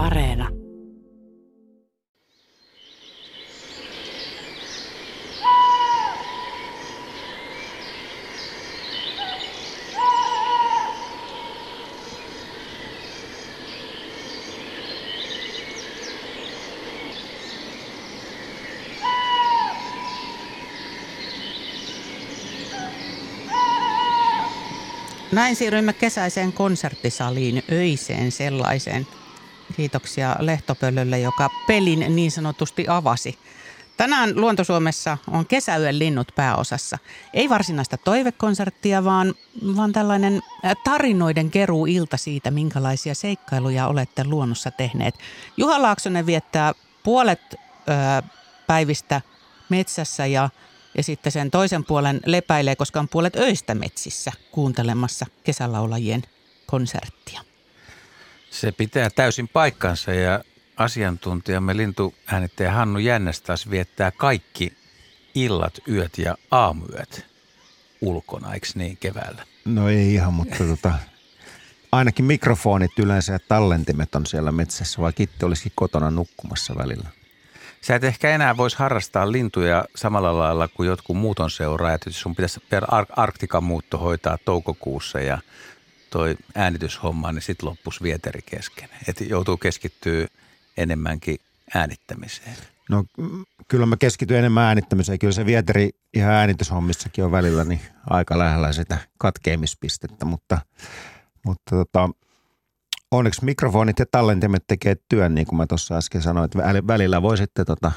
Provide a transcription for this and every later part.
Areena. Näin siirrymme kesäiseen konserttisaliin, öiseen sellaiseen. Kiitoksia Lehtopöllölle, joka pelin niin sanotusti avasi. Tänään Luontosuomessa on kesäyön linnut pääosassa. Ei varsinaista toivekonserttia, vaan, vaan tällainen tarinoiden keruu ilta siitä, minkälaisia seikkailuja olette luonnossa tehneet. Juha Laaksonen viettää puolet ö, päivistä metsässä ja ja sitten sen toisen puolen lepäilee, koska on puolet öistä metsissä kuuntelemassa kesälaulajien konserttia. Se pitää täysin paikkansa ja asiantuntijamme lintuäänittäjä Hannu Jännäs taas viettää kaikki illat, yöt ja aamuyöt ulkona, eikö niin keväällä? No ei ihan, mutta tota, ainakin mikrofonit yleensä ja tallentimet on siellä metsässä, vaikka itse olisikin kotona nukkumassa välillä. Sä et ehkä enää voisi harrastaa lintuja samalla lailla kuin jotkut muuton seuraajat. Jos sun pitäisi per Arktikan muutto hoitaa toukokuussa ja toi äänityshomma, niin sitten loppus vieteri kesken. Että joutuu keskittyä enemmänkin äänittämiseen. No kyllä mä keskityn enemmän äänittämiseen. Kyllä se vieteri ihan äänityshommissakin on välillä niin aika lähellä sitä katkeamispistettä, mutta, mutta tota, onneksi mikrofonit ja tallentimet tekee työn, niin kuin mä tuossa äsken sanoin, että välillä voi sitten tota,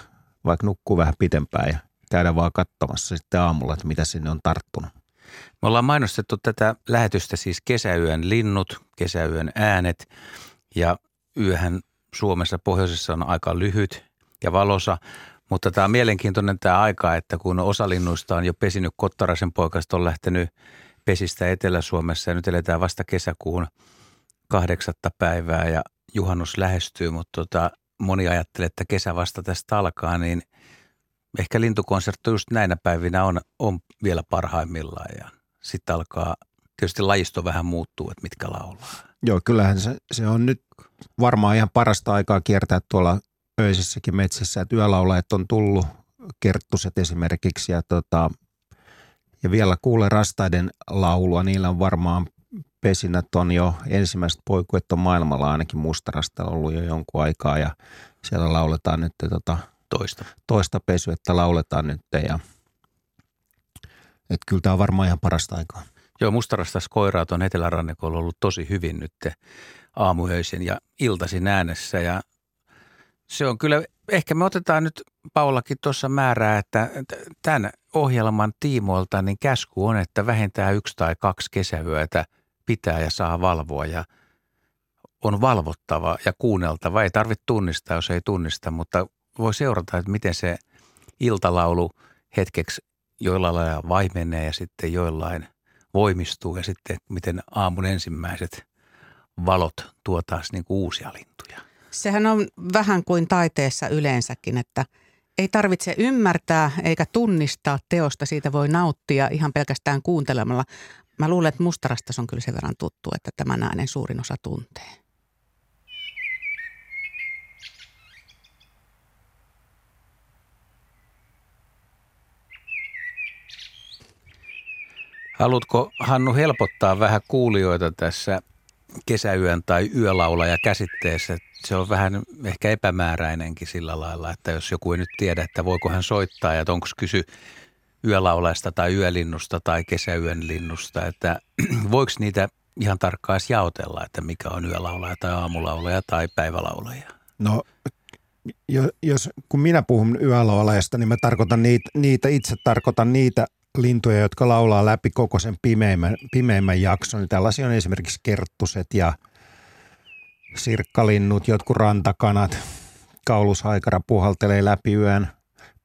vaikka nukkua vähän pitempään ja käydä vaan katsomassa sitten aamulla, että mitä sinne on tarttunut. Me ollaan mainostettu tätä lähetystä siis kesäyön linnut, kesäyön äänet. Ja yöhän Suomessa pohjoisessa on aika lyhyt ja valosa, mutta tämä on mielenkiintoinen tämä aika, että kun osa linnuista on jo pesinyt, Kottarasen poikasta on lähtenyt pesistä Etelä-Suomessa ja nyt eletään vasta kesäkuun – kahdeksatta päivää ja juhannus lähestyy, mutta tota, moni ajattelee, että kesä vasta tästä alkaa, niin ehkä lintukonsertti just näinä päivinä on, on vielä parhaimmillaan ja sitten alkaa tietysti lajisto vähän muuttuu, että mitkä laulaa. Joo, kyllähän se, se on nyt varmaan ihan parasta aikaa kiertää tuolla öisissäkin metsissä, että yölaulajat on tullut, kerttuset esimerkiksi ja, tota, ja vielä kuulee rastaiden laulua, niillä on varmaan pesinät on jo ensimmäiset poikuet on maailmalla ainakin mustarasta ollut jo jonkun aikaa ja siellä lauletaan nyt tota, toista. toista että lauletaan nyt ja että kyllä tämä on varmaan ihan parasta aikaa. Joo, mustarastas koiraat on etelärannikolla ollut tosi hyvin nyt aamuöisin ja iltaisin äänessä ja se on kyllä, ehkä me otetaan nyt Paulakin tuossa määrää, että tämän ohjelman tiimoilta niin käsku on, että vähintään yksi tai kaksi kesäyötä – pitää ja saa valvoa ja on valvottava ja kuunneltava. Ei tarvitse tunnistaa, jos ei tunnista, mutta voi seurata, että miten se iltalaulu hetkeksi joilla lailla vaimenee ja sitten joillain voimistuu ja sitten miten aamun ensimmäiset valot tuo taas niin kuin uusia lintuja. Sehän on vähän kuin taiteessa yleensäkin, että ei tarvitse ymmärtää eikä tunnistaa teosta, siitä voi nauttia ihan pelkästään kuuntelemalla, Mä luulen, että mustarastas on kyllä sen verran tuttu, että tämän äänen suurin osa tuntee. Haluatko Hannu helpottaa vähän kuulijoita tässä kesäyön tai yölaulaja käsitteessä? Se on vähän ehkä epämääräinenkin sillä lailla, että jos joku ei nyt tiedä, että voiko hän soittaa ja onko kysy yölaulaista tai yölinnusta tai kesäyön linnusta, että voiko niitä ihan tarkkaan jaotella, että mikä on yölaulaja tai aamulaulaja tai päivälaulaja? No jos, kun minä puhun yölaulajasta, niin mä tarkoitan niitä, niitä, itse tarkoitan niitä lintuja, jotka laulaa läpi koko sen pimeimmän, pimeimmän jakson. Tällaisia on esimerkiksi kerttuset ja sirkkalinnut, jotkut rantakanat, kaulushaikara puhaltelee läpi yön –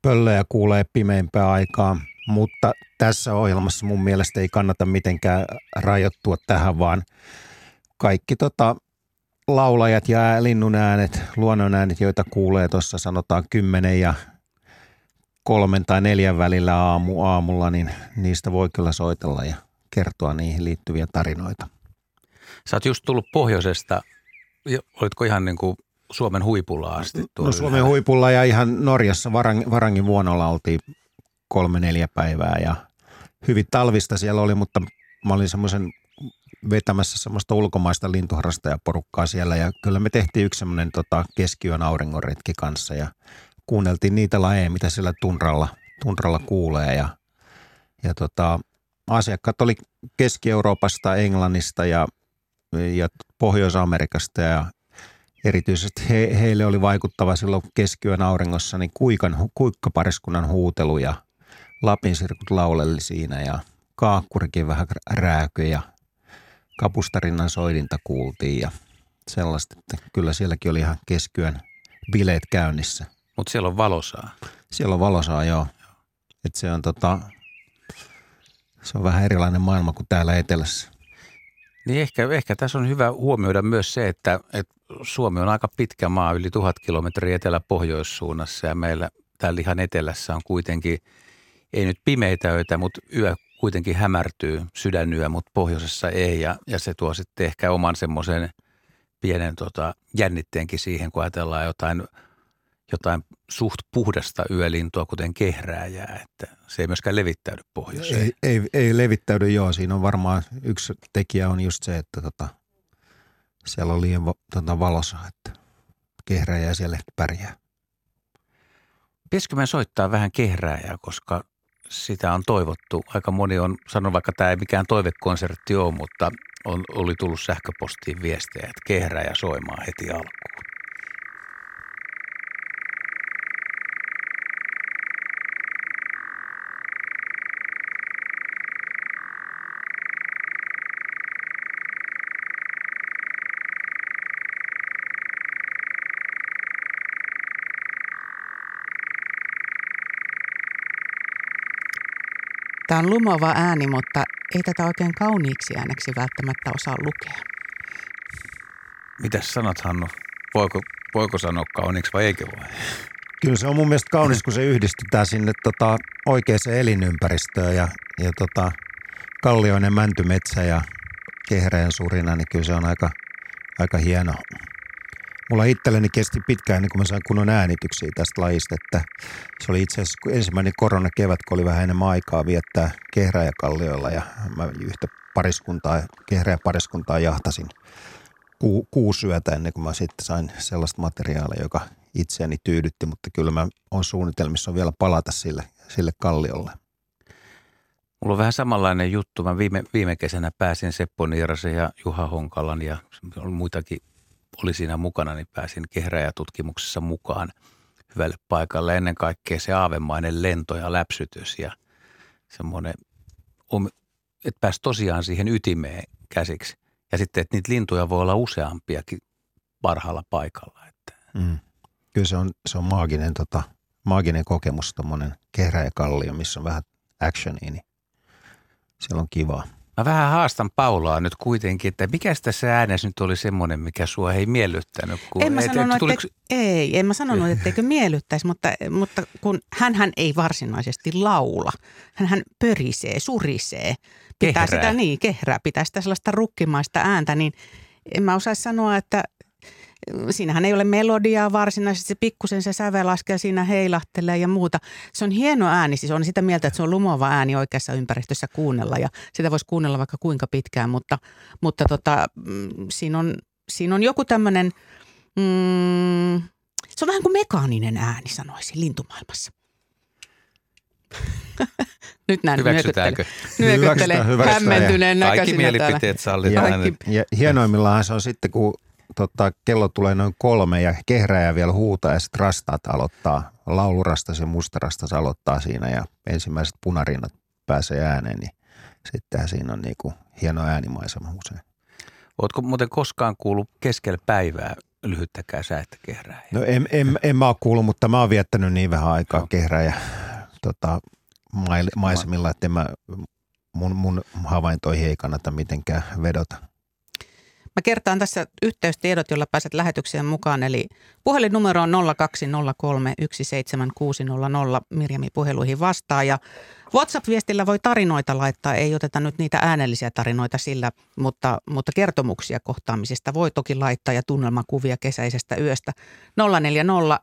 pöllöjä kuulee pimeimpää aikaa, mutta tässä ohjelmassa mun mielestä ei kannata mitenkään rajoittua tähän, vaan kaikki tota, laulajat ja linnun äänet, luonnon äänet, joita kuulee tuossa sanotaan kymmenen ja kolmen tai neljän välillä aamu, aamulla, niin niistä voi kyllä soitella ja kertoa niihin liittyviä tarinoita. Sä oot just tullut pohjoisesta. Olitko ihan niin kuin Suomen huipulla asti. No Suomen huipulla ja ihan Norjassa Varang, Varangin vuonolla oltiin kolme neljä päivää ja hyvin talvista siellä oli, mutta mä olin semmoisen vetämässä semmoista ulkomaista lintuharrastajaporukkaa siellä ja kyllä me tehtiin yksi semmoinen tota, keskiyön auringonretki kanssa ja kuunneltiin niitä lajeja, mitä siellä tunralla, tunralla kuulee ja, ja tota, asiakkaat oli Keski-Euroopasta, Englannista ja, ja Pohjois-Amerikasta ja erityisesti he, heille oli vaikuttava silloin keskiyön auringossa niin kuikan, kuikkapariskunnan huutelu ja lapinsirkut lauleli siinä ja kaakkurikin vähän rääkyi ja kapustarinnan soidinta kuultiin ja sellaista, että kyllä sielläkin oli ihan keskiyön bileet käynnissä. Mutta siellä on valosaa. Siellä on valosaa, joo. Et se on tota, se on vähän erilainen maailma kuin täällä etelässä. Niin ehkä, ehkä tässä on hyvä huomioida myös se, että, että Suomi on aika pitkä maa, yli tuhat kilometriä etelä-pohjoissuunnassa ja meillä täällä ihan etelässä on kuitenkin, ei nyt pimeitä öitä, mutta yö kuitenkin hämärtyy sydänyö, mutta pohjoisessa ei ja, ja se tuo sitten ehkä oman semmoisen pienen tota, jännitteenkin siihen, kun ajatellaan jotain – jotain suht puhdasta yölintua, kuten kehrääjää, että se ei myöskään levittäydy pohjoiseen. Ei, ei, ei levittäydy, joo. Siinä on varmaan yksi tekijä on just se, että tota, siellä on liian tota, valossa, että kehrääjää siellä pärjää. Pitäisikö me soittaa vähän kehrääjää, koska sitä on toivottu. Aika moni on sanonut, vaikka tämä ei mikään toivekonsertti ole, mutta on, oli tullut sähköpostiin viestejä, että kehrääjä soimaan heti alkuun. Tämä on lumova ääni, mutta ei tätä oikein kauniiksi ääneksi välttämättä osaa lukea. Mitäs sanot Hannu? Voiko, voiko sanoa kauniiksi vai eikö voi? Kyllä se on mun mielestä kaunis, kun se yhdistetään sinne tota, oikeaan elinympäristöön ja, ja tota, kallioinen mäntymetsä ja kehreen surina, niin kyllä se on aika, aika hieno, Mulla itselleni kesti pitkään ennen kuin mä sain kunnon äänityksiä tästä lajista, että se oli itse asiassa ensimmäinen koronakevät, kun oli vähän enemmän aikaa viettää kehräjäkallioilla ja mä yhtä pariskuntaa, kehräjäpariskuntaa jahtasin ku, kuusi yötä ennen kuin mä sitten sain sellaista materiaalia, joka itseäni tyydytti, mutta kyllä mä on suunnitelmissa vielä palata sille, sille kalliolle. Mulla on vähän samanlainen juttu. Mä viime, viime kesänä pääsin Seppo Niirasen ja Juha Honkalan ja muitakin oli siinä mukana, niin pääsin kehräjätutkimuksessa mukaan hyvälle paikalle. Ennen kaikkea se aavemainen lento ja läpsytys ja semmoinen, että pääsi tosiaan siihen ytimeen käsiksi. Ja sitten, että niitä lintuja voi olla useampiakin parhaalla paikalla. Että. Mm. Kyllä se on, se on maaginen, tota, maaginen kokemus, tuommoinen kehräjäkallio, missä on vähän actionia, niin siellä on kivaa. Mä vähän haastan Paulaa nyt kuitenkin, että mikä tässä äänessä nyt oli semmoinen, mikä sua ei miellyttänyt? Kun en mä sanonut, et, tuliko... ei, en mä sanonut, etteikö miellyttäisi, mutta, mutta kun hän ei varsinaisesti laula. hän pörisee, surisee. Pitää kehrää. sitä niin, kehrää, pitää sitä sellaista rukkimaista ääntä, niin en mä osaisi sanoa, että siinähän ei ole melodiaa varsinaisesti, se pikkusen se sävel laskee siinä heilahtelee ja muuta. Se on hieno ääni, siis on sitä mieltä, että se on lumova ääni oikeassa ympäristössä kuunnella ja sitä voisi kuunnella vaikka kuinka pitkään, mutta, mutta tota, mm, siinä, on, siinä on joku tämmöinen, mm, se on vähän kuin mekaaninen ääni sanoisin lintumaailmassa. Nyt näin Hyväksytäänkö? Nyökyttelen hämmentyneen näköisinä Kaikki mielipiteet sallitaan. Ja, ja hienoimmillaan se on sitten, kun tota, kello tulee noin kolme ja kehräjä vielä huutaa ja sitten rastat aloittaa, laulurastas ja mustarastas aloittaa siinä ja ensimmäiset punarinnat pääsee ääneen, niin sittenhän siinä on niinku hieno äänimaisema usein. Oletko muuten koskaan kuullut keskellä päivää lyhyttäkään säettä kehrää? No en, en, en mä ole kuullut, mutta mä oon viettänyt niin vähän aikaa no. kehrää ja tota, maisemilla, että mä, mun, mun havaintoihin ei kannata mitenkään vedota. Mä kertaan tässä yhteystiedot, joilla pääset lähetykseen mukaan. Eli puhelinnumero on 0203 17600. Mirjami puheluihin vastaa. Ja WhatsApp-viestillä voi tarinoita laittaa. Ei oteta nyt niitä äänellisiä tarinoita sillä, mutta, mutta kertomuksia kohtaamisesta voi toki laittaa ja tunnelmakuvia kesäisestä yöstä 040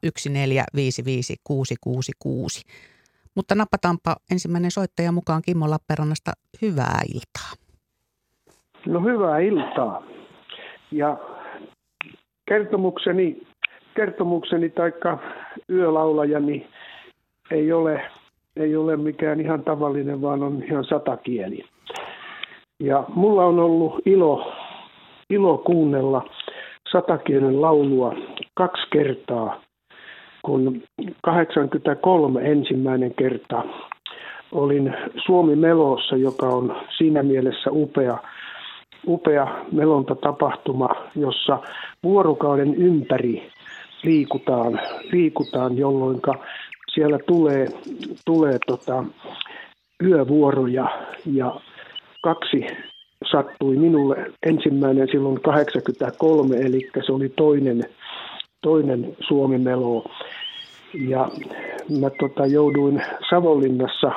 Mutta napataanpa ensimmäinen soittaja mukaan Kimmo Lappeenrannasta. Hyvää iltaa. No hyvää iltaa. Ja kertomukseni, kertomukseni taikka yölaulajani ei ole, ei ole mikään ihan tavallinen, vaan on ihan satakieli. Ja mulla on ollut ilo, ilo kuunnella satakielen laulua kaksi kertaa, kun 83 ensimmäinen kerta olin Suomi Melossa, joka on siinä mielessä upea upea melonta-tapahtuma, jossa vuorokauden ympäri liikutaan, liikutaan jolloin siellä tulee, tulee tota, yövuoroja ja kaksi sattui minulle ensimmäinen silloin 83, eli se oli toinen, toinen Suomi Melo. Ja mä tota, jouduin Savonlinnassa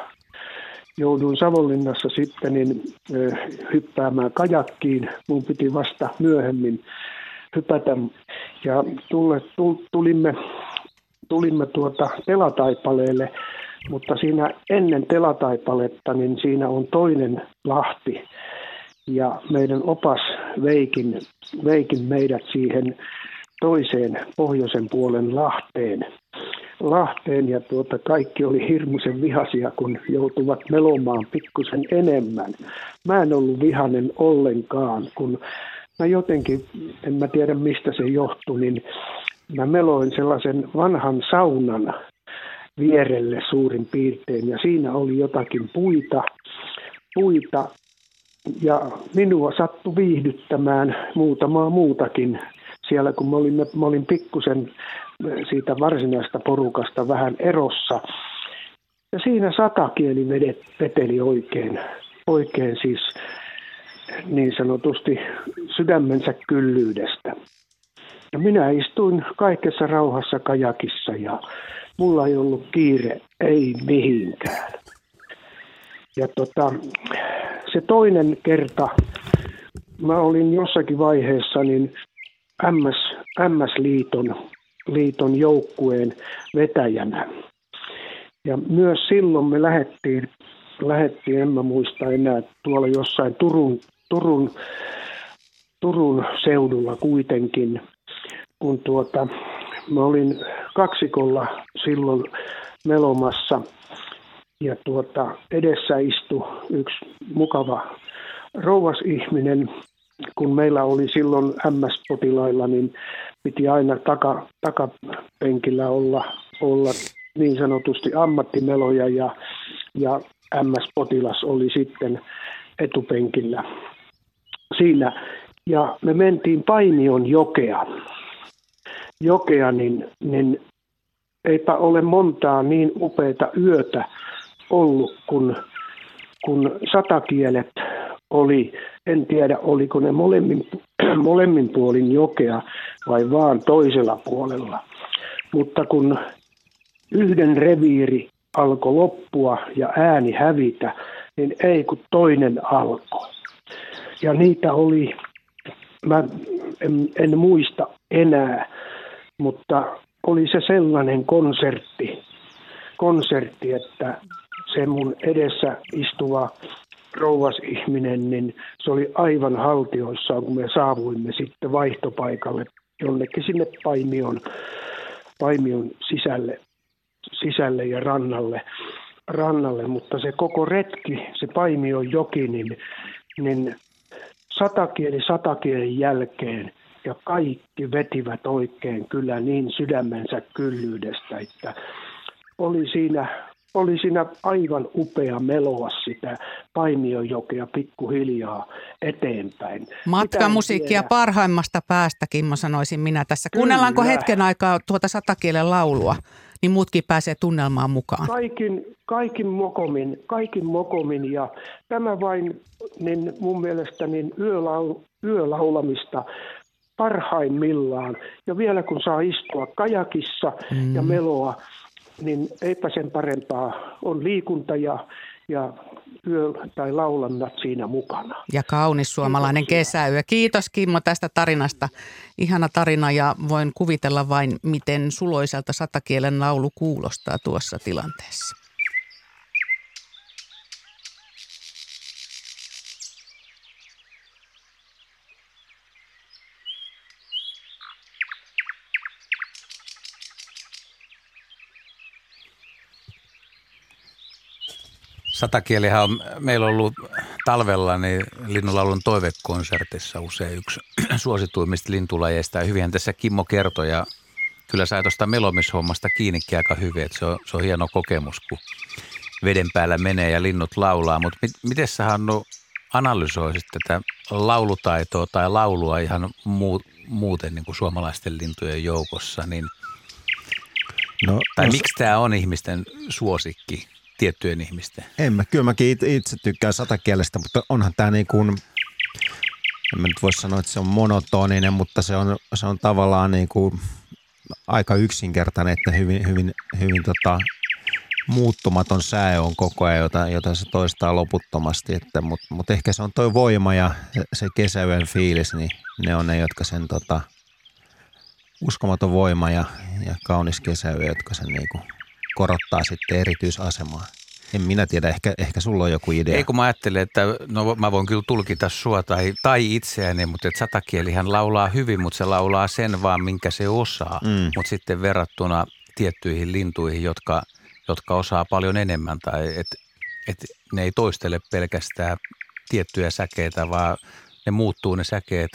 jouduin Savonlinnassa sitten niin, hyppäämään kajakkiin. Mun piti vasta myöhemmin hypätä. Ja tulle, tulimme, tulimme tuota telataipaleelle, mutta siinä ennen telataipaletta, niin siinä on toinen lahti. Ja meidän opas veikin, veikin meidät siihen toiseen pohjoisen puolen lahteen. Lahteen ja tuota, kaikki oli hirmuisen vihasia, kun joutuvat melomaan pikkusen enemmän. Mä en ollut vihanen ollenkaan, kun mä jotenkin, en mä tiedä mistä se johtui, niin mä meloin sellaisen vanhan saunan vierelle suurin piirtein ja siinä oli jotakin puita, puita ja minua sattui viihdyttämään muutamaa muutakin siellä, kun mä olin, mä olin pikkusen siitä varsinaista porukasta vähän erossa. Ja siinä satakieli veteli oikein, oikein siis niin sanotusti sydämensä kyllyydestä. Ja minä istuin kaikessa rauhassa kajakissa ja mulla ei ollut kiire, ei mihinkään. Ja tota, se toinen kerta, mä olin jossakin vaiheessa niin MS, MS-liiton liiton joukkueen vetäjänä. Ja myös silloin me lähettiin, lähettiin en mä muista enää, tuolla jossain Turun, Turun, Turun seudulla kuitenkin, kun tuota, mä olin kaksikolla silloin melomassa ja tuota, edessä istui yksi mukava rouvasihminen, kun meillä oli silloin MS-potilailla, niin piti aina taka, takapenkillä olla, olla niin sanotusti ammattimeloja ja, ja MS-potilas oli sitten etupenkillä siinä. Ja me mentiin Painion jokea. Jokea, niin, niin eipä ole montaa niin upeita yötä ollut, kun, kun satakielet oli, en tiedä oliko ne molemmin, molemmin puolin jokea vai vaan toisella puolella. Mutta kun yhden reviiri alkoi loppua ja ääni hävitä, niin ei kun toinen alkoi. Ja niitä oli, mä en, en muista enää, mutta oli se sellainen konsertti, konsertti, että se mun edessä istuva rouvasihminen, niin se oli aivan haltioissaan, kun me saavuimme sitten vaihtopaikalle jonnekin sinne Paimion, Paimion sisälle, sisälle ja rannalle, rannalle. Mutta se koko retki, se Paimion joki, niin, niin satakieli satakielen jälkeen ja kaikki vetivät oikein kyllä niin sydämensä kyllyydestä, että oli siinä oli siinä aivan upea meloa sitä Paimiojokea pikkuhiljaa eteenpäin. Matkamusiikkia parhaimmasta päästäkin, mä sanoisin minä tässä. Kuunnellaanko Kyllä. hetken aikaa tuota satakielen laulua, niin muutkin pääsee tunnelmaan mukaan. Kaikin, kaikin mokomin, kaikin mokomin ja tämä vain niin mun mielestä niin yölau, yölaulamista parhaimmillaan. Ja vielä kun saa istua kajakissa mm. ja meloa, niin eipä sen parempaa on liikunta ja, ja yö, tai laulannat siinä mukana. Ja kaunis suomalainen kesäyö. Kiitos Kimmo tästä tarinasta. Ihana tarina ja voin kuvitella vain, miten suloiselta satakielen laulu kuulostaa tuossa tilanteessa. Satakielihän on meillä on ollut talvella niin linnunlaulun toivekonsertissa usein yksi suosituimmista lintulajeista. Ja hyvinhän tässä Kimmo kertoi ja kyllä sai tuosta melomishommasta kiinnikin aika hyvin. Että se, on, se on hieno kokemus, kun veden päällä menee ja linnut laulaa. Mutta mit, miten sä Hannu analysoisit tätä laulutaitoa tai laulua ihan muu, muuten niin kuin suomalaisten lintujen joukossa, niin No, tai no, miksi tämä on ihmisten suosikki, tiettyjen ihmisten? En mä, kyllä mäkin itse, itse tykkään satakielestä, mutta onhan tämä niin kuin, en mä nyt voi sanoa, että se on monotoninen, mutta se on, se on tavallaan niin kuin aika yksinkertainen, että hyvin, hyvin, hyvin tota, muuttumaton sää on koko ajan, jota, jota se toistaa loputtomasti, että, mutta mut ehkä se on toi voima ja se kesäyön fiilis, niin ne on ne, jotka sen tota, uskomaton voima ja, ja kaunis kesäyö, jotka sen niinku korottaa sitten erityisasemaa. En minä tiedä, ehkä, ehkä sulla on joku idea. Ei kun mä ajattelen, että no mä voin kyllä tulkita sua tai, tai itseäni, mutta että satakielihän laulaa hyvin, mutta se laulaa sen vaan, minkä se osaa. Mm. Mutta sitten verrattuna tiettyihin lintuihin, jotka, jotka osaa paljon enemmän tai että et ne ei toistele pelkästään tiettyjä säkeitä, vaan ne muuttuu ne säkeet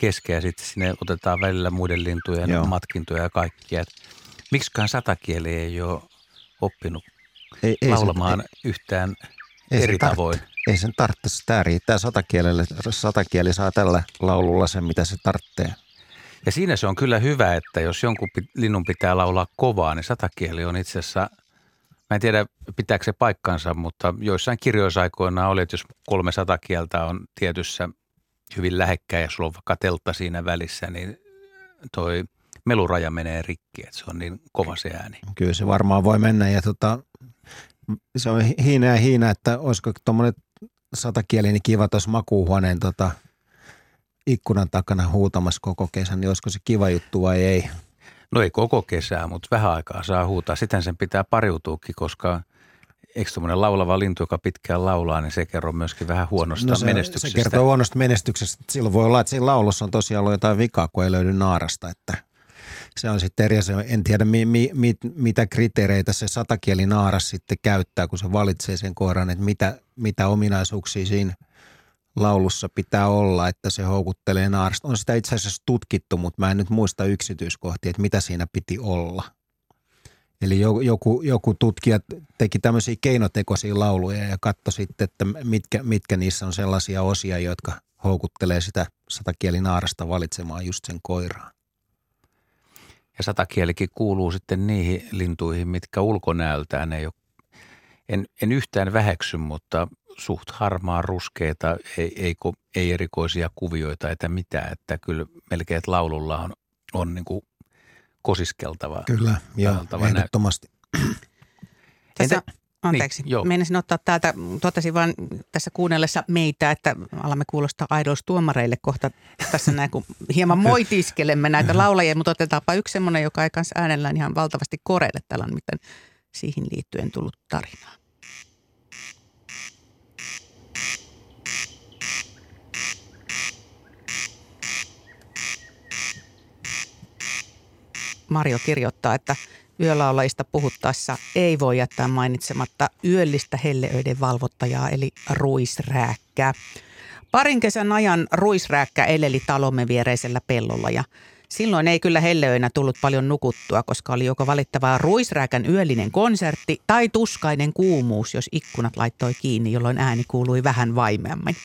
keskeä ja sitten sinne otetaan välillä muiden lintujen Joo. matkintoja ja kaikkia. Et Miksiköhän satakieli ei ole oppinut ei, ei laulamaan Sen, yhtään ei eri tarvitse. tavoin? ei sen tarvitse, tämä riittää satakielelle. Satakieli saa tällä laululla sen, mitä se tarvitsee. Ja siinä se on kyllä hyvä, että jos jonkun linnun pitää laulaa kovaa, niin satakieli on itse asiassa, mä en tiedä pitääkö se paikkansa, mutta joissain kirjoissa aikoinaan oli, että jos kolme satakieltä on tietyssä hyvin lähekkäin ja sulla on vaikka teltta siinä välissä, niin toi meluraja menee rikki, että se on niin kova se ääni. Kyllä se varmaan voi mennä ja tota, se on hiina ja hiina, että olisiko tuommoinen satakieli niin kiva tuossa makuuhuoneen tota, ikkunan takana huutamassa koko kesän, niin olisiko se kiva juttu vai ei? No ei koko kesää, mutta vähän aikaa saa huutaa. Sitten sen pitää pariutuukin, koska eikö tuommoinen laulava lintu, joka pitkään laulaa, niin se kertoo myöskin vähän huonosta No se, menestyksestä. se kertoo huonosta menestyksestä. Silloin voi olla, että siinä laulussa on tosiaan ollut jotain vikaa, kun ei löydy naarasta, että se on sitten eri asia. En tiedä, mi, mi, mi, mitä kriteereitä se satakieli naaras sitten käyttää, kun se valitsee sen koiran, että mitä, mitä ominaisuuksia siinä laulussa pitää olla, että se houkuttelee naarasta. On sitä itse asiassa tutkittu, mutta mä en nyt muista yksityiskohtia, että mitä siinä piti olla. Eli jo- joku, joku tutkija teki tämmöisiä keinotekoisia lauluja ja katsoi sitten, että mitkä, mitkä niissä on sellaisia osia, jotka houkuttelee sitä satakielinaarasta valitsemaan just sen koiraan. Ja satakielikin kuuluu sitten niihin lintuihin, mitkä ulkonäöltään ei ole, en, en yhtään väheksy, mutta suht harmaa ruskeita, ei, ei, ei erikoisia kuvioita eikä mitään, että kyllä melkein että laululla on, on niin kuin kosiskeltava. Kyllä, joo, Valtava ehdottomasti. Tässä, Entä- anteeksi, niin, joo. meinasin ottaa täältä, totesin vaan tässä kuunnellessa meitä, että alamme kuulostaa idols-tuomareille kohta tässä näin, kun hieman moitiskelemme näitä laulajia, mutta otetaanpa yksi semmoinen, joka ei kanssa äänellään ihan valtavasti koreille. Täällä on miten siihen liittyen tullut tarinaa. Mario kirjoittaa, että yölaulajista puhuttaessa ei voi jättää mainitsematta yöllistä helleöiden valvottajaa eli ruisrääkkää. Parin kesän ajan ruisrääkkä eleli talomme viereisellä pellolla ja Silloin ei kyllä helleöinä tullut paljon nukuttua, koska oli joko valittavaa ruisrääkän yöllinen konsertti tai tuskainen kuumuus, jos ikkunat laittoi kiinni, jolloin ääni kuului vähän vaimeammin.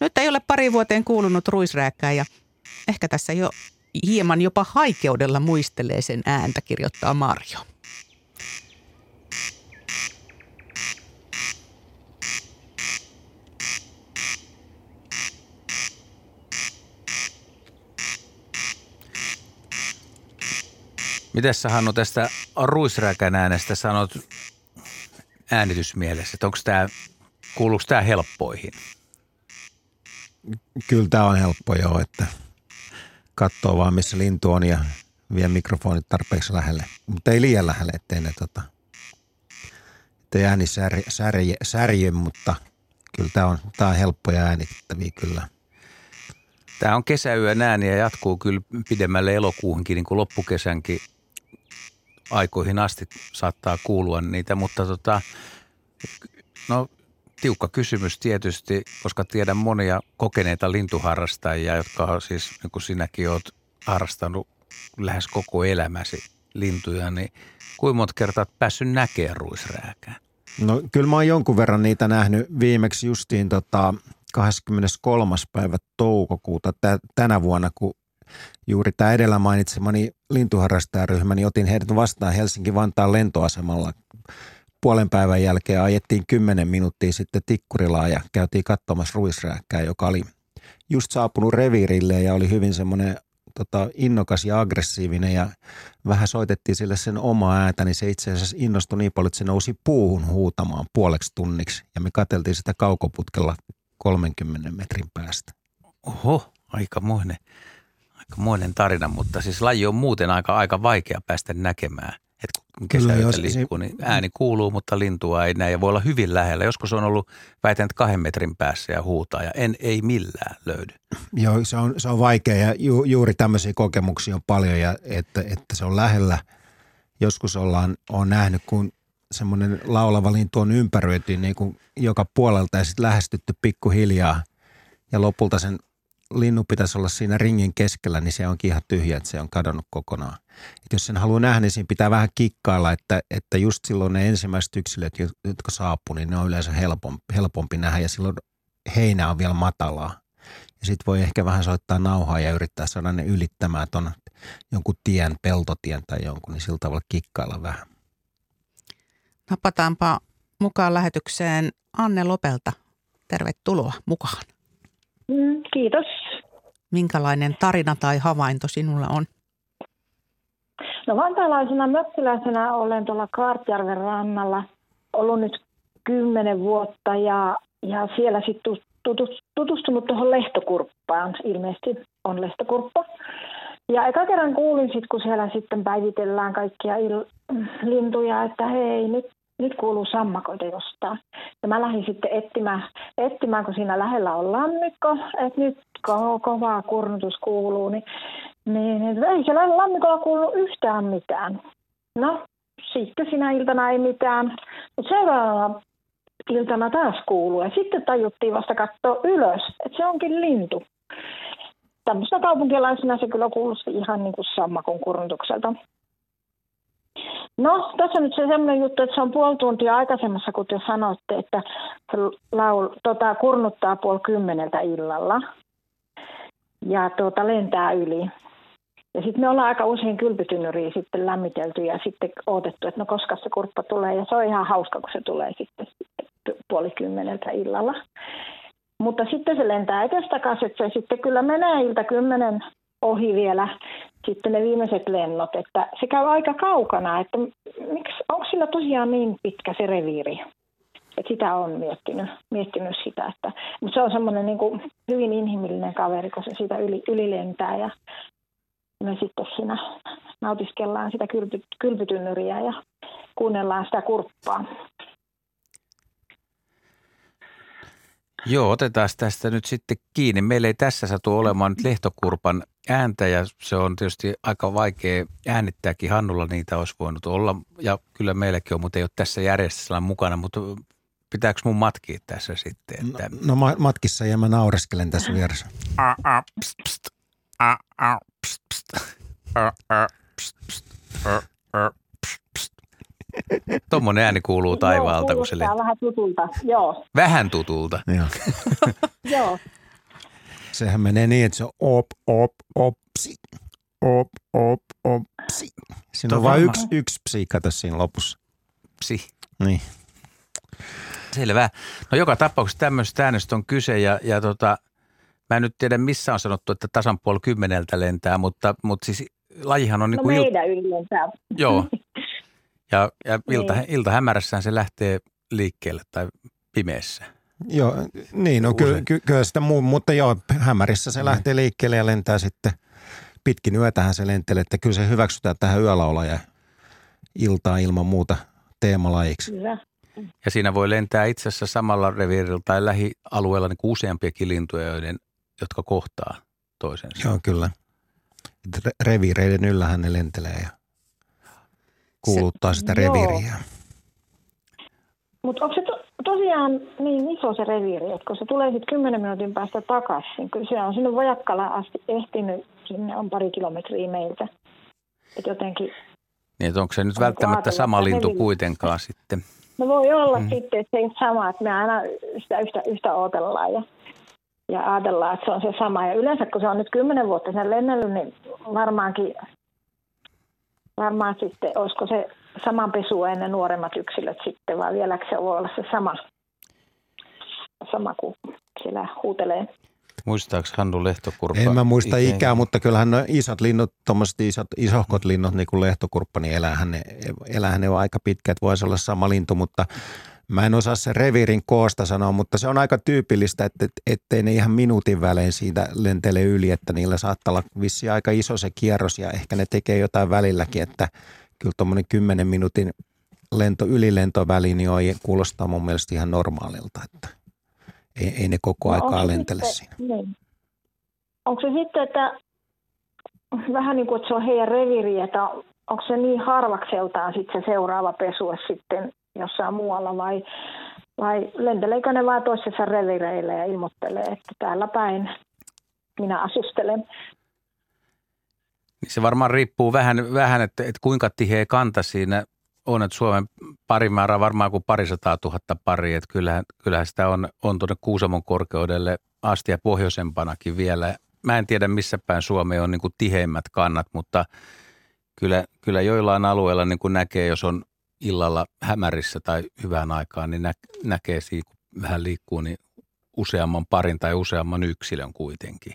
Nyt ei ole pari vuoteen kuulunut ruisrääkkää ja ehkä tässä jo hieman jopa haikeudella muistelee sen ääntä, kirjoittaa Marjo. Miten sä Hannu tästä ruisräkän äänestä sanot äänitysmielessä, että onko tämä, kuuluuko tämä helppoihin? Kyllä tämä on helppo joo, että katsoo vaan missä lintu on ja vie mikrofonit tarpeeksi lähelle. Mutta ei liian lähelle, ettei ne tota, ettei ääni särje, särje, särje mutta kyllä tämä on, tää on helppoja äänittäviä kyllä. Tämä on kesäyön ääni ja jatkuu kyllä pidemmälle elokuuhunkin, niin kuin loppukesänkin aikoihin asti saattaa kuulua niitä, mutta tota, no tiukka kysymys tietysti, koska tiedän monia kokeneita lintuharrastajia, jotka on siis, niin kuin sinäkin olet harrastanut lähes koko elämäsi lintuja, niin kuinka monta kertaa olet päässyt näkemään ruisrääkää? No kyllä mä oon jonkun verran niitä nähnyt viimeksi justiin tota 23. päivä toukokuuta tänä vuonna, kun juuri tämä edellä mainitsemani lintuharrastajaryhmä, niin otin heidät vastaan Helsinki-Vantaan lentoasemalla. Puolen päivän jälkeen ajettiin 10 minuuttia sitten Tikkurilaa ja käytiin katsomassa ruisrääkkää, joka oli just saapunut reviirille ja oli hyvin semmoinen tota, innokas ja aggressiivinen ja vähän soitettiin sille sen omaa ääntä, niin se itse asiassa innostui niin paljon, että se nousi puuhun huutamaan puoleksi tunniksi ja me katseltiin sitä kaukoputkella 30 metrin päästä. Oho, aikamoinen aikamoinen tarina, mutta siis laji on muuten aika, aika vaikea päästä näkemään. Että kun kesäyötä liikkuu, niin ääni kuuluu, mutta lintua ei näe ja voi olla hyvin lähellä. Joskus on ollut väitän, kahden metrin päässä ja huutaa ja en, ei millään löydy. Joo, se on, se on vaikea ja ju, juuri tämmöisiä kokemuksia on paljon ja että, että se on lähellä. Joskus ollaan, on nähnyt, kun semmoinen laulava lintu on ympäröity niin kuin joka puolelta ja sitten lähestytty pikkuhiljaa ja lopulta sen linnu pitäisi olla siinä ringin keskellä, niin se onkin ihan tyhjä, että se on kadonnut kokonaan. Et jos sen haluaa nähdä, niin siinä pitää vähän kikkailla, että, että just silloin ne ensimmäiset yksilöt, jotka saapuu, niin ne on yleensä helpompi, helpompi nähdä ja silloin heinä on vielä matalaa. Ja sitten voi ehkä vähän soittaa nauhaa ja yrittää saada ne ylittämään tuon jonkun tien, peltotien tai jonkun, niin sillä tavalla kikkailla vähän. Napataanpa mukaan lähetykseen Anne Lopelta. Tervetuloa mukaan. Mm, kiitos. Minkälainen tarina tai havainto sinulla on? No vantaalaisena mökkiläisenä olen tuolla Kaartjärven rannalla ollut nyt kymmenen vuotta ja, ja siellä sitten tutustunut tuohon lehtokurppaan. Ilmeisesti on lehtokurppa. Ja eka kerran kuulin sitten, kun siellä sitten päivitellään kaikkia il- lintuja, että hei, nyt nyt kuuluu sammakoita jostain. Ja mä lähdin sitten etsimään, etsimään kun siinä lähellä on lammikko, että nyt ko- kovaa kurnutus kuuluu, niin, niin, niin ei siellä lammikolla kuulu yhtään mitään. No, sitten sinä iltana ei mitään, mutta seuraavana iltana taas kuuluu. Ja sitten tajuttiin vasta katsoa ylös, että se onkin lintu. Tämmöisenä kaupunkilaisena se kyllä kuulosti ihan niin kuin sammakon kurnutukselta. No, tässä on nyt se sellainen juttu, että se on puoli tuntia aikaisemmassa, kun te sanotte, että se laul, tota, kurnuttaa puoli kymmeneltä illalla ja tuota, lentää yli. Ja sitten me ollaan aika usein kylpytynnyriä sitten lämmitelty ja sitten odotettu, että no koska se kurppa tulee. Ja se on ihan hauska, kun se tulee sitten puoli kymmeneltä illalla. Mutta sitten se lentää etestäkäs, että se sitten kyllä menee ilta kymmenen ohi vielä sitten ne viimeiset lennot, että se käy aika kaukana, että miksi, onko sillä tosiaan niin pitkä se reviiri? että sitä on miettinyt, miettinyt sitä, että, mutta se on semmoinen niin kuin hyvin inhimillinen kaveri, kun se siitä yli, yli lentää ja me sitten siinä nautiskellaan sitä kylpy, kylpytynnyriä ja kuunnellaan sitä kurppaa. Joo, otetaan tästä nyt sitten kiinni. Meillä ei tässä satu olemaan nyt lehtokurpan ääntä ja se on tietysti aika vaikea äänittääkin. Hannulla niitä olisi voinut olla ja kyllä meilläkin on, mutta ei ole tässä järjestelmässä mukana, mutta pitääkö mun matkia tässä sitten? Että... No, no matkissa ja mä naureskelen tässä vieressä. Tuommoinen ääni kuuluu taivaalta, Joo, kun se vähän tutulta, joo. Vähän tutulta. Joo. joo. Sehän menee niin, että se on op, op, opsi, op, op, opsi. Siinä Tuo on vain yksi, yksi psi, kato siinä lopussa. Psi. Niin. Selvä. No joka tapauksessa tämmöistä äänestä on kyse ja, ja tota, mä en nyt tiedä missä on sanottu, että tasan puoli kymmeneltä lentää, mutta, mutta siis lajihan on niin No kuin il... meidän yli lentää. Joo. Ja, ja ilta, Niin. ilta hämärässään se lähtee liikkeelle tai pimeässä. Joo, niin, no ky, Usein. ky, kyllä sitä muu, mutta joo, hämärissä se Niin. lähtee liikkeelle ja lentää sitten pitkin yötähän se lentelee, että kyllä se hyväksytään tähän yölaula ja iltaa ilman muuta teemalajiksi. Hyvä. Ja siinä voi lentää itse asiassa samalla reviirillä tai lähialueella niin useampiakin lintuja, joiden, jotka kohtaa toisensa. Joo, kyllä. Reviireiden yllähän ne lentelee ja kuuluttaa sitä Joo. reviiriä. Mutta onko se to, tosiaan niin iso se reviiri, että kun se tulee sitten 10 minuutin päästä takaisin, kyllä se on sinne Vojakkalaan asti ehtinyt, sinne on pari kilometriä meiltä. Et jotenkin, Niin, että onko se nyt välttämättä sama lintu reviiri- kuitenkaan sitten? no voi olla Mm. sitten, että se ei sama, että me aina sitä yhtä, yhtä odotellaan ja, ja ajatellaan, että se on se sama. Ja yleensä kun se on nyt 10 vuotta sen lennellyt, niin varmaankin, varmaan sitten, olisiko se saman pesua ennen nuoremmat yksilöt sitten, vai vieläkö se voi olla se sama, sama kuin siellä huutelee. Muistaako Hannu Lehtokurppa? En mä muista itse- ikää, mutta kyllähän ne isot linnut, tuommoiset isot, isohkot linnut, niin kuin lehtokurppa, niin eläähän ne, eläähän ne on aika pitkä, että voisi olla sama lintu, mutta mä en osaa sen reviirin koosta sanoa, mutta se on aika tyypillistä, että ettei ne ihan minuutin välein siitä lentele yli, että niillä saattaa olla vissi aika iso se kierros ja ehkä ne tekee jotain välilläkin, että kyllä tuommoinen 10 minuutin lento, ylilentoväli, niin on, kuulostaa mun mielestä ihan normaalilta, että ei, ei ne koko No, aikaa se lentele sitten- siinä. Niin. Onko se sitten, että vähän niin kuin, että se on heidän reviiri, että onko se niin harvakseltaan sitten se seuraava pesue sitten jossain muualla vai, vai lenteleekö ne vain toisessa revireillä ja ilmoittelee, että täällä päin minä asustelen. Niin se varmaan riippuu vähän, vähän että, että kuinka tiheä kanta siinä on, että Suomen parimäärä varmaan kuin parisataa tuhatta pari, että kyllähän, kyllähän sitä on, on tuonne Kuusamon korkeudelle asti ja pohjoisempanakin vielä. Mä en tiedä missä päin Suomi on niin kuin tiheimmät kannat, mutta kyllä, kyllä joillain alueilla niin kuin näkee, jos on illalla hämärissä tai hyvään aikaan, niin nä, näkee siinä, kun vähän liikkuu, niin useamman parin tai useamman yksilön kuitenkin.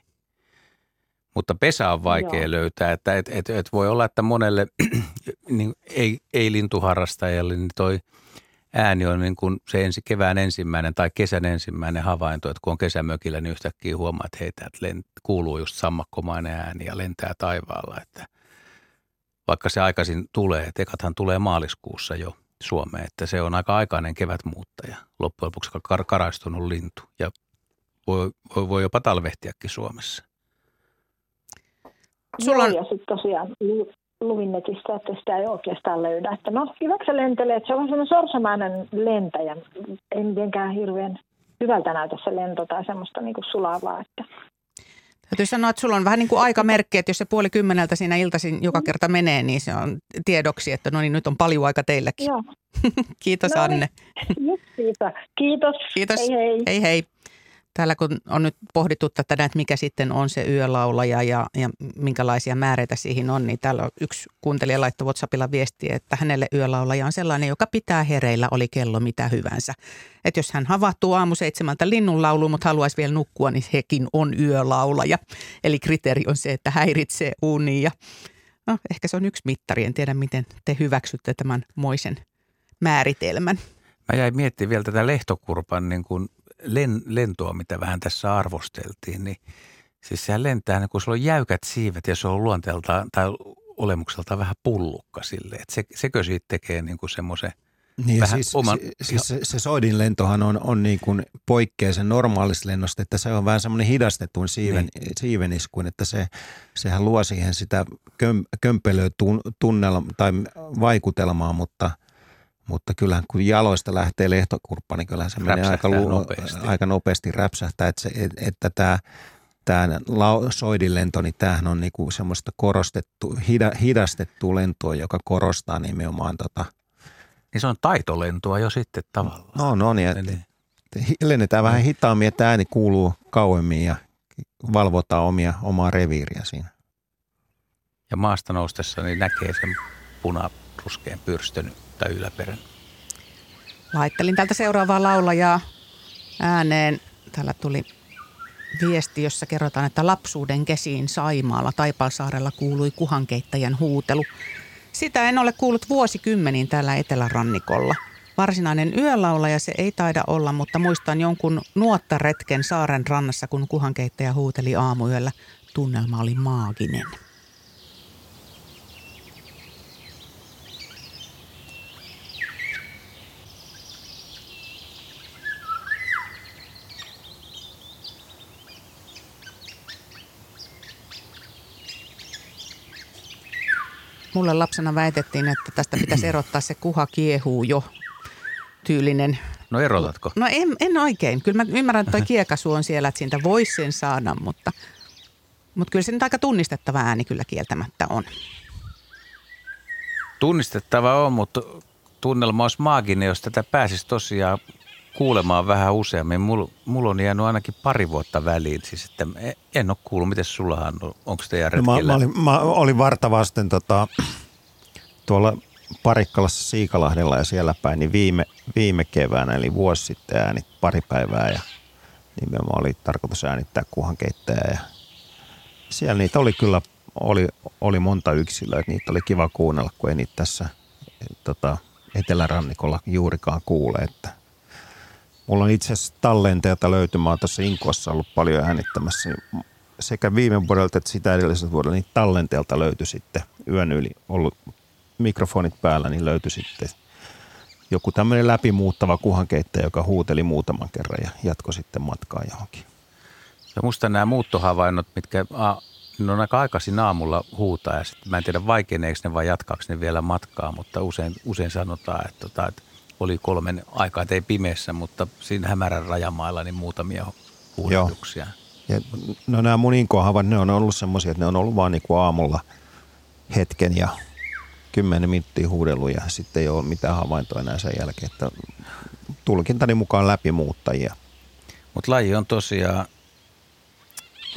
Mutta pesä on vaikea Joo. löytää, että et, et, et voi olla, että monelle niin ei, ei lintuharrastajalle niin toi ääni on niin kuin se ensi, kevään ensimmäinen tai kesän ensimmäinen havainto, että kun on kesämökillä, niin yhtäkkiä huomaa, että heitä että lent, kuuluu just sammakkomainen ääni ja lentää taivaalla, että vaikka se aikaisin tulee, että ekathan tulee maaliskuussa jo Suomeen, että se on aika aikainen kevätmuuttaja, loppujen lopuksi kar- karaistunut lintu ja voi, voi, voi jopa talvehtiakin Suomessa. Sulla on- Joo, ja sitten tosiaan lu- luvin netistä, että sitä ei oikeastaan löydä. Että no, hyväksi se lentelee, että se on semmoinen sorsamainen lentäjä. Ei mitenkään hirveän hyvältä näytä se lento tai semmoista niin kuin sulavaa. Että Täytyy sanoa, että sulla on vähän niin kuin aikamerkki, että jos se puoli kymmeneltä siinä iltaisin Mm. joka kerta menee, niin se on tiedoksi, että no niin, nyt on paljon aika teilläkin. joo, Kiitos No niin. Anne. just siitä. Kiitos. Kiitos. Hei hei. Hei hei. Täällä kun on nyt pohdittu tätä, että mikä sitten on se yölaulaja ja, ja minkälaisia määreitä siihen on, niin täällä on yksi kuuntelija laittoi WhatsAppilla viestiä, että hänelle yölaulaja on sellainen, joka pitää hereillä, oli kello mitä hyvänsä. Että jos hän havahtuu aamu seitsemältä linnunlauluun, mutta haluaisi vielä nukkua, niin hekin on yölaulaja. Eli kriteeri on se, että häiritsee unia. No, ehkä se on yksi mittari, en tiedä miten te hyväksytte tämän moisen määritelmän. Mä jäin miettimään vielä tätä lehtokurpan niin kuin len, lentoa, mitä vähän tässä arvosteltiin. Niin, siis sehän lentää, niin kun sulla on jäykät siivet ja se on luonteeltaan tai olemukseltaan vähän pullukka sille. Että se, sekö siitä tekee niin kuin semmoisen, Niin Vähän siis, oman- se, siis se, se soidin lentohan on, on niin kuin poikkea sen normaalista lennosta, että se on vähän semmoinen hidastetun siiven, niin. siiveniskuun, että se, sehän luo siihen sitä köm, kömpelöä tun, tunnelma, tai vaikutelmaa, mutta, mutta kyllähän kun jaloista lähtee lehtokurppa, niin kyllähän se menee aika, lu, nopeasti. aika nopeasti räpsähtää, että, se, et, että tämä, tämä soidin lento, niin tämähän on niinku semmoista korostettu, hidastettua lentoa, joka korostaa nimenomaan tota, niin se on taitolentoa jo sitten tavallaan. No, no niin. Eli... Lennetään vähän hitaammin, että ääni kuuluu kauemmin ja valvotaan omia, omaa reviiriä siinä. Ja maasta noustessa niin näkee sen punaruskeen pyrstön tai yläperän. Laittelin tältä seuraavaa laulajaa ääneen. Täällä tuli viesti, jossa kerrotaan, että lapsuuden kesiin Saimaalla Taipalsaarella kuului kuhankeittäjän huutelu. Sitä en ole kuullut vuosikymmeniin täällä etelärannikolla. Varsinainen yölaulaja se ei taida olla, mutta muistan jonkun nuottaretken saaren rannassa, kun kuhankeittäjä huuteli aamuyöllä. Tunnelma oli maaginen. Mulle lapsena väitettiin, että tästä pitäisi erottaa se kuha kiehuu jo tyylinen. No erotatko? No en, en oikein. Kyllä mä ymmärrän, että toi kiekasu on siellä, että siitä voisi sen saada, mutta, mutta kyllä se nyt aika tunnistettava ääni kyllä kieltämättä on. Tunnistettava on, mutta tunnelma olisi maaginen, jos tätä pääsisi tosiaan kuulemaan vähän useammin. Mulla, mulla on jäänyt ainakin pari vuotta väliin, siis että en ole kuullut. Miten sulla on? Onko teidän no, mä, mä, olin, mä olin vartavasten tota, tuolla Parikkalassa Siikalahdella ja siellä päin, niin viime, viime keväänä, eli vuosi sitten äänit pari päivää ja nimenomaan oli tarkoitus äänittää kuhankeittäjä ja siellä niitä oli kyllä, oli, oli monta yksilöä, että niitä oli kiva kuunnella, kun ei niitä tässä tota, etelärannikolla juurikaan kuule, että Mulla on itse asiassa tallenteelta löytymään tuossa Inkossa ollut paljon äänittämässä. Niin sekä viime vuodelta että sitä edelliseltä vuodelta niin tallenteelta löytyi sitten yön yli ollut mikrofonit päällä, niin löytyi sitten joku tämmöinen läpimuuttava kuhankeittäjä, joka huuteli muutaman kerran ja jatkoi sitten matkaa johonkin. Ja musta nämä muuttohavainnot, mitkä a, ne on aika aikaisin aamulla huutaa ja sitten mä en tiedä vaikeneeko ne vai jatkaako ne vielä matkaa, mutta usein, usein sanotaan, että, tota, että oli kolmen aikaa, ei pimeässä, mutta siinä hämärän rajamailla niin muutamia huudatuksia. Ja, no nämä mun inkohavat, ne on ollut semmoisia, että ne on ollut vaan niin kuin aamulla hetken ja kymmenen minuuttia huudellut ja sitten ei ole mitään havaintoa enää sen jälkeen, että tulkintani mukaan läpimuuttajia. Mutta laji on tosiaan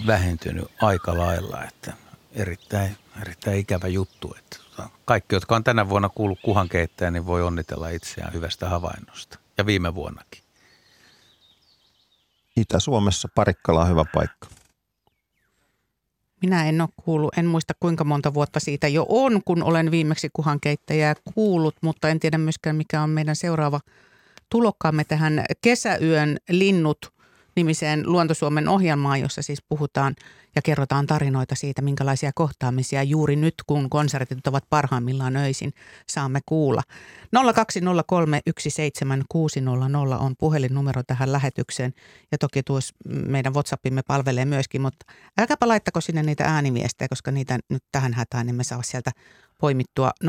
vähentynyt aika lailla, että erittäin, erittäin ikävä juttu. Että tota, kaikki, jotka on tänä vuonna kuullut kuhankeittäjä, niin voi onnitella itseään hyvästä havainnosta. Ja viime vuonnakin. Itä-Suomessa Parikkala on hyvä paikka. Minä en ole kuullut, en muista kuinka monta vuotta siitä jo on, kun olen viimeksi kuhankeittäjää kuullut, mutta en tiedä myöskään mikä on meidän seuraava tulokkaamme tähän kesäyön linnut nimiseen Luontosuomen ohjelmaan, jossa siis puhutaan ja kerrotaan tarinoita siitä, minkälaisia kohtaamisia juuri nyt, kun konsertit ovat parhaimmillaan öisin, saamme kuulla. 020317600 on puhelinnumero tähän lähetykseen ja toki tuossa meidän WhatsAppimme palvelee myöskin, mutta älkääpä laittako sinne niitä ääniviestejä, koska niitä nyt tähän hätään emme saa sieltä poimittua 0401455666.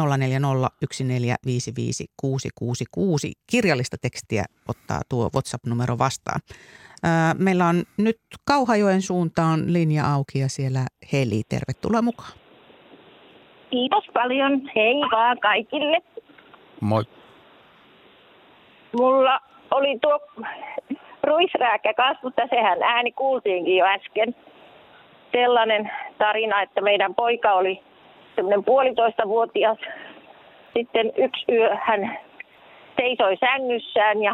Kirjallista tekstiä ottaa tuo WhatsApp-numero vastaan. Meillä on nyt Kauhajoen suuntaan linja auki ja siellä Heli. Tervetuloa mukaan. Kiitos paljon. Hei vaan kaikille. Moi. Mulla oli tuo ruisrääkkä kasvusta, sehän ääni kuultiinkin jo äsken. Sellainen tarina, että meidän poika oli semmoinen puolitoista vuotias. Sitten yksi yö hän seisoi sängyssään ja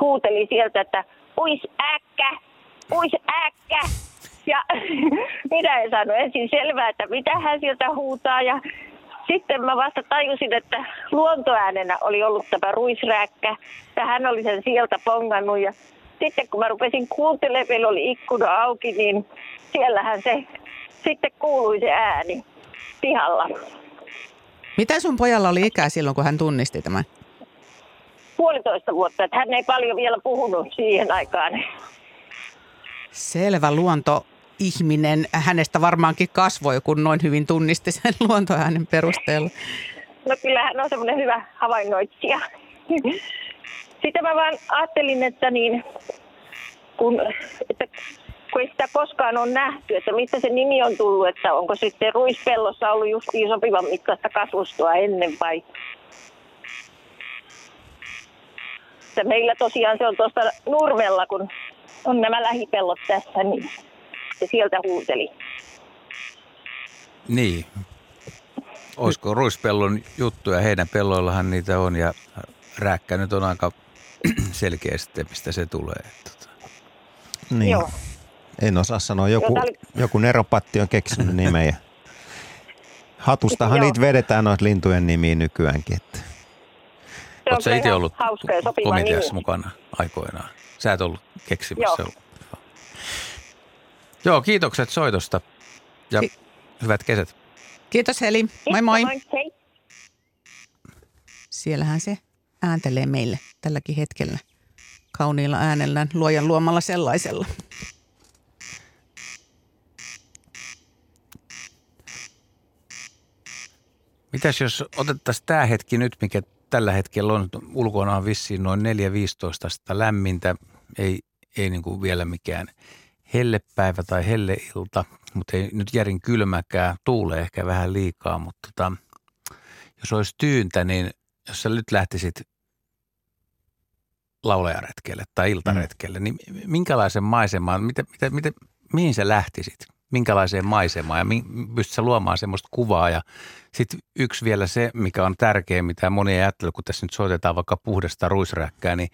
huuteli sieltä, että uis äkkä, uis äkkä. Ja minä en saanut ensin selvää, että mitä hän sieltä huutaa. Ja sitten mä vasta tajusin, että luontoäänenä oli ollut tämä ruisrääkkä. Ja hän oli sen sieltä pongannut. Ja sitten kun mä rupesin kuuntelemaan, meillä oli ikkuna auki, niin siellähän se sitten kuului se ääni pihalla. Mitä sun pojalla oli ikää silloin, kun hän tunnisti tämän? Puolitoista vuotta, että hän ei paljon vielä puhunut siihen aikaan. Selvä luonto ihminen. Hänestä varmaankin kasvoi, kun noin hyvin tunnisti sen luontoäänen perusteella. No kyllä hän on semmoinen hyvä havainnoitsija. Sitten mä vaan ajattelin, että, niin, kun, että kun ei sitä koskaan ole nähty, että mistä se nimi on tullut, että onko sitten ruispellossa ollut justiin sopivan mittaista kasvustoa ennen vai... Että meillä tosiaan se on tuosta Nurmella, kun on nämä lähipellot tässä, niin se sieltä huuteli. Niin. Olisiko ruispellon juttuja? Heidän pelloillahan niitä on ja rääkkä nyt on aika selkeä sitten, mistä se tulee. Tota. Niin. Joo. En osaa sanoa. Joku, Joo, oli- joku neropatti on keksinyt nimen. ja Hatustahan Joo. niitä vedetään noita lintujen nimiä nykyäänkin. Että. Oletko itse ollut hauska ja sopiva komiteassa nimi. mukana aikoinaan? Sä et ollut keksimässä. Joo. Joo, Joo kiitokset soitosta ja Ki- hyvät kesät. Kiitos Heli. Moi moi. Hei. Siellähän se ääntelee meille tälläkin hetkellä kauniilla äänellään, luojan luomalla sellaisella. Mitäs jos otettaisiin tämä hetki nyt, mikä tällä hetkellä on ulkona on vissiin noin 4-15 astetta lämmintä, ei, ei niin kuin vielä mikään hellepäivä tai helleilta, mutta ei nyt järin kylmäkään, tuulee ehkä vähän liikaa, mutta tota, jos olisi tyyntä, niin jos sä nyt lähtisit laulajaretkelle tai iltaretkelle, niin minkälaisen maisemaan, mitä, mitä, mitä, mihin sä lähtisit? Minkälaiseen maisemaan? Ja mi, pystyt sä luomaan semmoista kuvaa ja sitten yksi vielä se, mikä on tärkeä, mitä moni ei ajattele, kun tässä nyt soitetaan vaikka puhdasta ruisräkkää, niin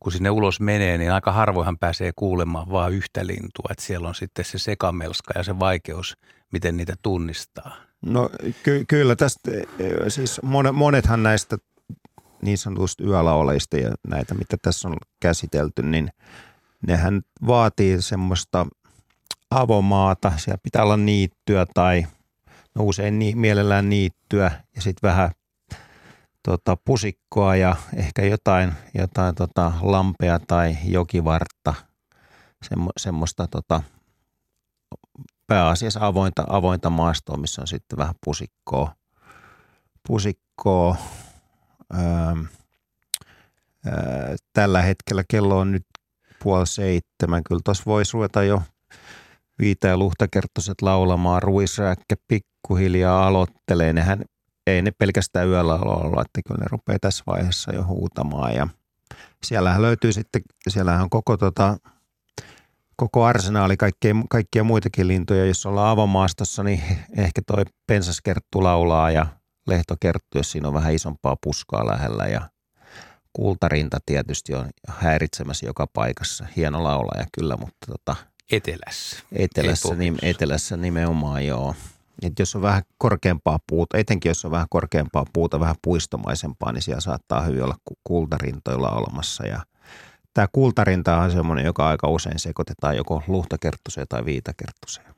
kun sinne ulos menee, niin aika harvoinhan pääsee kuulemaan vaan yhtä lintua. Että siellä on sitten se sekamelska ja se vaikeus, miten niitä tunnistaa. No ky- kyllä tästä, eh, siis mon- monethan näistä niin sanotusta yölauleista ja näitä, mitä tässä on käsitelty, niin nehän vaatii semmoista avomaata. Siellä pitää olla niittyä tai no usein ni- mielellään niittyä ja sitten vähän tota, pusikkoa ja ehkä jotain, jotain tota, lampea tai jokivartta, semmo, semmoista tota, pääasiassa avointa, avointa maastoa, missä on sitten vähän pusikkoa. pusikkoa. Öö, tällä hetkellä kello on nyt puoli seitsemän. Kyllä tuossa voisi ruveta jo Viita ja Luhtakerttoset laulamaan. Ruisrääkkä pikkuhiljaa aloittelee. Nehän ei ne pelkästään yöllä laula, että kyllä ne rupeaa tässä vaiheessa jo huutamaan. Ja siellähän löytyy sitten, siellähän on koko tota, koko arsenaali kaikkia, kaikkia muitakin lintuja. Jos ollaan avomaastossa, niin ehkä toi pensaskerttu laulaa ja lehtokerttu, jos siinä on vähän isompaa puskaa lähellä. Ja kultarinta tietysti on häiritsemässä joka paikassa. Hieno laulaja kyllä, mutta tota, Etelässä. etelässä, Ei nim, etelässä nimenomaan joo. Et jos on vähän korkeampaa puuta, etenkin jos on vähän korkeampaa puuta, vähän puistomaisempaa, niin siellä saattaa hyvin olla ku- kultarintoilla olemassa. Ja tämä kultarinta on semmoinen, joka aika usein sekoitetaan joko luhtakerttuseen tai viitakerttuseen.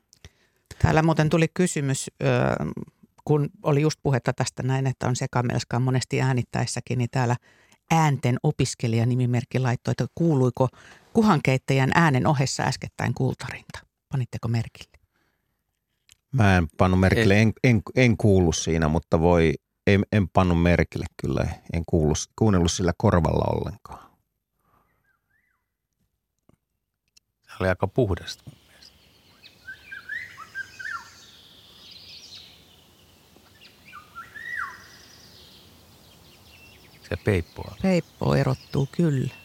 Täällä muuten tuli kysymys, kun oli just puhetta tästä näin, että on sekamelskaa monesti äänittäessäkin, niin täällä äänten opiskelija nimimerkki laittoi, että kuuluiko kuhankeittäjän äänen ohessa äskettäin kultarinta. Panitteko merkille? Mä en pannut merkille, en, en, en kuulu siinä, mutta voi, en, en pannut merkille kyllä, en kuulu, kuunnellut sillä korvalla ollenkaan. Se oli aika puhdasta. Se peippoa. Peippo erottuu kyllä.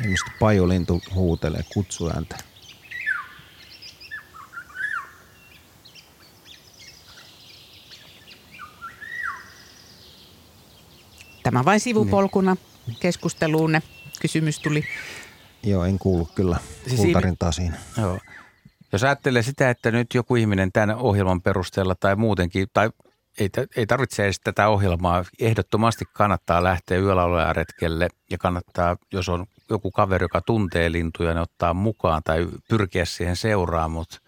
Ilmeisesti pajulintu huutelee kutsuääntä. Tämä vain sivupolkuna keskusteluunne. Kysymys tuli. Joo, en kuulu kyllä Siis kultarintaa siinä. Joo. Jos ajattelee sitä, että nyt joku ihminen tämän ohjelman perusteella tai muutenkin, tai ei, ei tarvitse edes tätä ohjelmaa, ehdottomasti kannattaa lähteä yölaulajaretkelle ja kannattaa, jos on joku kaveri, joka tuntee lintuja, ne ottaa mukaan tai pyrkiä siihen seuraan, mutta,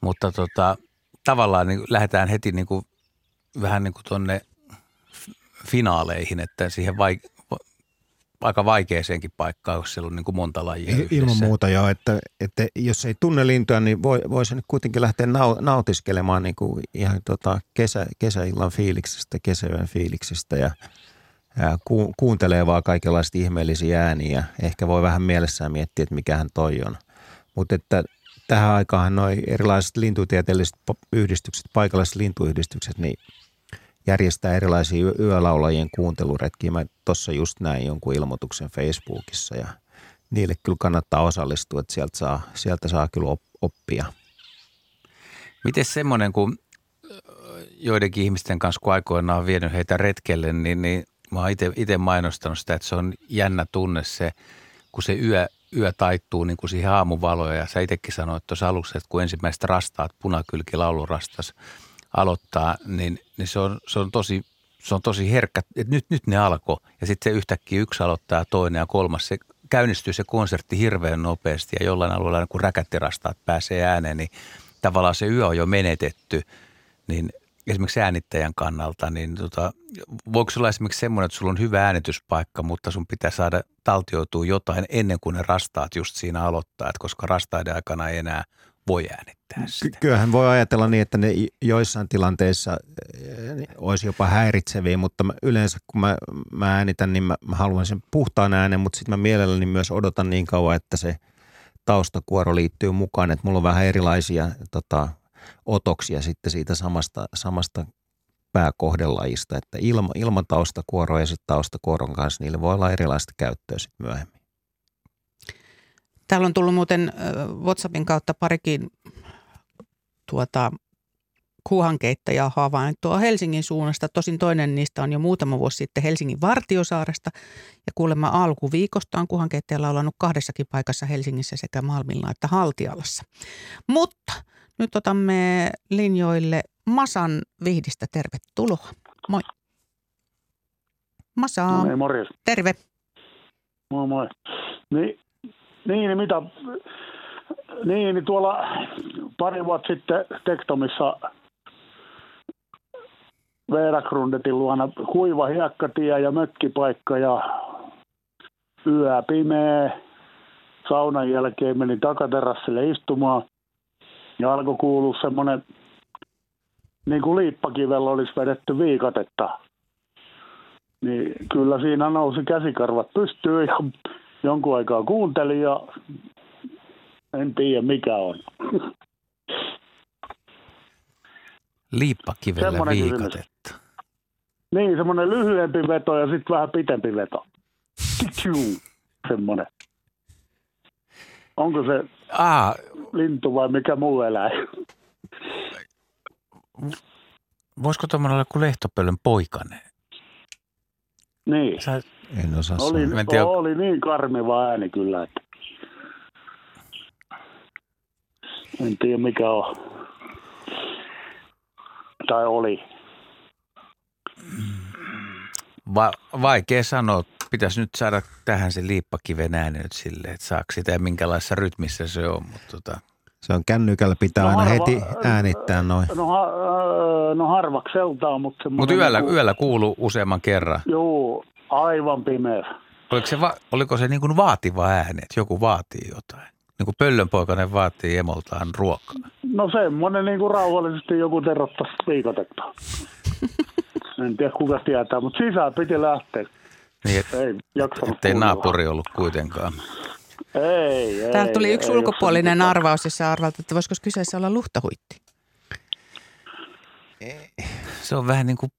mutta tota, tavallaan niin lähdetään heti niin kuin, vähän niin kuin tuonne finaaleihin, että siihen vaik- va- aika vaikeaseenkin paikkaan, jos siellä on niin kuin monta lajia Il- Ilman yhdessä. muuta joo, että, että jos ei tunne lintuja, niin voi, voi sen kuitenkin lähteä nau, nautiskelemaan niin kuin ihan tota kesä, kesäillan fiiliksestä, kesäyön fiiliksestä ja ku, kuuntelee vaan kaikenlaista ihmeellisiä ääniä. Ehkä voi vähän mielessään miettiä, että mikähän toi on. Mutta että tähän aikaan noin erilaiset lintutieteelliset yhdistykset, paikalliset lintuyhdistykset, niin järjestää erilaisia yölaulajien kuunteluretkiä. Mä tuossa just näin jonkun ilmoituksen Facebookissa ja niille kyllä kannattaa osallistua, että sieltä saa, sieltä saa kyllä oppia. Miten semmoinen, kun joidenkin ihmisten kanssa, kun aikoinaan on vienyt heitä retkelle, niin, niin mä oon itse mainostanut sitä, että se on jännä tunne se, kun se yö, yö taittuu niin kuin siihen aamuvaloon. Ja sä itsekin sanoit tuossa aluksi, että kun ensimmäiset rastaat, punakylki laulurastas aloittaa, niin, niin se, on, se, on tosi, se on tosi herkkä, että nyt, nyt ne alkoi. Ja sitten se yhtäkkiä yksi aloittaa toinen ja kolmas. Se käynnistyy se konsertti hirveän nopeasti ja jollain alueella, kun räkättirastaat pääsee ääneen, niin tavallaan se yö on jo menetetty. Niin esimerkiksi äänittäjän kannalta, niin tota, voiko sulla esimerkiksi semmoinen, että sulla on hyvä äänityspaikka, mutta sun pitää saada taltioitua jotain ennen kuin ne rastaat just siinä aloittaa, että koska rastaiden aikana ei enää voi äänittää sitä. Kyllähän voi ajatella niin, että ne joissain tilanteissa eh, olisi jopa häiritseviä, mutta mä yleensä kun mä, mä äänitän, niin mä, mä haluan sen puhtaan äänen, mutta sitten mä mielelläni myös odotan niin kauan, että se taustakuoro liittyy mukaan, että mulla on vähän erilaisia tota, otoksia sitten siitä samasta, samasta pääkohdelajista, että ilma, ilman taustakuoroa ja sitten taustakuoron kanssa niille voi olla erilaista käyttöä sitten myöhemmin. Täällä on tullut muuten WhatsAppin kautta parikin tuota, kuuhankeittajaa havaintoa Helsingin suunnasta. Tosin toinen niistä on jo muutama vuosi sitten Helsingin Vartiosaaresta. Ja kuulemma alkuviikosta on kuuhankeittaja laulannut kahdessakin paikassa Helsingissä sekä Malmilla että Haltialassa. Mutta nyt otamme linjoille Masan Vihdistä. Tervetuloa. Moi. Masa. No niin, morjes. Terve. Moi moi. Niin, niin, niin mitä, niin, niin tuolla pari vuotta sitten Tektomissa Veeragrundetin luona kuiva hiekkatie ja mökkipaikka ja yö pimeä. Saunan jälkeen menin takaterassille istumaan ja alkoi kuulua semmoinen, niin kuin liippakivellä olisi vedetty viikatetta. Niin kyllä siinä nousi käsikarvat pystyyn ja jonkun aikaa kuuntelin ja en tiedä mikä on. Liippakivellä semmoinen viikatetta. Kysymys. Niin, semmoinen lyhyempi veto ja sitten vähän pitempi veto. Semmoinen. Onko se Aa. lintu vai mikä muu eläin? Voisiko tuommoinen olla kuin lehtopöllön poikainen? Niin. Sä... En osaa oli, sanoa. Tiedä... oli niin karmiva ääni kyllä, että en tiedä mikä on. Tai oli. Va- vaikea sanoa. Pitäisi nyt saada tähän se liippakiven ääni nyt silleen, että saako sitä ja minkälaisessa rytmissä se on. Mutta tota... Se on kännykällä, pitää no aina harva, heti äänittää noin. No, ha, no harvakseltaan, mutta... Mutta yöllä, niin yöllä kuuluu useamman kerran. Joo, aivan pimeä. Oliko se, va, oliko se niin kuin vaativa ääni, että joku vaatii jotain? Niin kuin pöllönpoikainen vaatii emoltaan ruokaa. No semmoinen niin kuin rauhallisesti joku terottaisi viikotetta. en tiedä kuka tietää, mutta sisään piti lähteä. Niin, et, ei jaksanut ettei naapuri ollut kuitenkaan. Ei, ei. Täältä tuli ei, yksi ei, ulkopuolinen ei, arvaus, jossa arvalta, että voisiko kyseessä olla luhtahuitti? Se on vähän niin kuin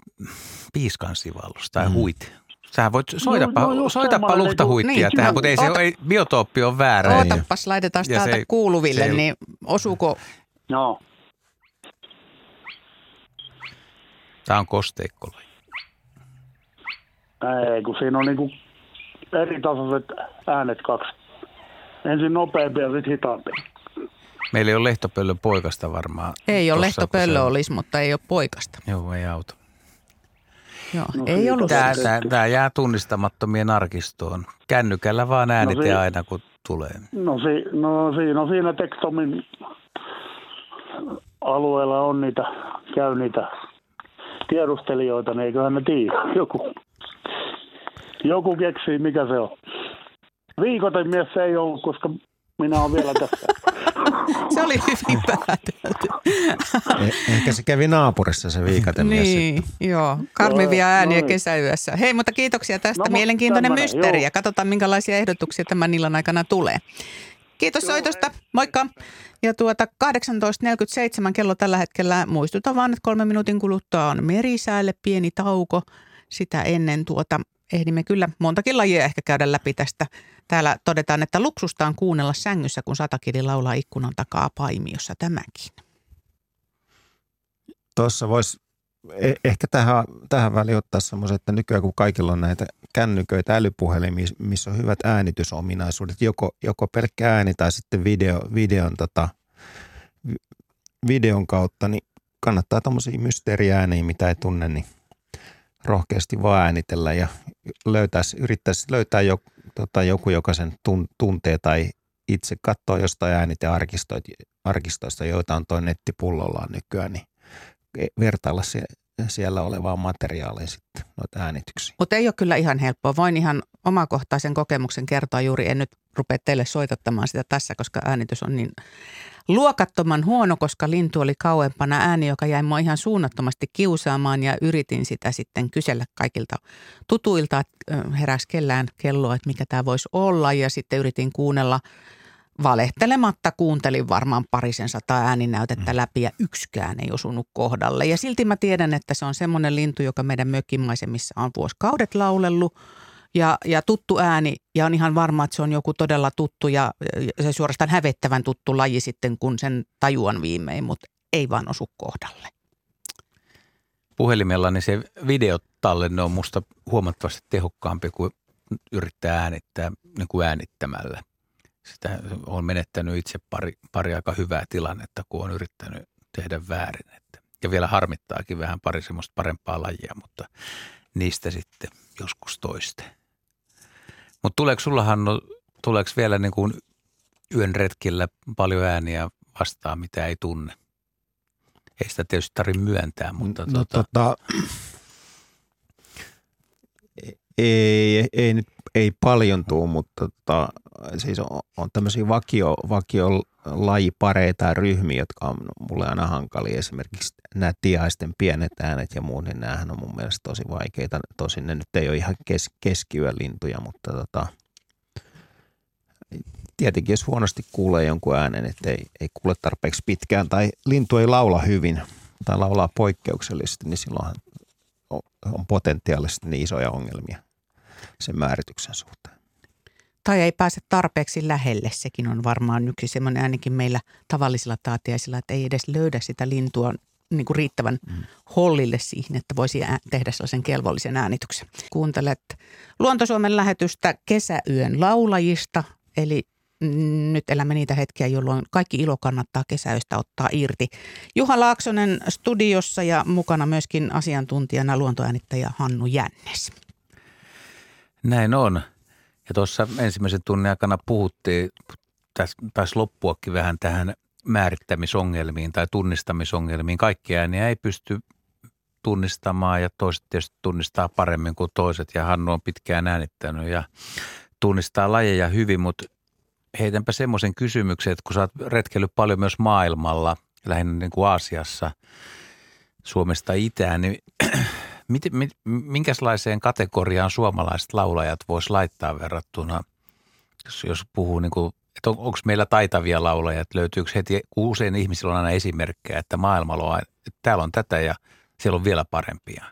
piiskan sivallus tai mm. huiti. Sähän voit, soitapa, no, no soitapa luhtahuittia niin, tähän, mutta ei se ei, biotooppi on väärä. Ootapas, laitetaan täältä se, kuuluville, se, niin osuuko? No. Tämä on kosteikkola. Ei, kun siinä on niinku eri tasoiset äänet kaksi. Ensin nopeampi ja sitten hitaampi. Meillä ei ole lehtopöllön poikasta varmaan. Ei ole lehtopöllö olisi, mutta ei ole poikasta. Joo, ei auta. Joo, no, ei ollut tämä, tämä, tämä jää tunnistamattomien arkistoon. Kännykällä vaan äänite no, aina, kun tulee. No, si, no, si, no siinä Tektomin alueella on niitä, käy niitä tiedustelijoita, niin eiköhän ne tiedä. Joku, joku keksii, mikä se on. Viikoten mies ei ollut, koska minä olen vielä tässä. se oli hyvin päätelty. Eh, ehkä se kävi naapurissa se viikatemies Niin, joo. Karmivia Joo, ääniä noin. kesäyössä. Hei, mutta kiitoksia tästä. No, Mielenkiintoinen tämmönen, mysteeri joo. ja katsotaan minkälaisia ehdotuksia tämän illan aikana tulee. Kiitos soitosta. Moikka. Ja tuota 18.47 kello tällä hetkellä. Muistutan vaan, että kolmen minuutin kuluttua on merisäälle pieni tauko. Sitä ennen tuota ehdimme kyllä montakin lajia ehkä käydä läpi tästä. Täällä todetaan, että luksusta on kuunnella sängyssä, kun satakili laulaa ikkunan takaa paimiossa tämäkin. Tuossa voisi e- ehkä tähän, tähän väliin ottaa semmoisen, että nykyään kun kaikilla on näitä kännyköitä, älypuhelimia, missä on hyvät äänitysominaisuudet, joko, joko pelkkä ääni tai sitten video, videon, tota, vi- videon kautta, niin kannattaa tuommoisia mysteeriääniä, mitä ei tunne, niin rohkeasti vaan äänitellä ja löytäisi, yrittäisi löytää jo, tota, joku, joka sen tun, tuntee tai itse katsoa jostain äänitearkistoista, arkistoista, joita on toi nettipullollaan nykyään, niin vertailla se, siellä olevaa materiaalia sitten, noita äänityksiä. Mutta ei ole kyllä ihan helppoa. Voin ihan omakohtaisen kokemuksen kertoa juuri. En nyt rupea teille soitattamaan sitä tässä, koska äänitys on niin luokattoman huono, koska lintu oli kauempana ääni, joka jäi mua ihan suunnattomasti kiusaamaan ja yritin sitä sitten kysellä kaikilta tutuilta, että heräs kellään kelloa, että mikä tämä voisi olla ja sitten yritin kuunnella valehtelematta kuuntelin varmaan parisen sata ääninäytettä läpi ja yksikään ei osunut kohdalle. Ja silti mä tiedän, että se on semmoinen lintu, joka meidän mökkimaisemissa on vuosikaudet laulellut ja, ja tuttu ääni ja on ihan varma, että se on joku todella tuttu ja ja se suorastaan hävettävän tuttu laji sitten, kun sen tajuan viimein, mutta ei vaan osu kohdalle. Puhelimella niin se videotallenne on musta huomattavasti tehokkaampi kuin yrittää äänittää niin kuin äänittämällä. Sitä on menettänyt itse pari, pari aika hyvää tilannetta, kun on yrittänyt tehdä väärin. Että, ja vielä harmittaakin vähän pari semmoista parempaa lajia, mutta niistä sitten joskus toiste. Mutta tuleeko sulla Hanno, tuleeko vielä niin kuin yön retkillä paljon ääniä vastaan, mitä ei tunne? Ei sitä tietysti tarvitse myöntää, mutta no, tota, tota, ei, ei, nyt, ei paljon tuu, mutta tota, siis on, on tämmöisiä vakio, vakio lajipareita tai ryhmiä, jotka on mulle aina hankalia. Esimerkiksi nämä tiaisten pienet äänet ja muut, niin näähän on mun mielestä tosi vaikeita. Tosin ne nyt ei ole ihan kes, keskiyölintuja, mutta tota, tietenkin jos huonosti kuulee jonkun äänen, että ei, ei kuule tarpeeksi pitkään tai lintu ei laula hyvin tai laulaa poikkeuksellisesti, niin silloin on, on potentiaalisesti niin isoja ongelmia sen määrityksen suhteen. Tai ei pääse tarpeeksi lähelle, sekin on varmaan yksi semmoinen ainakin meillä tavallisilla taatiaisilla, että ei edes löydä sitä lintua niin kuin riittävän mm. hollille siihen, että voisi ää- tehdä sellaisen kelvollisen äänityksen. Kuuntelet Luontosuomen lähetystä kesäyön laulajista, eli nyt elämme niitä hetkiä, jolloin kaikki ilo kannattaa kesäystä ottaa irti. Juha Laaksonen studiossa ja mukana myöskin asiantuntijana luontoäänittäjä Hannu Jännes. Näin on. Ja tuossa ensimmäisen tunnin aikana puhuttiin, taisi loppuakin vähän tähän määrittämisongelmiin tai tunnistamisongelmiin. Kaikki ääniä ei pysty tunnistamaan ja toiset tietysti tunnistaa paremmin kuin toiset ja Hannu on pitkään äänittänyt ja tunnistaa lajeja hyvin, mutta heitänpä semmoisen kysymyksen, että kun sä oot retkellyt paljon myös maailmalla, lähinnä niin kuin Aasiassa, Suomesta itään, niin Miten, mit, minkälaiseen kategoriaan suomalaiset laulajat vois laittaa verrattuna, jos, jos puhuu niin kuin, että on, onko meillä taitavia laulajia, että löytyykö heti, kun usein ihmisillä on aina esimerkkejä, että maailmalla on, että täällä on tätä ja siellä on vielä parempia.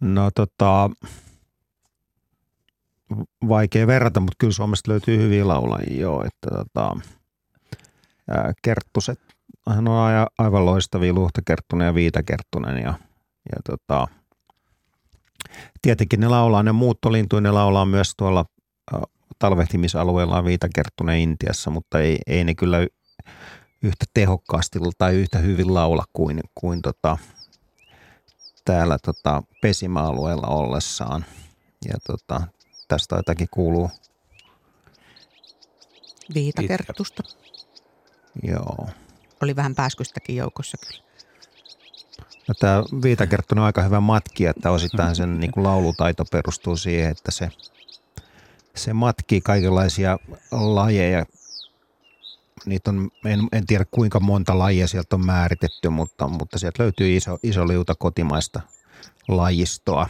No tota, vaikea verrata, mutta kyllä Suomesta löytyy hyviä laulajia joo, että tota, Kerttuset, hän on aivan loistavia, Luhta Kerttunen ja Viita Kerttunen ja, ja tota, tietenkin ne laulaa, ne muuttolintuja, ne laulaa myös tuolla talvehtimisalueella Viita Kerttunen Intiassa, mutta ei, ei ne kyllä yhtä tehokkaasti tai yhtä hyvin laula kuin, kuin tota, täällä tota, pesimäalueella ollessaan. Ja tota, tästä jotakin kuuluu, Viitakertusta. joo. Oli vähän pääskystäkin joukossa kyllä. No, tämä Viitakerttunen on aika hyvä matki, että osittain sen niin kuin laulutaito perustuu siihen, että se, se matkii kaikenlaisia lajeja niitä on en, en tiedä kuinka monta lajia sieltä on määritetty, mutta, mutta sieltä löytyy iso, iso liuta kotimaista lajistoa.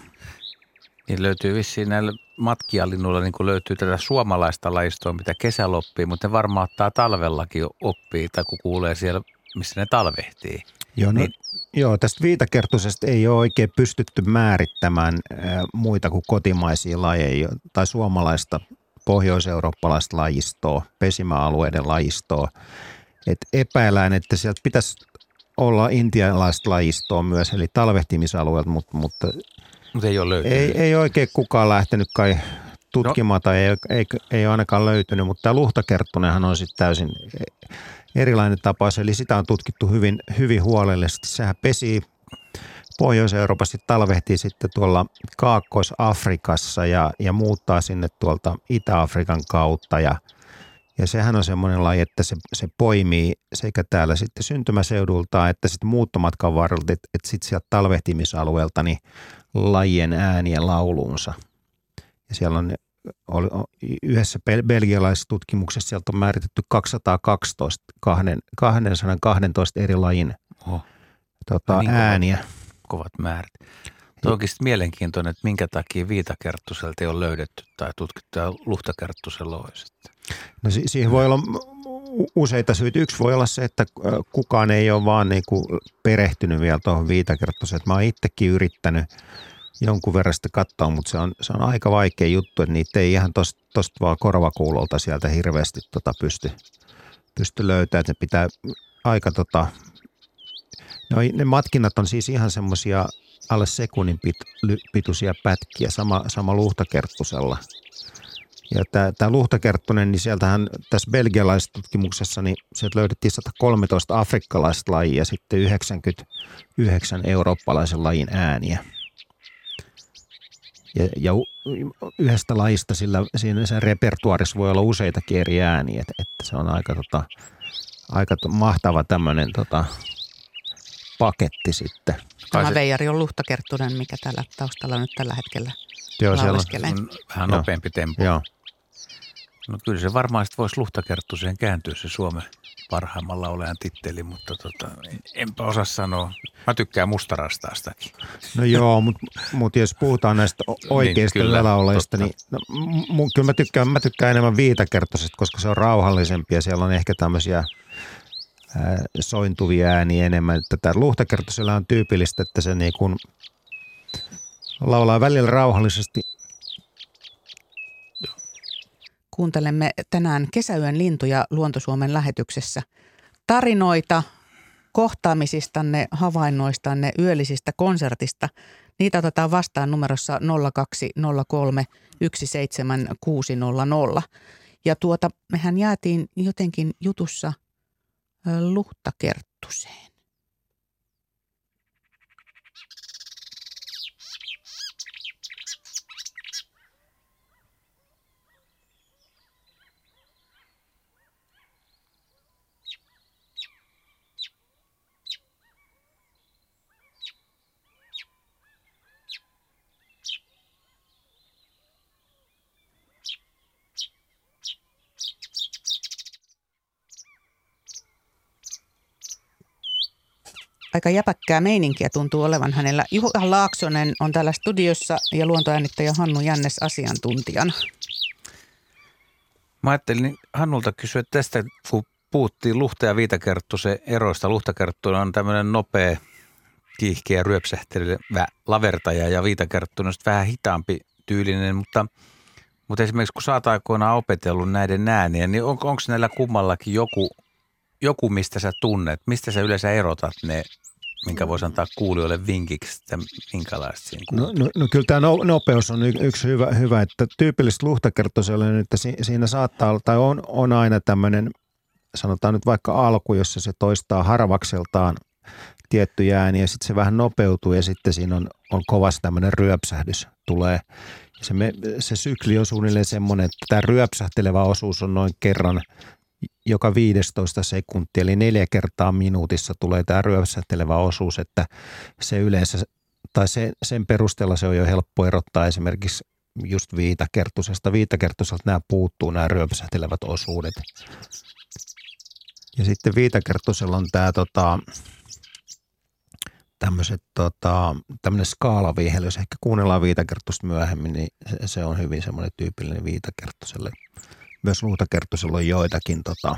Niin löytyy vissiin näillä matkialinnuilla niin kuin löytyy tätä suomalaista lajistoa, mitä kesällä oppii, mutta ne varmaan ottaa talvellakin oppii, tai kun kuulee siellä, missä ne talvehtii. Joo, no, niin, joo tästä viitakertuisesta ei ole oikein pystytty määrittämään äh, muita kuin kotimaisia lajeja tai suomalaista pohjois-eurooppalaista lajistoa, pesimäalueiden lajistoa. Et epäillään, että sieltä pitäisi olla intialaista lajistoa myös, eli talvehtimisalueet, mutta, mutta mutta ei ole löytynyt. Ei, ei oikein kukaan lähtenyt kai tutkimaan no. tai ei, ei, ei ole ainakaan löytynyt, mutta tämä luhtakerttunenhan on sitten täysin erilainen tapaus, eli sitä on tutkittu hyvin, hyvin huolellisesti. Sehän pesi Pohjois-Euroopassa talvehtii sitten tuolla Kaakkois-Afrikassa ja, ja muuttaa sinne tuolta Itä-Afrikan kautta ja, ja sehän on semmoinen laji, että se, se poimii sekä täällä sitten syntymäseudulta että sitten muuttomatkan varrella, että, että sitten sieltä talvehtimisalueelta niin lajien äänien lauluunsa. Ja siellä on yhdessä belgialaisessa tutkimuksessa sieltä on määritetty 212, 212 eri lajin oh. tota, niin ääniä. Kovat, kovat määrät. Tuo onkin mielenkiintoinen, että minkä takia viitakerttuselta ei ole löydetty tai tutkittu ja luhtakerttusella olisi. No si- siihen voi olla useita syitä. Yksi voi olla se, että kukaan ei ole vaan niin kuin perehtynyt vielä tuohon viitakerttuseen. Mä oon itsekin yrittänyt jonkun verran sitä katsoa, mutta se on, se on aika vaikea juttu, että niitä ei ihan tuosta vaan korvakuulolta sieltä hirveästi tota pysty, pysty löytämään. Että pitää aika tota, no, ne matkinnat on siis ihan semmoisia alle sekunnin pit, pituisia pätkiä, sama, sama luhtakerttusella – ja tämä, tämä Luhtakerttunen, niin sieltähän tässä belgialaisessa tutkimuksessa, niin sieltä löydettiin 113 afrikkalaista lajia ja sitten 99 eurooppalaisen lajin ääniä. Ja, ja yhdestä lajista sillä, siinä sen repertuarissa voi olla useitakin eri ääniä, että, että se on aika, tota, aika mahtava tämmöinen tota, paketti sitten. Tämä veijari on Luhtakerttunen, mikä täällä taustalla nyt tällä hetkellä Joo, siellä on vähän nopeampi tempo. Joo. No kyllä se varmaan sitten voisi luhtakerttuseen kääntyä se Suomen parhaimmalla olejan titteli, mutta tota, enpä osaa sanoa. Mä tykkään mustarastaastakin. No joo, mutta mut jos puhutaan näistä niin, oikeista niin, yläoleista, niin no, m- kyllä mä tykkään, mä tykkään enemmän viitakerttoisesta, koska se on rauhallisempi ja siellä on ehkä tämmöisiä sointuvia ääniä enemmän. Tätä luhtakerttoisella on tyypillistä, että se niin kuin laulaa välillä rauhallisesti Kuuntelemme tänään kesäyön lintuja Luontosuomen lähetyksessä. Tarinoita kohtaamisistanne, havainnoistanne, yöllisistä konsertista. Niitä otetaan vastaan numerossa 0203 17600. Ja tuota, mehän jäätiin jotenkin jutussa luhtakerttuseen. Aika jäpäkkää meininkiä tuntuu olevan hänellä. Juha Laaksonen on täällä studiossa ja luontoäänittäjä Hannu Jännes asiantuntijana. Mä ajattelin Hannulta kysyä tästä, kun puhuttiin luhta- ja viitakerttusen eroista. Luhtakerttu on tämmöinen nopea, kiihkeä, ryöpsähtelevä lavertaja ja viitakerttu on vähän hitaampi tyylinen, mutta, mutta esimerkiksi kun oot aikoinaan opetellut näiden ääniä, niin on, onko näillä kummallakin joku, joku, mistä sä tunnet, mistä sä yleensä erotat ne minkä voisi antaa kuulijoille vinkiksi, että minkälaista siinä no, no, no, kyllä tämä no, nopeus on yksi hyvä, hyvä että tyypillistä luhtakertoiselle että siinä saattaa olla, tai on, on aina tämmöinen, sanotaan nyt vaikka alku, jossa se toistaa harvakseltaan tietty ääni ja sitten se vähän nopeutuu ja sitten siinä on, on kovasti tämmöinen ryöpsähdys tulee. Se, me, se sykli on suunnilleen semmoinen, että tämä ryöpsähtelevä osuus on noin kerran joka 15 sekuntia, eli neljä kertaa minuutissa tulee tämä ryöpsähtelevä osuus, että se yleensä, tai se, sen perusteella se on jo helppo erottaa esimerkiksi just viitakerttusesta. Viitakerttuselta nämä puuttuu, nämä ryöpsähtelevät osuudet. Ja sitten viitakerttusella on tämä tota, tämmöiset, tota, tämmöinen skaalavihely, jos ehkä kuunnellaan viitakerttusta myöhemmin, niin se, on hyvin semmoinen tyypillinen viitakerttuselle. Myös luutakerttusella on joitakin tota,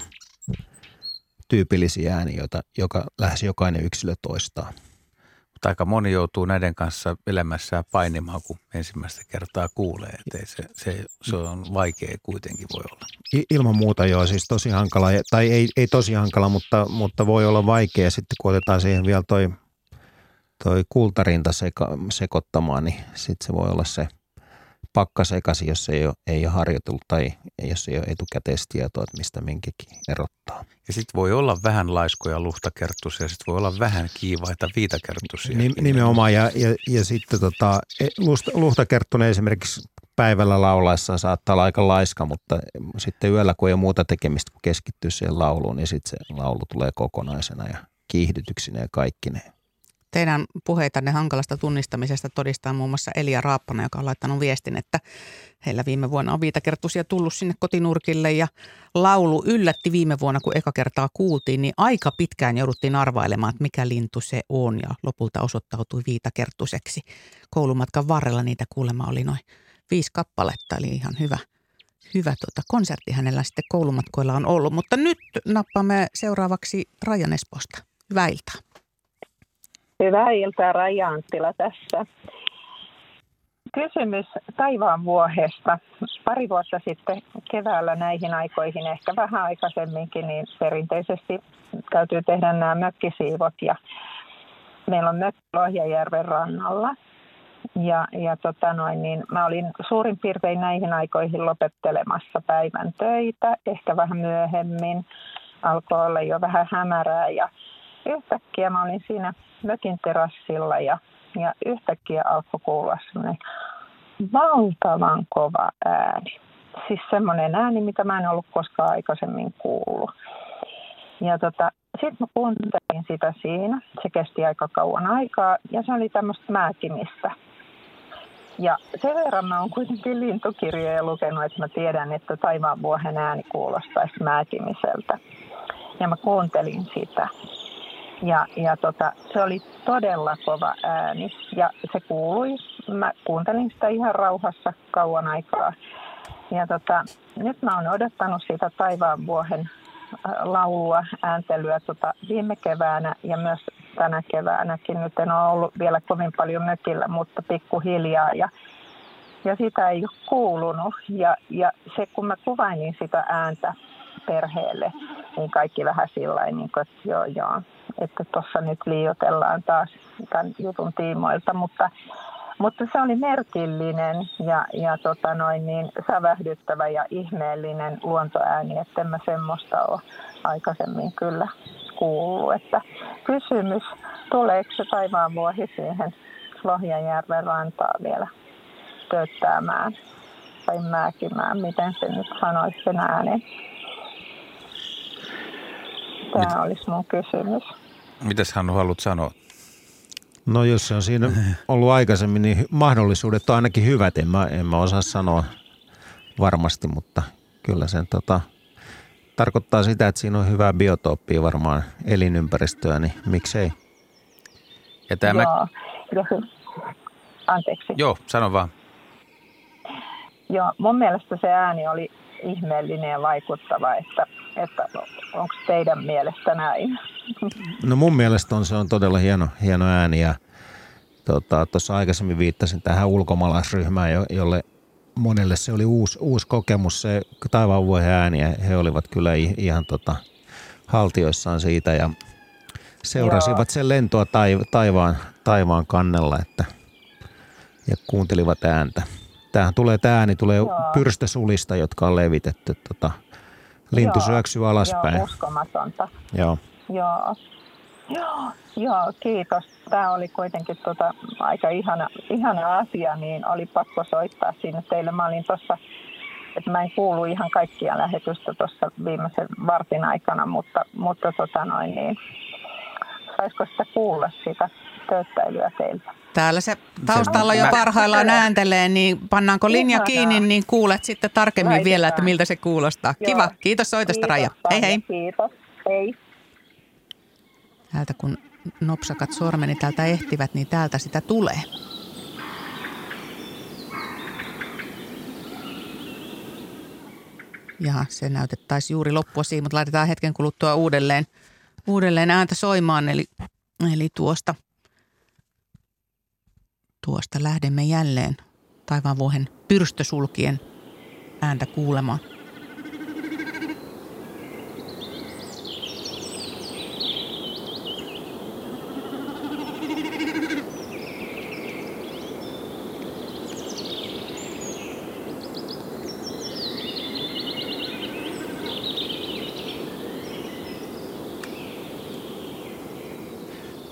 tyypillisiä ääniä, joita joka, lähes jokainen yksilö toistaa. Mutta aika moni joutuu näiden kanssa elämässään painimaan, kun ensimmäistä kertaa kuulee. Että se, se, se on vaikea kuitenkin voi olla. Ilman muuta joo, siis tosi hankala, tai ei, ei tosi hankala, mutta, mutta voi olla vaikea sitten, kun otetaan siihen vielä toi, toi kultarinta seka, sekoittamaan, niin sitten se voi olla se pakka sekaisin, jos ei ole, ei ole harjoitellut tai jos ei ole etukäteistietoa, että mistä minkäkin erottaa. Ja sitten voi olla vähän laiskoja luhtakerttusia ja sitten voi olla vähän kiivaita viitakerttusia. Nimenomaan ja, ja, ja sitten tota, e, luhtakerttunen esimerkiksi päivällä laulaessa saattaa olla aika laiska, mutta sitten yöllä kun ei ole muuta tekemistä kuin keskittyä siihen lauluun, niin sitten se laulu tulee kokonaisena ja kiihdytyksineen ja kaikkineen. Teidän puheitanne hankalasta tunnistamisesta todistaa muun muassa Elia Raappana, joka on laittanut viestin, että heillä viime vuonna on viitakertusia tullut sinne kotinurkille ja laulu yllätti viime vuonna, kun eka kertaa kuultiin, niin aika pitkään jouduttiin arvailemaan, että mikä lintu se on ja lopulta osoittautui viitakertuseksi. Koulumatkan varrella niitä kuulemma oli noin viisi kappaletta, eli ihan hyvä, hyvä tuota, konsertti hänellä sitten koulumatkoilla on ollut. Mutta nyt nappaamme seuraavaksi Rajan Esposta. Hyvää iltaa. Hyvää iltaa, Raija Anttila tässä. Kysymys taivaan vuohesta. Pari vuotta sitten keväällä näihin aikoihin, ehkä vähän aikaisemminkin, niin perinteisesti täytyy tehdä nämä mökkisiivot. Ja meillä on mökki Lohjajärven rannalla. Ja, ja tota noin, niin mä olin suurin piirtein näihin aikoihin lopettelemassa päivän töitä, ehkä vähän myöhemmin. Alkoi olla jo vähän hämärää ja yhtäkkiä mä olin siinä mökin terassilla ja, ja yhtäkkiä alkoi kuulua semmoinen valtavan kova ääni. Siis semmoinen ääni, mitä mä en ollut koskaan aikaisemmin kuullut. Ja tota, sitten mä kuuntelin sitä siinä. Se kesti aika kauan aikaa ja se oli tämmöistä määkimistä. Ja sen verran mä oon kuitenkin lintukirjoja lukenut, että mä tiedän, että taivaan vuohen ääni kuulostaisi määkimiseltä. Ja mä kuuntelin sitä. Ja, ja tota, se oli todella kova ääni ja se kuului. Mä kuuntelin sitä ihan rauhassa kauan aikaa. Ja tota, nyt mä oon odottanut sitä taivaan vuohen äh, laulua, ääntelyä tota, viime keväänä ja myös tänä keväänäkin. Nyt en ole ollut vielä kovin paljon mökillä, mutta pikkuhiljaa. Ja, ja sitä ei ole kuulunut. Ja, ja se, kun mä kuvainin sitä ääntä perheelle, niin kaikki vähän sillä niin että joo joo, että tuossa nyt liiotellaan taas tämän jutun tiimoilta, mutta, mutta se oli merkillinen ja, ja tota noin, niin sävähdyttävä ja ihmeellinen luontoääni, että en mä semmoista ole aikaisemmin kyllä kuullut. Että kysymys, tuleeko se taivaan vuohi siihen Lohjanjärven rantaa vielä tööttämään tai määkimään, miten se nyt sanoisi sen äänen. Tämä olisi mun kysymys. Mitäs Hannu haluat sanoa? No jos se on siinä ollut aikaisemmin, niin mahdollisuudet on ainakin hyvät. En mä, en mä osaa sanoa varmasti, mutta kyllä sen tota, tarkoittaa sitä, että siinä on hyvää biotooppia varmaan elinympäristöä, niin miksei. Ja tämä... Joo, anteeksi. Joo, sano vaan. Joo, mun mielestä se ääni oli ihmeellinen ja vaikuttava, että, että onko teidän mielestä näin? No mun mielestä on, se on todella hieno, hieno ääni ja tuossa tota, aikaisemmin viittasin tähän ulkomaalaisryhmään, jolle monelle se oli uusi, uusi kokemus, se taivaan ääni ja he olivat kyllä ihan tota, haltioissaan siitä ja seurasivat Joo. sen lentoa taivaan, taivaan kannella että, ja kuuntelivat ääntä. Tämähän tulee, tämä ääni tulee Joo. pyrstösulista, jotka on levitetty. Tota, lintu joo, syöksyy alaspäin. Joo, uskomatonta. Joo. Joo. Joo, joo, kiitos. Tämä oli kuitenkin tota, aika ihana, ihana asia, niin oli pakko soittaa sinne teille. Mä olin tuossa, että mä en kuulu ihan kaikkia lähetystä tuossa viimeisen vartin aikana, mutta, mutta tota noin, niin, saisiko sitä kuulla sitä tööttäilyä teiltä? Täällä se taustalla jo parhaillaan ääntelee, niin pannaanko linja kiinni, niin kuulet sitten tarkemmin vielä, että miltä se kuulostaa. Kiva, kiitos soitosta Raija. Hei hei. Kiitos. Ei. Täältä kun nopsakat sormeni täältä ehtivät, niin täältä sitä tulee. Ja se näytettäisiin juuri loppua siihen, mutta laitetaan hetken kuluttua uudelleen, uudelleen ääntä soimaan. Eli, eli tuosta, tuosta lähdemme jälleen taivaanvuohen pyrstösulkien ääntä kuulemaan.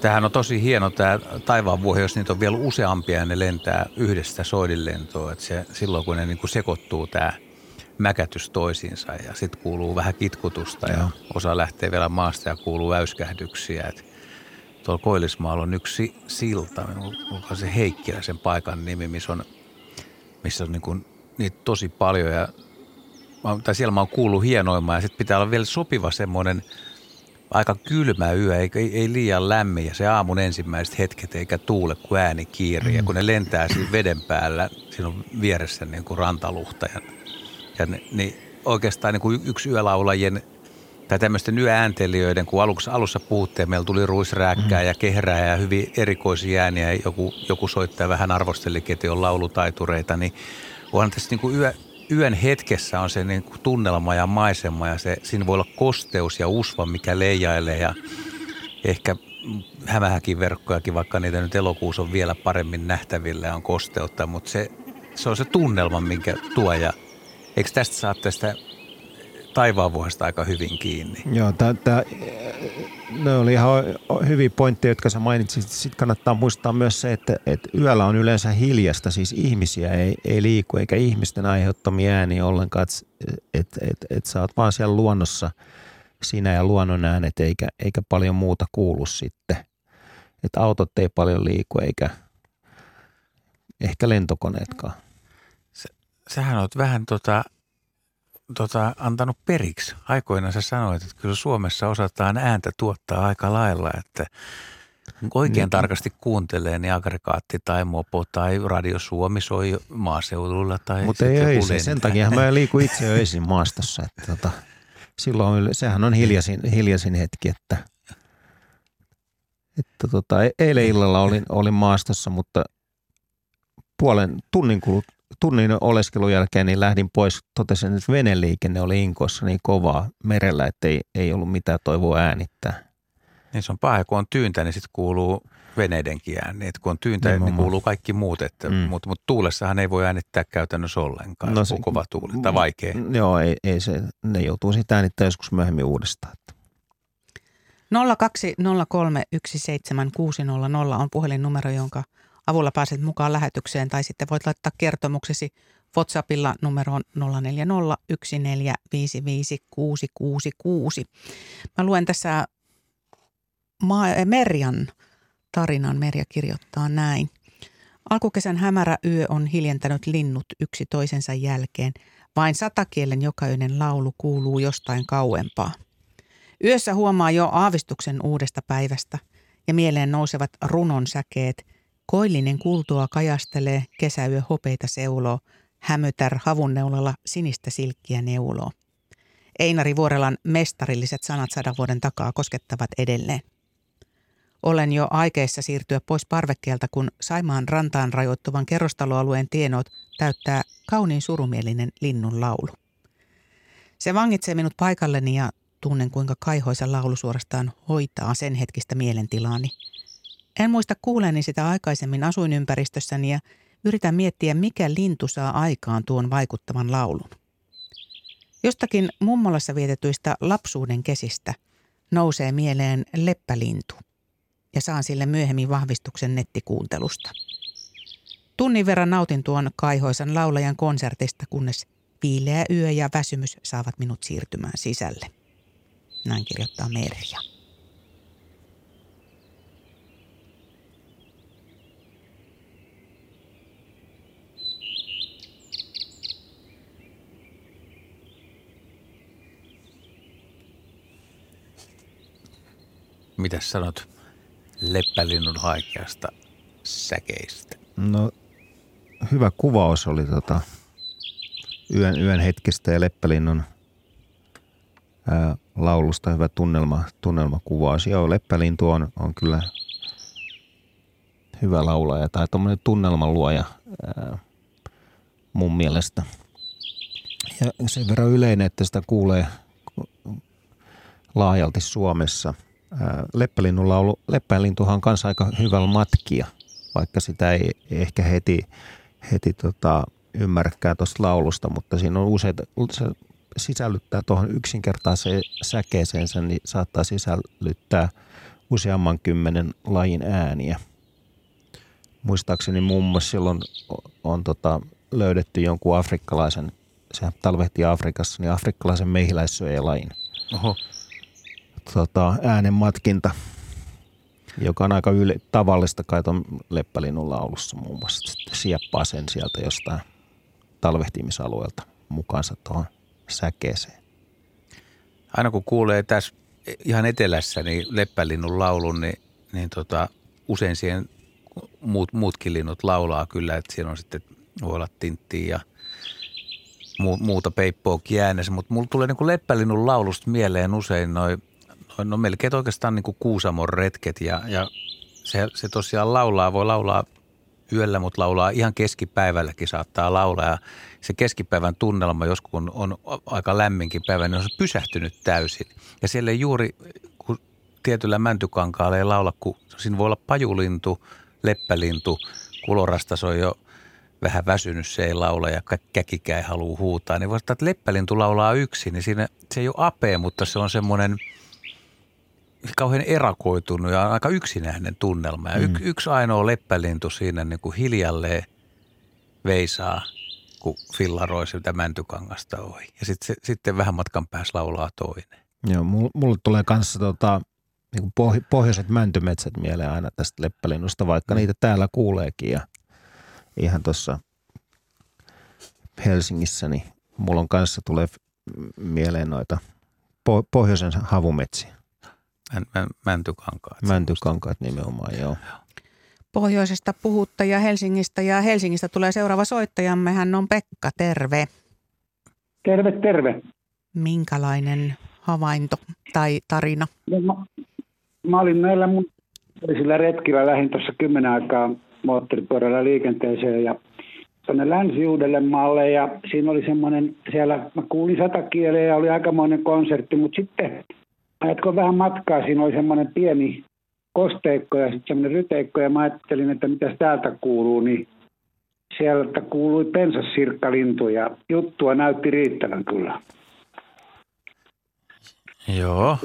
Tämähän on tosi hieno tämä taivaanvuohi, jos niitä on vielä useampia ja ne lentää yhdestä soidinlentoa. Että se, silloin kun ne niin kuin sekoittuu tämä mäkätys toisiinsa ja sitten kuuluu vähän kitkutusta ja, ja osa lähtee vielä maasta ja kuuluu äyskähdyksiä. Et tuolla Koillismaalla on yksi silta, onko se Heikkilä sen paikan nimi, missä on, missä on niin kuin, niitä tosi paljon ja tai siellä mä oon kuullut hienoimaa ja sitten pitää olla vielä sopiva semmoinen – aika kylmä yö, ei, ei liian lämmin ja se aamun ensimmäiset hetket eikä tuule kuin ääni kiiri. Mm. Ja kun ne lentää siinä veden päällä, siinä on vieressä niin kuin rantaluhta ja, ja ne, niin oikeastaan niin kuin yksi yölaulajien tai tämmöisten yöääntelijöiden, kun alussa, alussa puhuttiin, meillä tuli ruisrääkkää mm. ja kehrää ja hyvin erikoisia ääniä, joku, joku soittaja vähän arvostelikin, että on laulutaitureita, niin onhan tässä niin kuin yö, yön hetkessä on se niin kuin tunnelma ja maisema ja se, siinä voi olla kosteus ja usva, mikä leijailee ja ehkä hämähäkin verkkojakin, vaikka niitä nyt elokuussa on vielä paremmin nähtävillä ja on kosteutta, mutta se, se on se tunnelma, minkä tuo ja eikö tästä saa tästä taivaanvuohesta aika hyvin kiinni. Joo, tää, tää, ne oli ihan hyviä pointteja, jotka sä mainitsit. Sitten kannattaa muistaa myös se, että, että yöllä on yleensä hiljasta, siis ihmisiä ei, ei liiku eikä ihmisten aiheuttamia ääniä ollenkaan, että et, et, et sä oot vaan siellä luonnossa sinä ja luonnon äänet eikä, eikä paljon muuta kuulu sitten. Että autot ei paljon liiku eikä ehkä lentokoneetkaan. Sä, sähän oot vähän tota tota, antanut periksi. Aikoinaan sä sanoit, että kyllä Suomessa osataan ääntä tuottaa aika lailla, että oikein niin. tarkasti kuuntelee, niin aggregaatti tai mopo tai radio Suomi soi maaseudulla. Tai Mutta ei öisin, sen takia mä liikun itse öisin maastossa. Että tota, silloin sehän on hiljaisin, hiljaisin hetki, että, että tota, e-, eilen illalla olin, olin maastossa, mutta puolen tunnin kulut, tunnin oleskelun jälkeen niin lähdin pois. Totesin, että veneliikenne oli Inkossa niin kovaa merellä, että ei, ei ollut mitään toivoa äänittää. Niin se on paha, kun on tyyntä, niin sitten kuuluu veneidenkin ääni. Et kun on tyyntä, niin, niin kuuluu kaikki muut. Että, mm. Mutta mut tuulessahan ei voi äänittää käytännössä ollenkaan, no se, kun kova tuuli tai vaikea. Joo, ei, ei se, ne joutuu sitten äänittämään joskus myöhemmin uudestaan. 020317600 on puhelinnumero, jonka – avulla pääset mukaan lähetykseen tai sitten voit laittaa kertomuksesi WhatsAppilla numeroon 0401455666. Mä luen tässä Merjan tarinan. Merja kirjoittaa näin. Alkukesän hämärä yö on hiljentänyt linnut yksi toisensa jälkeen. Vain satakielen jokainen laulu kuuluu jostain kauempaa. Yössä huomaa jo aavistuksen uudesta päivästä ja mieleen nousevat runon säkeet – Koillinen kultua kajastelee, kesäyö hopeita seuloo, hämötär havunneulalla sinistä silkkiä neuloo. Einari Vuorelan mestarilliset sanat sadan vuoden takaa koskettavat edelleen. Olen jo aikeissa siirtyä pois parvekkeelta, kun Saimaan rantaan rajoittuvan kerrostaloalueen tienot täyttää kauniin surumielinen linnun laulu. Se vangitsee minut paikalleni ja tunnen kuinka kaihoisa laulu suorastaan hoitaa sen hetkistä mielentilaani – en muista kuuleeni sitä aikaisemmin asuinympäristössäni ja yritän miettiä, mikä lintu saa aikaan tuon vaikuttavan laulun. Jostakin mummolassa vietetyistä lapsuuden kesistä nousee mieleen leppälintu ja saan sille myöhemmin vahvistuksen nettikuuntelusta. Tunnin verran nautin tuon kaihoisan laulajan konsertista, kunnes viileä yö ja väsymys saavat minut siirtymään sisälle. Näin kirjoittaa Merja. Mitä sanot leppälinnun haikeasta säkeistä? No hyvä kuvaus oli tota, yön, yön hetkistä ja leppälinnun ää, laulusta hyvä tunnelma, tunnelmakuvaus. Joo, leppälintu on, on kyllä hyvä laulaja tai tuommoinen tunnelman luoja mun mielestä. Ja sen verran yleinen, että sitä kuulee laajalti Suomessa. Leppälinnun laulu, leppälintuhan on kanssa aika hyvällä matkia, vaikka sitä ei ehkä heti, heti tota, ymmärräkään tuosta laulusta, mutta siinä on useita, se sisällyttää tuohon yksinkertaiseen säkeeseensä, niin saattaa sisällyttää useamman kymmenen lajin ääniä. Muistaakseni muun muassa silloin on, on tota, löydetty jonkun afrikkalaisen, se talvehti Afrikassa, niin afrikkalaisen mehiläissyöjälajin Oho. Tota, äänenmatkinta, joka on aika yle, tavallista kai tuon leppälinnun laulussa muun muassa. Sitten sieppaa sen sieltä jostain talvehtimisalueelta mukaansa tuohon säkeeseen. Aina kun kuulee tässä ihan etelässä niin leppälinnun laulun, niin, niin tota, usein siihen muut, muutkin linnut laulaa kyllä, että siinä on sitten voi ja muu, muuta peippoa äänessä, mutta mulla tulee niin leppälinnun laulusta mieleen usein noin noi, no melkein oikeastaan niin kuin Kuusamon retket ja, ja se, se tosiaan laulaa, voi laulaa yöllä, mutta laulaa ihan keskipäivälläkin saattaa laulaa. Ja se keskipäivän tunnelma joskus kun on aika lämminkin päivä, niin on se pysähtynyt täysin. Ja siellä ei juuri, kun tietyllä mäntykankaalla ei laula, kun siinä voi olla pajulintu, leppälintu, kulorasta se on jo vähän väsynyt, se ei laula ja käkikään ei halua huutaa. Niin voisi että leppälintu laulaa yksin, niin siinä se ei ole apea, mutta se on semmoinen – kauhean erakoitunut ja aika yksinäinen tunnelma. Ja mm. yksi ainoa leppälintu siinä niin kuin hiljalleen veisaa, kun fillaroi sitä mäntykangasta ohi. Ja sitten sitten vähän matkan päässä laulaa toinen. Joo, mulle tulee kanssa tota, niin kuin pohjoiset mäntymetsät mieleen aina tästä leppälinnusta, vaikka mm. niitä täällä kuuleekin. Ja ihan tuossa Helsingissä, niin mulla on kanssa tulee mieleen noita pohjoisen havumetsiä. Mäntykankaat. Mäntykankaat nimenomaan, joo. Pohjoisesta puhuttaja Helsingistä ja Helsingistä tulee seuraava soittajamme. Hän on Pekka, terve. Terve, terve. Minkälainen havainto tai tarina? No, mä, mä olin meillä mun sillä retkillä lähin tuossa kymmenen aikaa moottoripyörällä liikenteeseen ja tuonne Länsi-Uudellemaalle ja siinä oli semmoinen, siellä mä kuulin sata kieleä ja oli aikamoinen konsertti, mutta sitten Ajatko vähän matkaa, siinä oli semmoinen pieni kosteikko ja sitten semmoinen ryteikko ja mä ajattelin, että mitä täältä kuuluu, niin sieltä kuului pensassirkkalintu ja juttua näytti riittävän kyllä. Joo.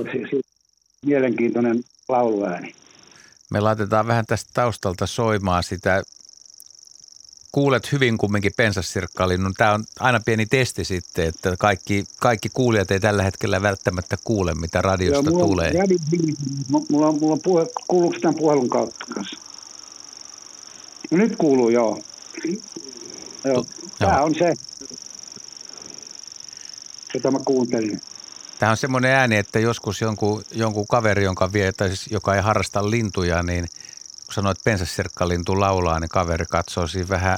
Mielenkiintoinen lauluääni. Me laitetaan vähän tästä taustalta soimaan sitä kuulet hyvin kumminkin pensassirkkalinnun. Tämä on aina pieni testi sitten, että kaikki, kaikki kuulijat ei tällä hetkellä välttämättä kuule, mitä radiosta Joo, mulla tulee. On, mulla on, mulla on puhe, kuuluuko tämän puhelun kautta kanssa? No nyt kuuluu, joo. joo. Tämä joo. on se, jota mä kuuntelin. Tämä on semmoinen ääni, että joskus jonkun, jonkun kaveri, jonka vie, tai siis, joka ei harrasta lintuja, niin – kun sanoit, että pensassirkkalintu laulaa, niin kaveri katsoo siinä vähän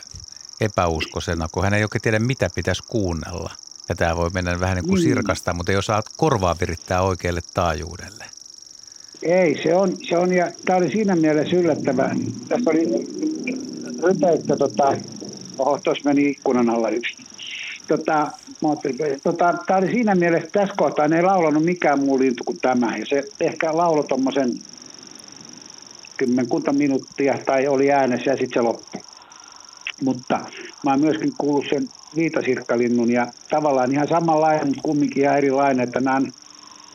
epäuskoisena, kun hän ei oikein tiedä, mitä pitäisi kuunnella. Ja tämä voi mennä vähän niin kuin mm. sirkasta, mutta ei osaa korvaa virittää oikealle taajuudelle. Ei, se on, se on ja tämä oli siinä mielessä yllättävää. Tässä oli ryteikkä, tota, oho, tuossa meni ikkunan alla yksi. Tota, tota, tämä oli siinä mielessä, tässä kohtaa ei laulanut mikään muu lintu kuin tämä. Ja se ehkä lauloi tuommoisen kymmenkunta minuuttia tai oli äänessä ja sitten se loppui. Mutta mä oon myöskin kuullut sen viitasirkkalinnun ja tavallaan ihan samanlainen, mutta kumminkin ihan erilainen, että nämä on,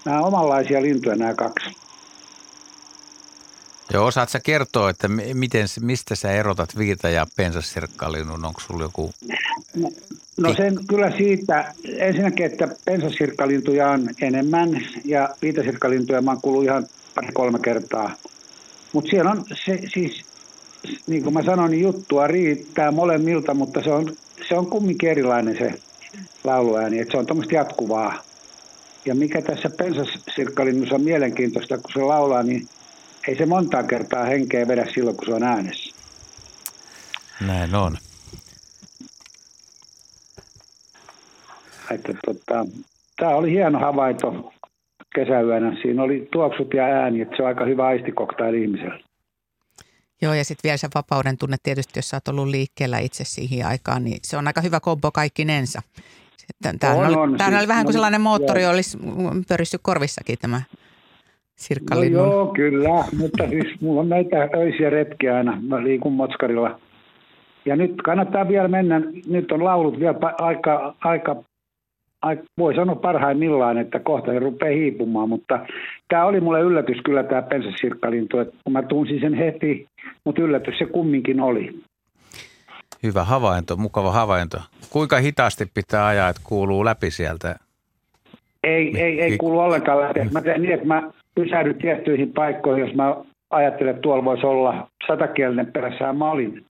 nämä on omanlaisia lintuja nämä kaksi. Joo, osaat sä kertoa, että miten, mistä sä erotat viita- ja pensassirkkalinnun? Onko sulla joku... No, no sen kyllä siitä, ensinnäkin, että pensassirkkalintuja on enemmän ja viitasirkkalintuja mä oon kuullut ihan pari-kolme kertaa – mutta siellä on se, siis, niin kuin mä sanoin, niin juttua riittää molemmilta, mutta se on, se on kumminkin erilainen se lauluääni, että se on tuommoista jatkuvaa. ja mikä tässä pensasirkkalinnussa on mielenkiintoista, kun se laulaa, niin ei se montaa kertaa henkeä vedä silloin, kun se on äänessä. Näin on. Että tota, tämä oli hieno havainto kesäyönä. Siinä oli tuoksut ja ääni, että se on aika hyvä aistikoktaili ihmiselle. Joo, ja sitten vielä se vapauden tunne tietysti, jos sä oot ollut liikkeellä itse siihen aikaan, niin se on aika hyvä kombo kaikkinensa. Tämä on, oli, on, siis, oli vähän kuin sellainen moottori joo. olisi pörissy korvissakin tämä sirkkalinnun. No joo, kyllä, mutta siis mulla on näitä öisiä retkiä aina. Mä liikun Motskarilla. Ja nyt kannattaa vielä mennä, nyt on laulut vielä aika, aika voi sanoa parhaimmillaan, että kohta se rupeaa hiipumaan, mutta tämä oli mulle yllätys kyllä tämä pensasirkkalintu, että mä tunsin sen heti, mutta yllätys se kumminkin oli. Hyvä havainto, mukava havainto. Kuinka hitaasti pitää ajaa, että kuuluu läpi sieltä? Ei, ei, ei kuulu ollenkaan läpi. Mä teen niin, että mä pysähdyn tiettyihin paikkoihin, jos mä ajattelen, että tuolla voisi olla satakielinen perässä, mä olin.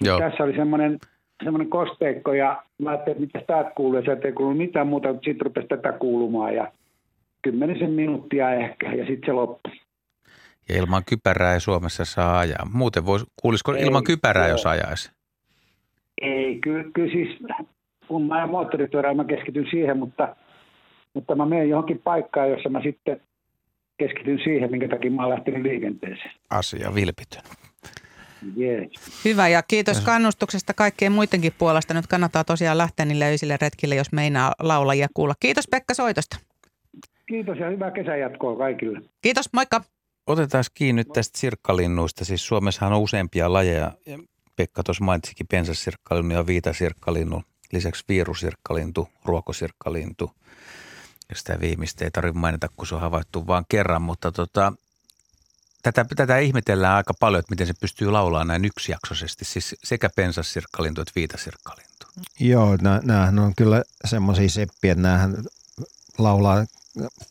Joo. Tässä oli semmoinen semmoinen kosteikko ja mä ajattelin, että mitä täältä kuuluu. Ja sieltä ei kuulu mitään muuta, mutta sitten rupesi tätä kuulumaan ja kymmenisen minuuttia ehkä ja sitten se loppui. Ja ilman kypärää ei Suomessa saa ajaa. Muuten vois, kuulisiko ei, ilman kypärää, joo. jos ajaisi? Ei, kyllä, kyllä siis kun mä ajan moottoripyörää, mä keskityn siihen, mutta, mutta mä menen johonkin paikkaan, jossa mä sitten keskityn siihen, minkä takia mä oon lähtenyt liikenteeseen. Asia vilpitön. Yes. Hyvä ja kiitos kannustuksesta kaikkien muidenkin puolesta. Nyt kannattaa tosiaan lähteä niille öisille retkille, jos meinaa laulajia kuulla. Kiitos Pekka soitosta. Kiitos ja hyvää kesänjatkoa kaikille. Kiitos, moikka. Otetaan kiinni nyt tästä sirkkalinnuista. Siis Suomessahan on useampia lajeja. Pekka tuossa mainitsikin pensasirkkalinnun ja viitasirkkalinnun. Lisäksi viirusirkkalintu, ruokosirkkalintu. Ja sitä viimeistä ei tarvitse mainita, kun se on havaittu vain kerran. Mutta tota, tätä, tätä ihmetellään aika paljon, että miten se pystyy laulamaan näin yksijaksoisesti, siis sekä pensassirkkalintu että viitasirkkalintu. Joo, näähän on kyllä semmoisia seppiä, että näähän laulaa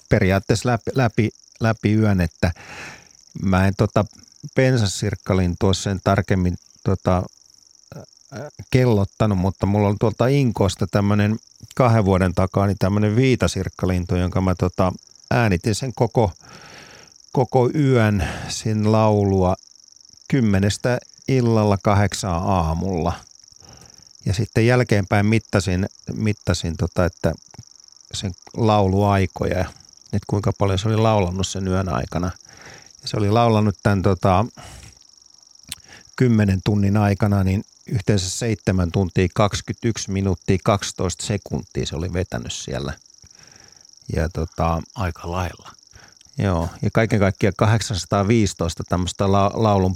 periaatteessa läpi, läpi, läpi yön, että mä en tota pensassirkkalintua sen tarkemmin tota, kellottanut, mutta mulla on tuolta Inkosta tämmöinen kahden vuoden takaa niin tämmöinen viitasirkkalintu, jonka mä tota, äänitin sen koko – koko yön sin laulua kymmenestä illalla kahdeksaan aamulla. Ja sitten jälkeenpäin mittasin, mittasin tota, että sen lauluaikoja, että kuinka paljon se oli laulanut sen yön aikana. Ja se oli laulanut tämän tota, 10 tunnin aikana, niin yhteensä 7 tuntia 21 minuuttia 12 sekuntia se oli vetänyt siellä. Ja tota, Aika lailla. Joo, ja kaiken kaikkiaan 815 tämmöistä la- laulun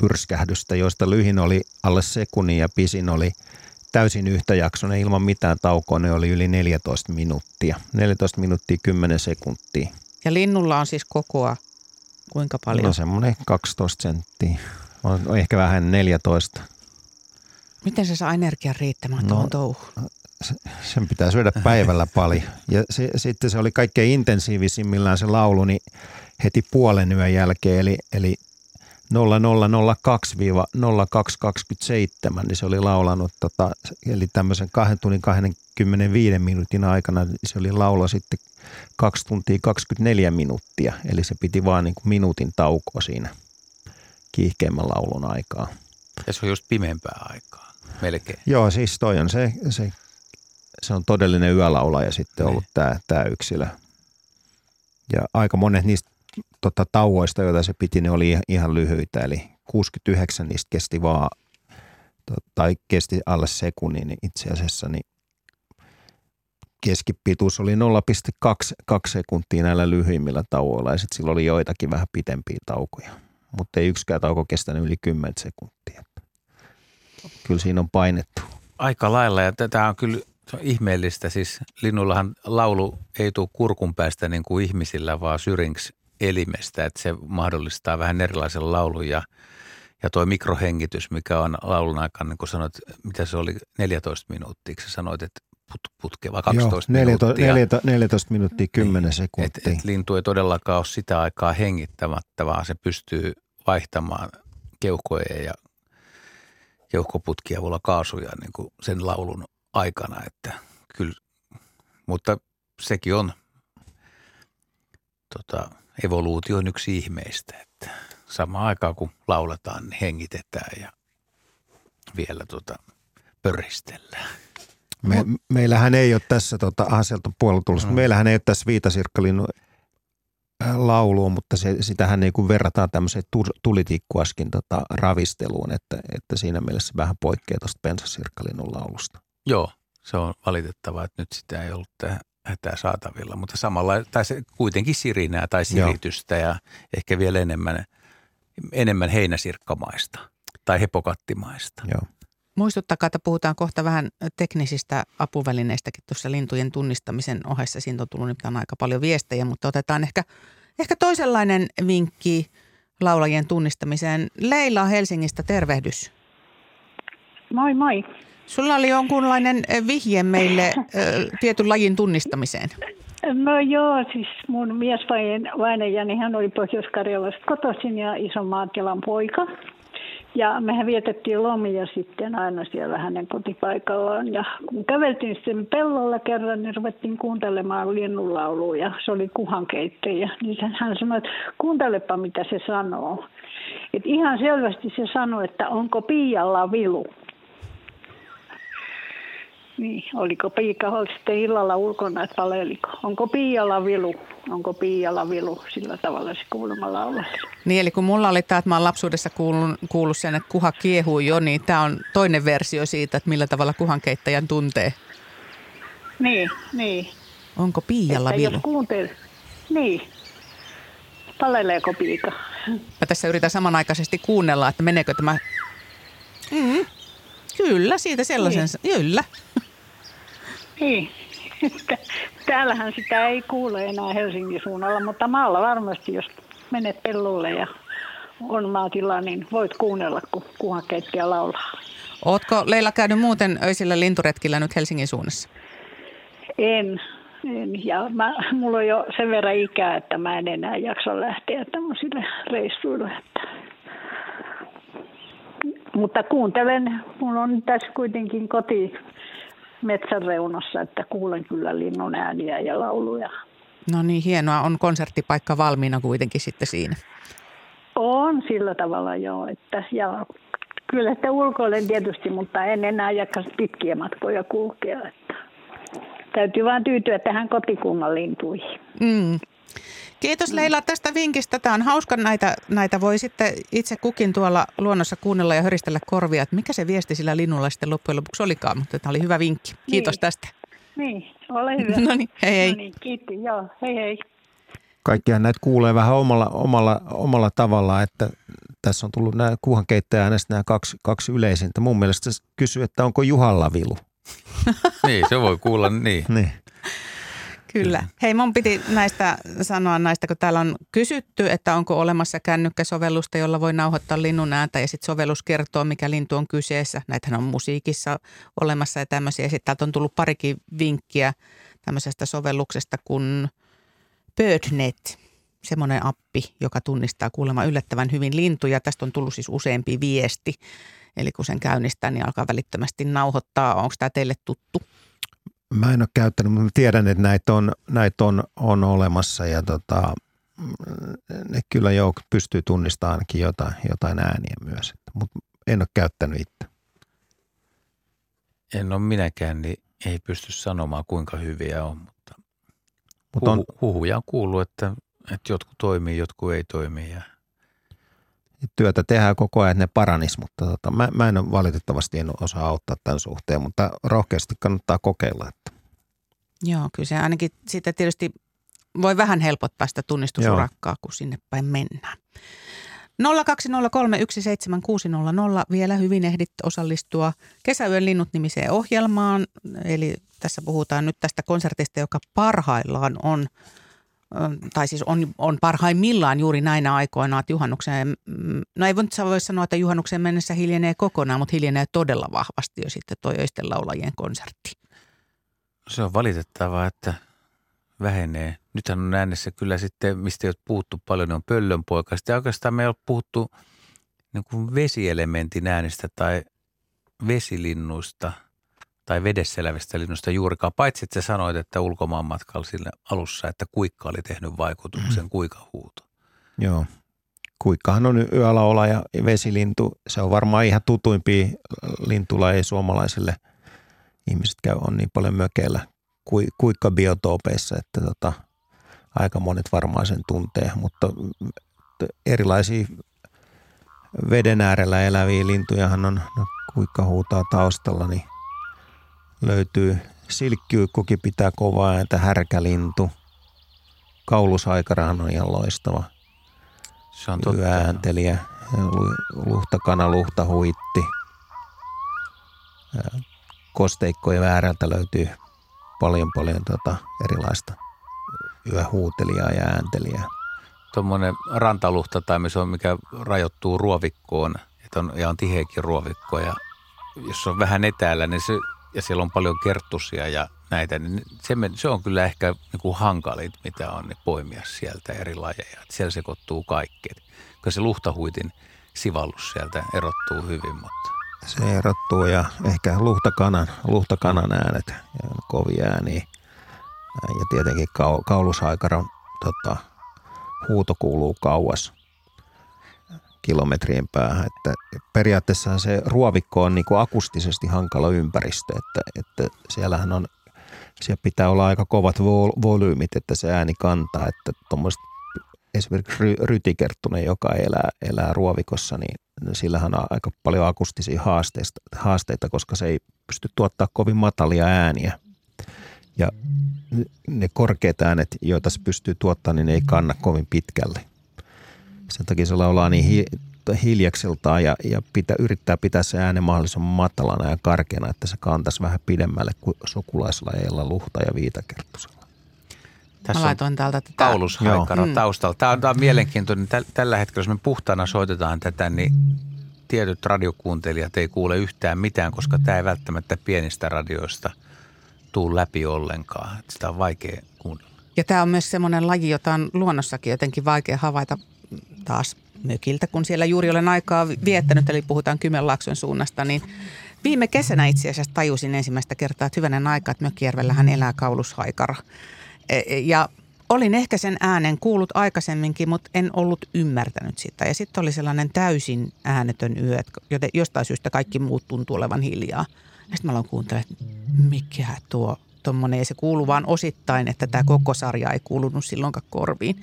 pyrskähdystä, joista lyhin oli alle sekunnin ja pisin oli täysin yhtäjaksoinen ilman mitään taukoa, ne oli yli 14 minuuttia. 14 minuuttia 10 sekuntia. Ja linnulla on siis kokoa kuinka paljon? No semmoinen 12 senttiä. On ehkä vähän 14. Miten se saa energian riittämään no, tuohon touhuun? Sen pitää syödä päivällä paljon. Ja se, sitten se oli kaikkein intensiivisimmillään se laulu niin heti puolen yön jälkeen, eli, eli 0002-0227, niin se oli laulanut, tota, eli tämmöisen kahden tunnin 25 minuutin aikana, niin se oli laula sitten 2 tuntia 24 minuuttia, eli se piti vaan niin kuin minuutin taukoa siinä kiihkeimmän laulun aikaa. Ja se on just pimeämpää aikaa, melkein. Joo, siis toi on se, se se on todellinen yölaulaja sitten ollut tämä, tämä yksilö. Ja aika monet niistä tota, tauoista, joita se piti, ne oli ihan lyhyitä. Eli 69 niistä kesti vaan, tai kesti alle sekunnin niin itse asiassa, niin keskipituus oli 0,2 sekuntia näillä lyhyimmillä tauoilla ja sitten sillä oli joitakin vähän pitempiä taukoja. Mutta ei yksikään tauko kestänyt yli 10 sekuntia. Kyllä siinä on painettu. Aika lailla ja tätä on kyllä se on ihmeellistä. Siis linnullahan laulu ei tule kurkun päästä niin kuin ihmisillä, vaan syrinks elimestä, että se mahdollistaa vähän erilaisen laulun ja, ja tuo mikrohengitys, mikä on laulun aikana, niin kuin sanoit, mitä se oli 14 minuuttia, sä sanoit, että put, putke vai 12 Joo, 14, minuuttia. 14 minuuttia 10 niin, sekuntia. Et, et lintu ei todellakaan ole sitä aikaa hengittämättä, vaan se pystyy vaihtamaan keuhkoja ja keuhkoputkia avulla kaasuja niin kuin sen laulun aikana, että kyllä, mutta sekin on tota, evoluutio on yksi ihmeistä, että samaan aikaan kun lauletaan, niin hengitetään ja vielä tota, pörristellään. Me, meillähän ei ole tässä, tota, ah, sieltä on puolella tulossa, mm. meillähän ei ole tässä viitasirkkalin laulua, mutta se, sitähän niin kuin verrataan tämmöiseen tulitikkuaskin tota, ravisteluun, että, että siinä mielessä vähän poikkeaa tuosta pensasirkkalinnun laulusta. Joo, se on valitettavaa, että nyt sitä ei ollut tähän hätää saatavilla, mutta samalla, tai se kuitenkin sirinää tai siritystä Joo. ja ehkä vielä enemmän, enemmän heinäsirkkamaista tai hepokattimaista. Joo. Muistuttakaa, että puhutaan kohta vähän teknisistä apuvälineistäkin tuossa lintujen tunnistamisen ohessa. Siitä on tullut nimittäin aika paljon viestejä, mutta otetaan ehkä, ehkä toisenlainen vinkki laulajien tunnistamiseen. Leila Helsingistä, tervehdys. Moi moi. Sulla oli jonkunlainen vihje meille tietyn lajin tunnistamiseen. No joo, siis mun miesvainajani, hän oli Pohjois-Karjalasta kotoisin ja ison maatilan poika. Ja mehän vietettiin lomia sitten aina siellä hänen kotipaikallaan. Ja kun käveltiin sitten pellolla kerran, niin ruvettiin kuuntelemaan linnunlauluja. Se oli kuhankeittäjä. Niin hän sanoi, että kuuntelepa mitä se sanoo. Et ihan selvästi se sanoi, että onko Piialla vilu. Niin, oliko Piika sitten illalla ulkona, että valeliko? Onko Piialla vilu? Onko Piialla vilu? Sillä tavalla se kuulemma laulasi. Niin, eli kun mulla oli tämä, että mä olen lapsuudessa kuullut, kuullut sen, että kuha kiehuu jo, niin tämä on toinen versio siitä, että millä tavalla kuhan keittäjän tuntee. Niin, niin. Onko Piialla että vilu? Jos kuuntel... Niin. Paleleeko Piika? Mä tässä yritän samanaikaisesti kuunnella, että meneekö tämä... Mm. Kyllä, siitä sellaisen. Niin. Kyllä. Niin. Täällähän sitä ei kuule enää Helsingin suunnalla, mutta maalla varmasti, jos menet pellolle ja on maatila, niin voit kuunnella, kun kuhakeittaja laulaa. Ootko Leila käynyt muuten öisillä linturetkillä nyt Helsingin suunnassa? En. en. Ja mä, mulla on jo sen verran ikää, että mä en enää jaksa lähteä tämmöisille reissuille. Että. Mutta kuuntelen, mulla on tässä kuitenkin koti metsän reunassa, että kuulen kyllä linnun ääniä ja lauluja. No niin, hienoa. On konserttipaikka valmiina kuitenkin sitten siinä. On sillä tavalla joo. Että, ja kyllä että ulkoilen tietysti, mutta en enää jaksa pitkiä matkoja kulkea. Että täytyy vain tyytyä tähän kotikunnan lintuihin. Mm. Kiitos Leila tästä vinkistä. Tämä on hauska. Näitä, näitä voi sitten itse kukin tuolla luonnossa kuunnella ja höristellä korvia, että mikä se viesti sillä linnulla sitten loppujen lopuksi olikaan. Mutta tämä oli hyvä vinkki. Kiitos niin. tästä. Niin, ole hyvä. no niin, hei hei. No niin, kiitti. Joo, hei hei. Kaikkihan näitä kuulee vähän omalla, omalla, omalla tavalla, että tässä on tullut nämä kuuhankeittäjäänästä nämä kaksi, kaksi yleisintä. Mun mielestä kysyy, että onko Juhalla vilu. niin, se voi kuulla niin. niin. Kyllä. Hei, mun piti näistä sanoa näistä, kun täällä on kysytty, että onko olemassa kännykkäsovellusta, jolla voi nauhoittaa linnun ääntä ja sitten sovellus kertoo, mikä lintu on kyseessä. Näitähän on musiikissa olemassa ja tämmöisiä. Sitten täältä on tullut parikin vinkkiä tämmöisestä sovelluksesta kuin BirdNet, semmoinen appi, joka tunnistaa kuulemma yllättävän hyvin lintuja. Tästä on tullut siis useampi viesti. Eli kun sen käynnistää, niin alkaa välittömästi nauhoittaa. Onko tämä teille tuttu? Mä en ole käyttänyt, mutta tiedän, että näitä on, näitä on, on olemassa ja tota, ne kyllä jo pystyy tunnistamaan ainakin jotain, jotain ääniä myös, mutta en ole käyttänyt itse. En ole minäkään, niin ei pysty sanomaan kuinka hyviä on, mutta Mut on, huhu, huhuja on kuullut, että, että jotkut toimii, jotkut ei toimi ja työtä tehdään koko ajan, että ne paranis, mutta tota, mä, mä en valitettavasti en osaa auttaa tämän suhteen, mutta rohkeasti kannattaa kokeilla. Että. Joo, kyllä se ainakin sitten tietysti voi vähän helpottaa sitä tunnistusurakkaa, Joo. kun sinne päin mennään. 020317600 vielä hyvin ehdit osallistua Kesäyön linnut nimiseen ohjelmaan. Eli tässä puhutaan nyt tästä konsertista, joka parhaillaan on tai siis on, on parhaimmillaan juuri näinä aikoina, että juhannukseen, mm, no ei voi sanoa, että juhannukseen mennessä hiljenee kokonaan, mutta hiljenee todella vahvasti jo sitten tuo öisten laulajien konsertti. Se on valitettavaa, että vähenee. Nythän on äänessä kyllä sitten, mistä ei ole puhuttu paljon, ne on pöllönpoika. Sitten oikeastaan me ei ole puhuttu niin kuin vesielementin äänestä tai vesilinnuista tai vedessä elävistä linnusta juurikaan, paitsi että sä sanoit, että ulkomaan matkalla sillä alussa, että kuikka oli tehnyt vaikutuksen, kuika huuto. Joo. Kuikkahan on yölaula ja vesilintu. Se on varmaan ihan tutuimpia lintulajeja suomalaisille. Ihmiset käy on niin paljon mökeillä kuikka biotoopeissa, että tota, aika monet varmaan sen tuntee, mutta erilaisia veden äärellä eläviä lintujahan on, no, kuikka huutaa taustalla, niin löytyy silkkiykkokin pitää kovaa ääntä, härkälintu. Kaulusaikarahan on ihan loistava. Se on totta. Luhtakana, luhtahuitti. Kosteikkojen väärältä löytyy paljon paljon tota erilaista yöhuutelijaa ja ääntelijää. Tuommoinen rantaluhta tai mikä rajoittuu ruovikkoon että on, ja on tiheäkin ruovikko ja jos on vähän etäällä niin se, ja siellä on paljon kerttusia ja näitä, niin se, se on kyllä ehkä niin kuin hankalit, mitä on, niin poimia sieltä eri lajeja. Että siellä sekoittuu kaikki. Kyllä se luhtahuitin sivallus sieltä erottuu hyvin, mutta se erottuu ja ehkä luhtakanan, luhtakanan äänet kovia ääniä. Ja tietenkin kaulusaikaran tota, huuto kuuluu kauas kilometrien päähän. Että periaatteessa se ruovikko on niin kuin akustisesti hankala ympäristö, että, että siellähän on, siellä pitää olla aika kovat volyymit, että se ääni kantaa, että esimerkiksi ry, rytikerttunen, joka elää, elää ruovikossa, niin sillähän on aika paljon akustisia haasteita, haasteita, koska se ei pysty tuottaa kovin matalia ääniä. Ja ne korkeat äänet, joita se pystyy tuottamaan, niin ne ei kanna kovin pitkälle. Sen takia se laulaa niin hi, hiljakseltaan ja, ja pitä, yrittää pitää se äänen mahdollisimman matalana ja karkeana, että se kantaisi vähän pidemmälle kuin sukulaislajeilla luhta ja viitakerttusella. Tässä Mä laitoin täältä tätä. Kaulushaikaro mm. taustalla. Tämä on, tämä on mielenkiintoinen. Tällä hetkellä, jos me puhtaana soitetaan tätä, niin tietyt radiokuuntelijat ei kuule yhtään mitään, koska tämä ei välttämättä pienistä radioista tuu läpi ollenkaan. Sitä on vaikea kuunnella. Ja tämä on myös semmoinen laji, jota on luonnossakin jotenkin vaikea havaita taas mökiltä, kun siellä juuri olen aikaa viettänyt, eli puhutaan Kymenlaakson suunnasta, niin viime kesänä itse asiassa tajusin ensimmäistä kertaa, että hyvänen aika, että Mökkijärvellähän elää kaulushaikara. E, e, ja olin ehkä sen äänen kuullut aikaisemminkin, mutta en ollut ymmärtänyt sitä. Ja sitten oli sellainen täysin äänetön yö, että jostain syystä kaikki muut tuntuu olevan hiljaa. Ja sitten mä aloin kuuntelemaan, että mikä tuo tuommoinen, ja se kuuluu vaan osittain, että tämä koko sarja ei kuulunut silloinkaan korviin.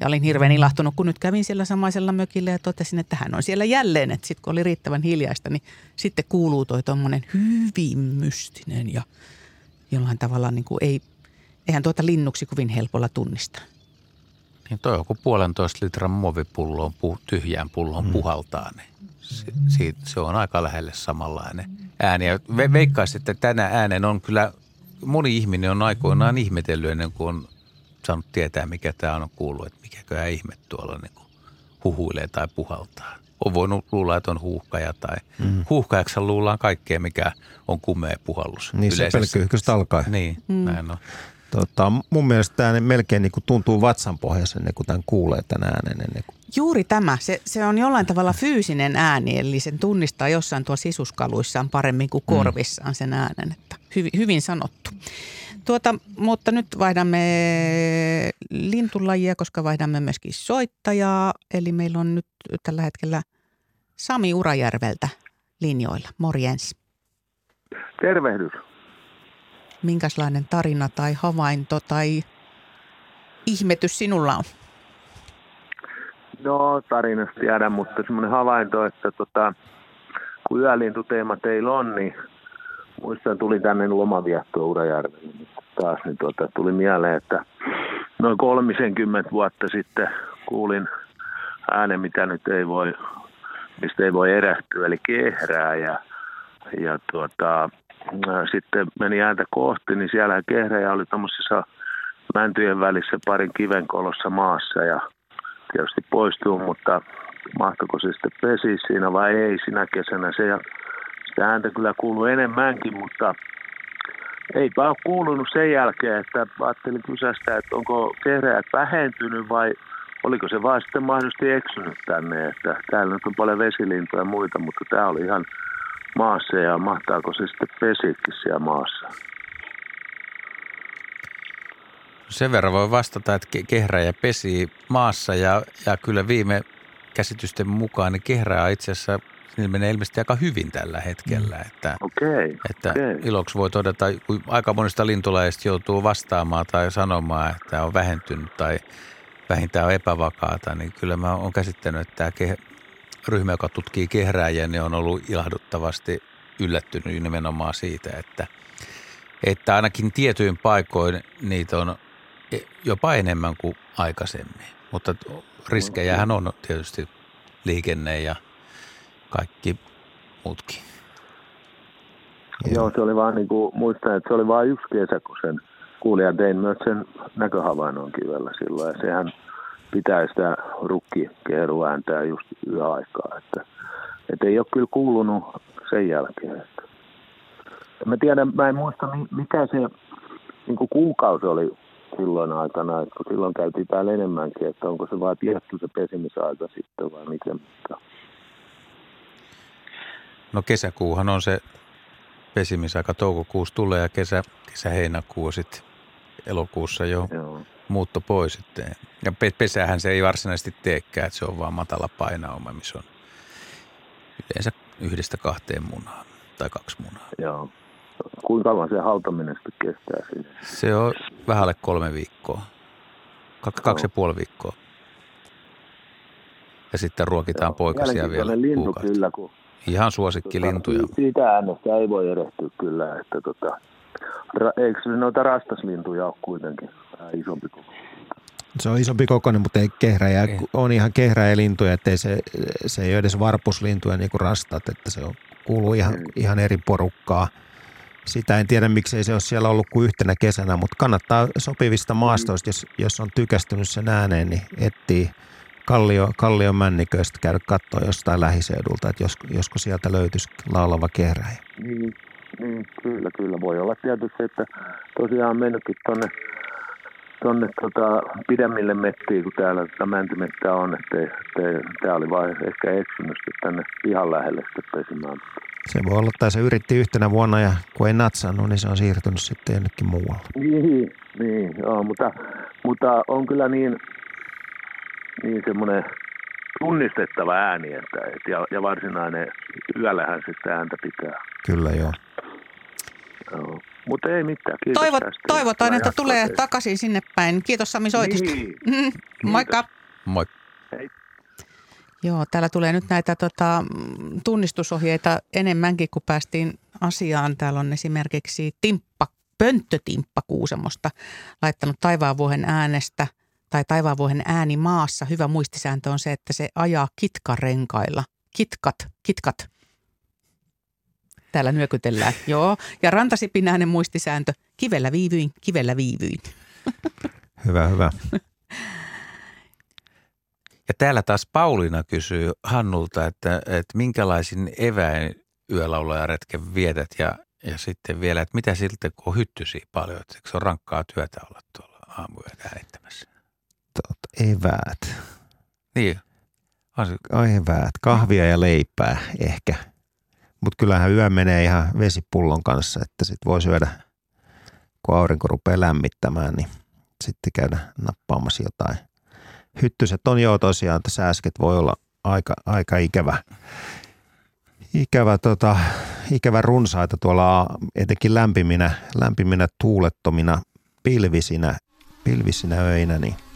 Ja olin hirveän ilahtunut, kun nyt kävin siellä samaisella mökillä ja totesin, että hän on siellä jälleen. Että sitten kun oli riittävän hiljaista, niin sitten kuuluu toi tuommoinen hyvin mystinen ja jollain tavalla niin kuin ei eihän tuota linnuksi kovin helpolla tunnista. Niin toi on kun puolentoista litran muovipulloon, tyhjään pulloon mm. puhaltaa, niin se, siitä, se on aika lähelle samanlainen ääni. Ja ve, veikkaisin, että tänä äänen on kyllä, moni ihminen on aikoinaan ihmetellyt ennen kuin on saanut tietää, mikä tämä on kuullut, että mikäkö ihme tuolla niin kuin huhuilee tai puhaltaa. On voinut luulla, että on huuhkaja tai mm. huuhkajaksi luullaan kaikkea, mikä on kumea puhallus. Niin se pelkyyhköstä alkaa. Niin, mm. näin on. Tota, mun mielestä tämä melkein niin kuin tuntuu vatsan pohjassa ennen kuin tämän kuulee tämän äänen. Ennen kuin... Juuri tämä. Se, se on jollain tavalla fyysinen ääni, eli sen tunnistaa jossain tuolla sisuskaluissaan paremmin kuin mm. korvissaan sen äänen. Että hyvin, hyvin sanottu. Tuota, mutta nyt vaihdamme lintulajia, koska vaihdamme myöskin soittajaa. Eli meillä on nyt tällä hetkellä Sami Urajärveltä linjoilla. Morjens. Tervehdys minkälainen tarina tai havainto tai ihmetys sinulla on? No tarinasta tiedä, mutta semmoinen havainto, että tota, kun yölintuteema teillä on, niin muistan tuli tänne lomaviettoon Urajärvelle taas, niin tota, tuli mieleen, että noin 30 vuotta sitten kuulin äänen, mitä nyt ei voi, mistä ei voi erehtyä, eli kehrää. Ja, ja tuota, sitten meni ääntä kohti, niin siellä kehrejä oli tuommoisessa mäntyjen välissä parin kiven kolossa maassa ja tietysti poistuu, mutta mahtoiko se sitten pesi siinä vai ei sinä kesänä? Se sitä ääntä kyllä kuuluu enemmänkin, mutta eipä ole kuulunut sen jälkeen, että ajattelin kysästä, että onko kehreät vähentynyt vai oliko se vaan sitten mahdollisesti eksynyt tänne, että täällä nyt on paljon vesilintoja ja muita, mutta tämä oli ihan maassa ja mahtaako se sitten pesiäkin siellä maassa? Sen verran voi vastata, että kehräjä pesi maassa ja, ja kyllä viime käsitysten mukaan niin kehräjä itse asiassa niin menee ilmeisesti aika hyvin tällä hetkellä. Mm. Että, okay, että okay. iloksi voi todeta, kun aika monista lintulajeista joutuu vastaamaan tai sanomaan, että on vähentynyt tai vähintään on epävakaata, niin kyllä mä oon käsittänyt, että tämä ke- ryhmä, joka tutkii kehrääjiä, niin on ollut ilahduttavasti yllättynyt nimenomaan siitä, että, että ainakin tietyin paikoin niitä on e, jopa enemmän kuin aikaisemmin. Mutta riskejähän on tietysti liikenne ja kaikki muutkin. Joo, se oli vaan niin kuin, muistan, että se oli vain yksi kesä, kun sen kuulijan tein myös sen näköhavainnon kivellä silloin. Ja sehän pitää sitä rukkikeeruääntää just yöaikaa. Että, että ei ole kyllä kuulunut sen jälkeen. Että. Mä tiedän, mä en muista mikä se niin kuin kuukausi oli silloin aikana, että kun silloin käytiin täällä enemmänkin, että onko se vaan tietty se pesimisaika sitten vai miten. No kesäkuuhan on se pesimisaika, toukokuussa tulee ja kesä, kesä-heinäkuu sitten elokuussa jo Joo. muutto pois. Sitten. Ja pesähän se ei varsinaisesti teekään, että se on vaan matala painauma, missä on yleensä yhdestä kahteen munaa tai kaksi munaa. Joo. Kuinka kauan se hautaminen sitten kestää siinä? Se on vähän alle kolme viikkoa. Kak- kaksi ja puoli viikkoa. Ja sitten ruokitaan Joo. poikasia vielä lintu kyllä, kun Ihan suosikkilintuja. Tota, siitä äänestä ei voi erehtyä kyllä, että tota, ra, eikö se noita rastaslintuja ole kuitenkin vähän isompi koko? Se on isompi kokoinen, mutta ei kehräjä. Ei. On ihan kehräjälintuja, ettei se, se ei ole edes varpuslintuja niin kuin rastat, että se on, kuuluu ihan, ihan eri porukkaa. Sitä en tiedä, miksei se ole siellä ollut kuin yhtenä kesänä, mutta kannattaa sopivista maastoista, jos, jos on tykästynyt sen ääneen, niin etsii Kallio, Kallion männiköistä käydä katsoa jostain lähiseudulta, että jos, josko sieltä löytyisi laulava kehräjä. Niin, niin, kyllä, kyllä. Voi olla tietysti, että tosiaan mennytkin tuonne tonne tota, pidemmille mettiin, kun täällä tätä mäntymettä on, että tämä oli vain ehkä eksynyt tänne ihan lähelle sitten pesimään. Se voi olla, että se yritti yhtenä vuonna ja kun ei natsannut, niin se on siirtynyt sitten jonnekin muualle. Niin, niin joo, mutta, mutta on kyllä niin, niin semmoinen tunnistettava ääni, että, et, ja, ja varsinainen yöllähän se sitä ääntä pitää. Kyllä joo. joo. Mutta ei mitään, kiitos Toivo, tästä. Toivotaan, että tulee teistä. takaisin sinne päin. Kiitos Sami soitosta. Niin. Mm, moikka. Moi. Hei. Joo, täällä tulee nyt näitä tota, tunnistusohjeita enemmänkin, kun päästiin asiaan. Täällä on esimerkiksi Timppa, Pönttötimppa Kuusemosta laittanut taivaanvuohen äänestä – tai taivaanvuohen ääni maassa, hyvä muistisääntö on se, että se ajaa kitkarenkailla. Kitkat, kitkat. Täällä nyökytellään. Joo. Ja rantasipinäinen muistisääntö. Kivellä viivyin, kivellä viivyin. Hyvä, hyvä. Ja täällä taas Pauliina kysyy Hannulta, että, että minkälaisin eväin yölaulajaretken vietät ja, ja sitten vielä, että mitä siltä, kun on hyttysiä paljon, että se on rankkaa työtä olla tuolla aamuyötä äänittämässä? Tot, eväät. Niin. Asu. Eväät. Kahvia ja leipää ehkä. Mutta kyllähän yö menee ihan vesipullon kanssa, että sit voi syödä, kun aurinko rupeaa lämmittämään, niin sitten käydä nappaamassa jotain. Hyttyset on jo tosiaan, että sääsket voi olla aika, aika ikävä, ikävä, tota, ikävä runsaita tuolla etenkin lämpiminä, lämpiminä tuulettomina pilvisinä, pilvisinä öinä, niin –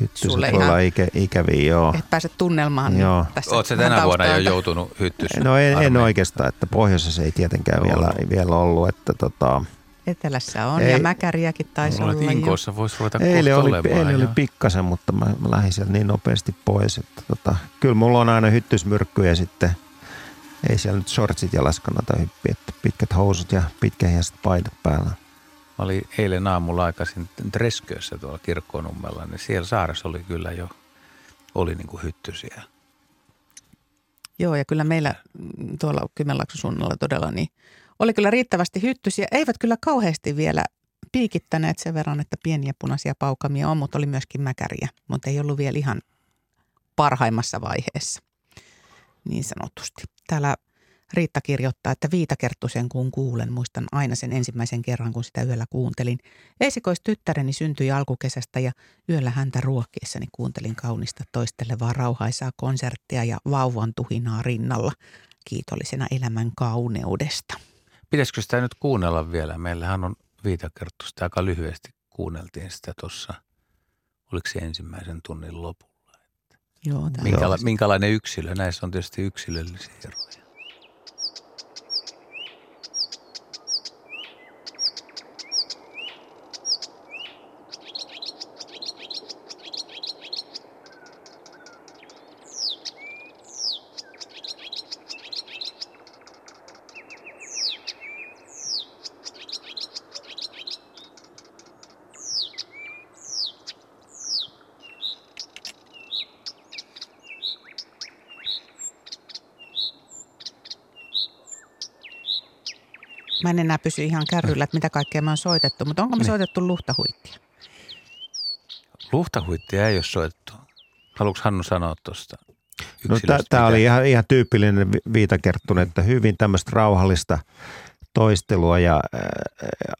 Hyttyset Sulle voi olla ikä, ikäviä, joo. Et pääse tunnelmaan joo. tässä. Oletko tänä vuonna jo joutunut hyttys? No en, en oikeastaan, että pohjoisessa ei tietenkään vielä, vielä ollut. Että tota, Etelässä on ei, ja mäkäriäkin taisi olla. Olet Inkoossa voisi ruveta eilen oli, eilen oli pikkasen, mutta mä, mä lähdin sieltä niin nopeasti pois. Että tota, kyllä mulla on aina hyttysmyrkkyjä sitten. Ei siellä nyt shortsit jalas kannata hyppiä, että pitkät housut ja pitkähiäiset paidat päällä. Mä olin eilen aamulla aikaisin Treskössä tuolla kirkkonummella, niin siellä saaressa oli kyllä jo, oli niin kuin hyttysiä. Joo, ja kyllä meillä tuolla Kymenlaakson suunnalla todella niin oli kyllä riittävästi hyttysiä. Eivät kyllä kauheasti vielä piikittäneet sen verran, että pieniä punaisia paukamia on, mutta oli myöskin mäkäriä, mutta ei ollut vielä ihan parhaimmassa vaiheessa, niin sanotusti. Täällä Riitta kirjoittaa, että Viitakerttusen kun kuulen, muistan aina sen ensimmäisen kerran, kun sitä yöllä kuuntelin. Esikoistyttäreni syntyi alkukesästä ja yöllä häntä ruokkiessani kuuntelin kaunista toistelevaa rauhaisaa konserttia ja vauvan tuhinaa rinnalla kiitollisena elämän kauneudesta. Pitäisikö sitä nyt kuunnella vielä? Meillähän on Viitakerttusta aika lyhyesti kuunneltiin sitä tuossa, oliko se ensimmäisen tunnin lopulla. Joo, Minkäla- minkälainen yksilö? Näissä on tietysti yksilöllisiä eroja. Mä en enää pysy ihan kärryllä, että mitä kaikkea me on soitettu, mutta onko me Niin. soitettu luhtahuittia? Luhtahuittia ei ole soittu. Haluatko Hannu sanoa tuosta No, Tämä oli ihan, ihan tyypillinen vi- viitakerttune, että hyvin tämmöistä rauhallista toistelua ja ää,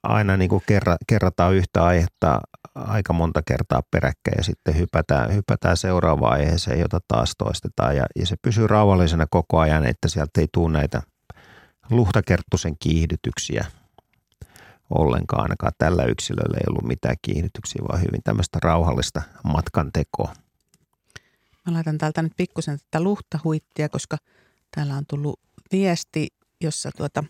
aina niin kuin kerra, kerrataan yhtä aihetta aika monta kertaa peräkkäin ja sitten hypätään, hypätään seuraavaan aiheeseen, jota taas toistetaan ja, ja se pysyy rauhallisena koko ajan, että sieltä ei tule näitä luhtakerttusen kiihdytyksiä ollenkaan. Ainakaan tällä yksilöllä ei ollut mitään kiihdytyksiä, vaan hyvin tämmöistä rauhallista matkan tekoa. Mä laitan täältä nyt pikkusen tätä luhtahuittia, koska täällä on tullut viesti, jossa tuota,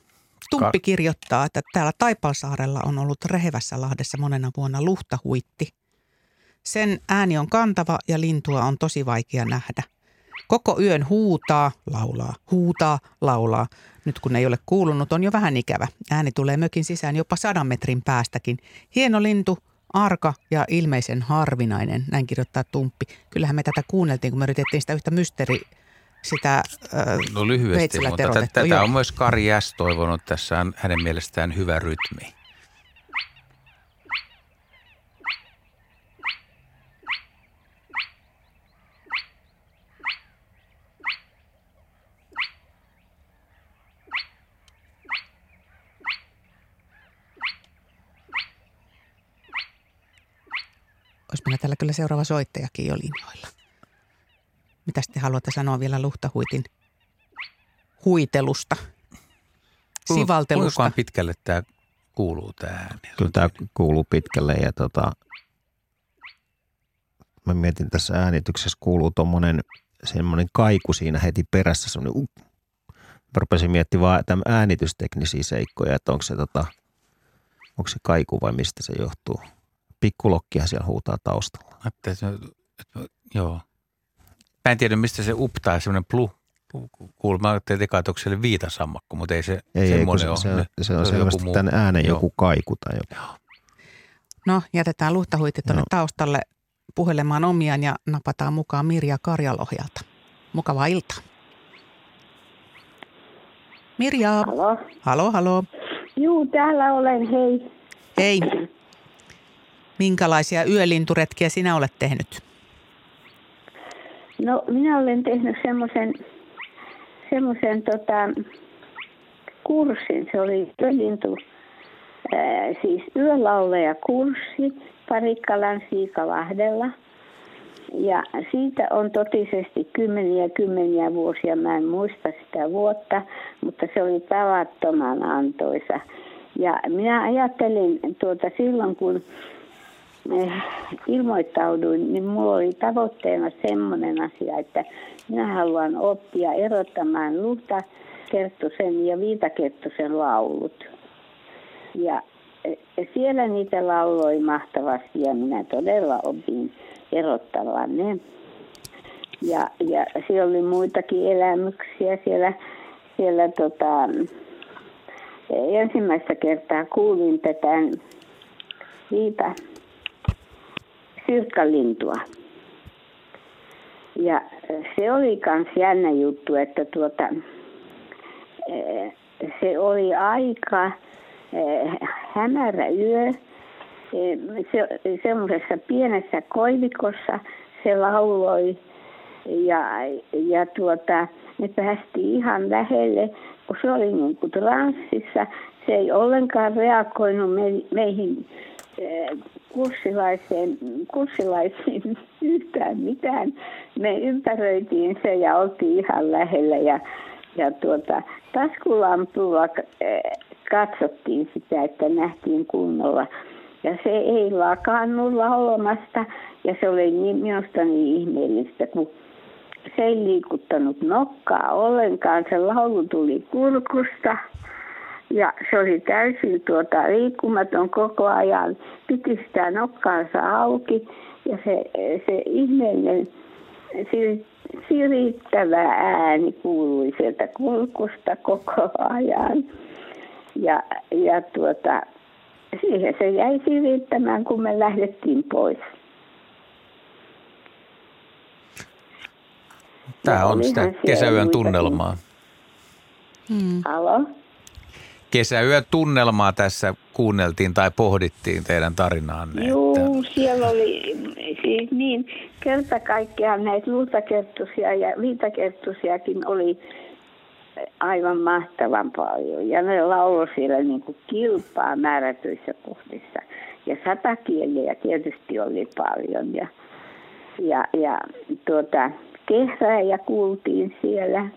Tumppi kirjoittaa, että täällä Taipalsaarella on ollut Rehevässä Lahdessa monena vuonna luhtahuitti. Sen ääni on kantava ja lintua on tosi vaikea nähdä. Koko yön huutaa, laulaa, huutaa, laulaa. Nyt kun ei ole kuulunut, on jo vähän ikävä. Ääni tulee mökin sisään jopa sadan metrin päästäkin. Hieno lintu, arka ja ilmeisen harvinainen, näin kirjoittaa Tumppi. Kyllähän me tätä kuunneltiin, kun me yritettiin sitä yhtä mysteeri, sitä äh, No lyhyesti, mutta tätä on myös Kari S. toivonut. Tässä on hänen mielestään hyvä rytmi. Meillä tällä kyllä seuraava soittajakin jo linjoilla. Mitä te haluatte sanoa vielä luhtahuitin huitelusta, sivaltelusta? Kuinka pitkälle tämä kuuluu tämä ääni? Kyllä tämä kuuluu pitkälle ja tota, mä mietin tässä äänityksessä kuuluu tuommoinen semmoinen kaiku siinä heti perässä. Semmoinen, uh. Mä rupesin miettimään vaan tämän äänitysteknisiä seikkoja, että onko se, tota, onko se kaiku vai mistä se johtuu. Pikkulokkihan siellä huutaa taustalla. Että se, että, joo. Mä en tiedä, mistä se uptaa, semmoinen plu. Mä ajattelin eka, että onko siellä viitasammakko, mutta ei se Ei, ei semmoinen se, ole. se, Ne- se, on selvästi muu. tämän äänen Joo. joku kaiku tai joku. No, jätetään luhtahuitti tuonne Joo. taustalle puhelemaan omiaan ja napataan mukaan Mirja Karjalohjalta. Mukavaa iltaa. Mirja. Halo. Halo, halo. Juu, täällä olen, hei. Hei. Minkälaisia yölinturetkiä sinä olet tehnyt? No, minä olen tehnyt semmoisen semmoisen tota, kurssin. Se oli yölintu, ää, siis yölauleja kurssi Parikkalan Siikalahdella. Ja siitä on totisesti kymmeniä kymmeniä vuosia, mä en muista sitä vuotta, mutta se oli tavattoman antoisa. Ja minä ajattelin tuota silloin, kun ilmoittauduin, niin minulla oli tavoitteena semmoinen asia, että minä haluan oppia erottamaan Luhta Kerttusen ja Viita Kerttusen laulut. Ja eh, siellä niitä lauloi mahtavasti ja minä todella opin erottamaan ne. Ja, ja siellä oli muitakin elämyksiä siellä, siellä tota, ensimmäistä kertaa kuulin tätä Viita sirkkalintua. Ja se oli myös jännä juttu, että tuota, eh, se oli aika eh, hämärä yö. Se, semmoisessa pienessä koivikossa se lauloi ja, ja tuota, ne päästiin ihan lähelle, kun se oli niin kuin transsissa. Se ei ollenkaan reagoinut me, meihin eh, kurssilaiseen, kurssilaisiin yhtään mitään. Me ympäröitiin se ja oltiin ihan lähellä ja, ja tuota, taskulampulla eh, katsottiin sitä, että nähtiin kunnolla. Ja se ei lakannut laulamasta ja se oli niin, minusta niin ihmeellistä, kun se ei liikuttanut nokkaa ollenkaan. Se laulu tuli kurkusta ja se oli täysin tuota, liikkumaton koko ajan. Piti sitä nokkaansa auki ja se, se ihmeellinen sirittävä ääni kuului sieltä kurkusta koko ajan. Ja, ja tuota, siihen se jäi sirittämään, kun me lähdettiin pois. Tämä on sitä kesäyön tunnelmaa. Hmm. Halo? Kesäyön tunnelmaa tässä kuunneltiin tai pohdittiin teidän tarinaanne. Joo, että... siellä oli siis niin kerta kaikkiaan näitä luutakerttusia ja viitakerttusiakin oli aivan mahtavan paljon. Ja ne lauloi siellä niin kuin kilpaa määrätyissä kohdissa. Ja satakieliä tietysti oli paljon. Ja, ja, ja tuota, kehrääjä kuultiin siellä.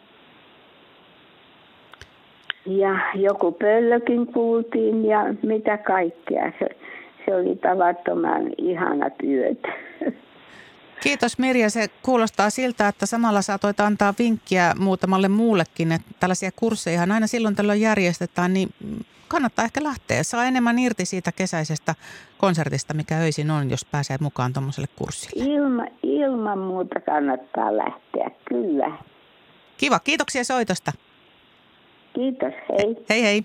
Ja joku pöllökin kuultiin ja mitä kaikkea. Se, se oli tavattoman ihana työtä. Kiitos Mirja. Se kuulostaa siltä, että samalla saatoit antaa vinkkiä muutamalle muullekin, että tällaisia kursseja aina silloin tällöin järjestetään, niin kannattaa ehkä lähteä. Saa enemmän irti siitä kesäisestä konsertista, mikä öisin on, jos pääsee mukaan tuommoiselle kurssille. Ilma, ilman muuta kannattaa lähteä, kyllä. Kiva, kiitoksia soitosta. Kiitos, hei. Hei hei.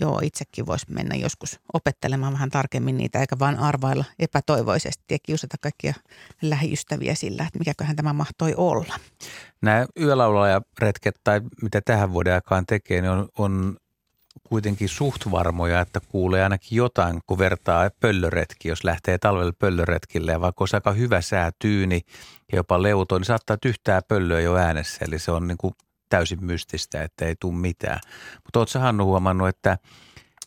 Joo, itsekin voisi mennä joskus opettelemaan vähän tarkemmin niitä, eikä vaan arvailla epätoivoisesti ja kiusata kaikkia lähiystäviä sillä, että mikäköhän tämä mahtoi olla. Nämä yölaulajaretket tai mitä tähän vuoden aikaan tekee, niin on, on kuitenkin suht varmoja, että kuulee ainakin jotain, kun vertaa pöllöretki, jos lähtee talvella pöllöretkille. Ja vaikka olisi aika hyvä sää, tyyni ja jopa leuto, niin saattaa tyhtää pöllöä jo äänessä. Eli se on niin kuin täysin mystistä, että ei tule mitään. Mutta oletko Hannu huomannut, että,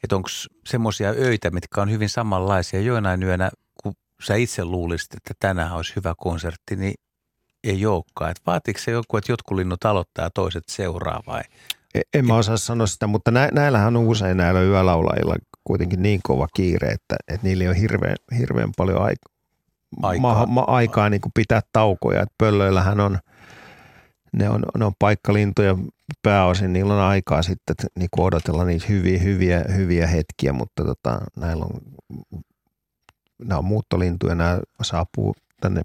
että onko semmoisia öitä, mitkä on hyvin samanlaisia joinain yönä, kun sä itse luulisit, että tänään olisi hyvä konsertti, niin ei olekaan. Et vaatiiko se joku, että jotkut linnut aloittaa ja toiset seuraa vai? E, en mä osaa sanoa sitä, mutta nä, näillähän on usein näillä yölaulajilla kuitenkin niin kova kiire, että, että niillä on hirveän, hirveän paljon aika, aikaa, ma, ma, aikaa niin kuin pitää taukoja. Et pöllöillähän on – ne on, ne on paikkalintuja pääosin, niillä on aikaa sitten niin odotella niitä hyviä, hyviä, hyviä hetkiä, mutta tota, näillä on, nämä on muuttolintuja, nämä saapuu tänne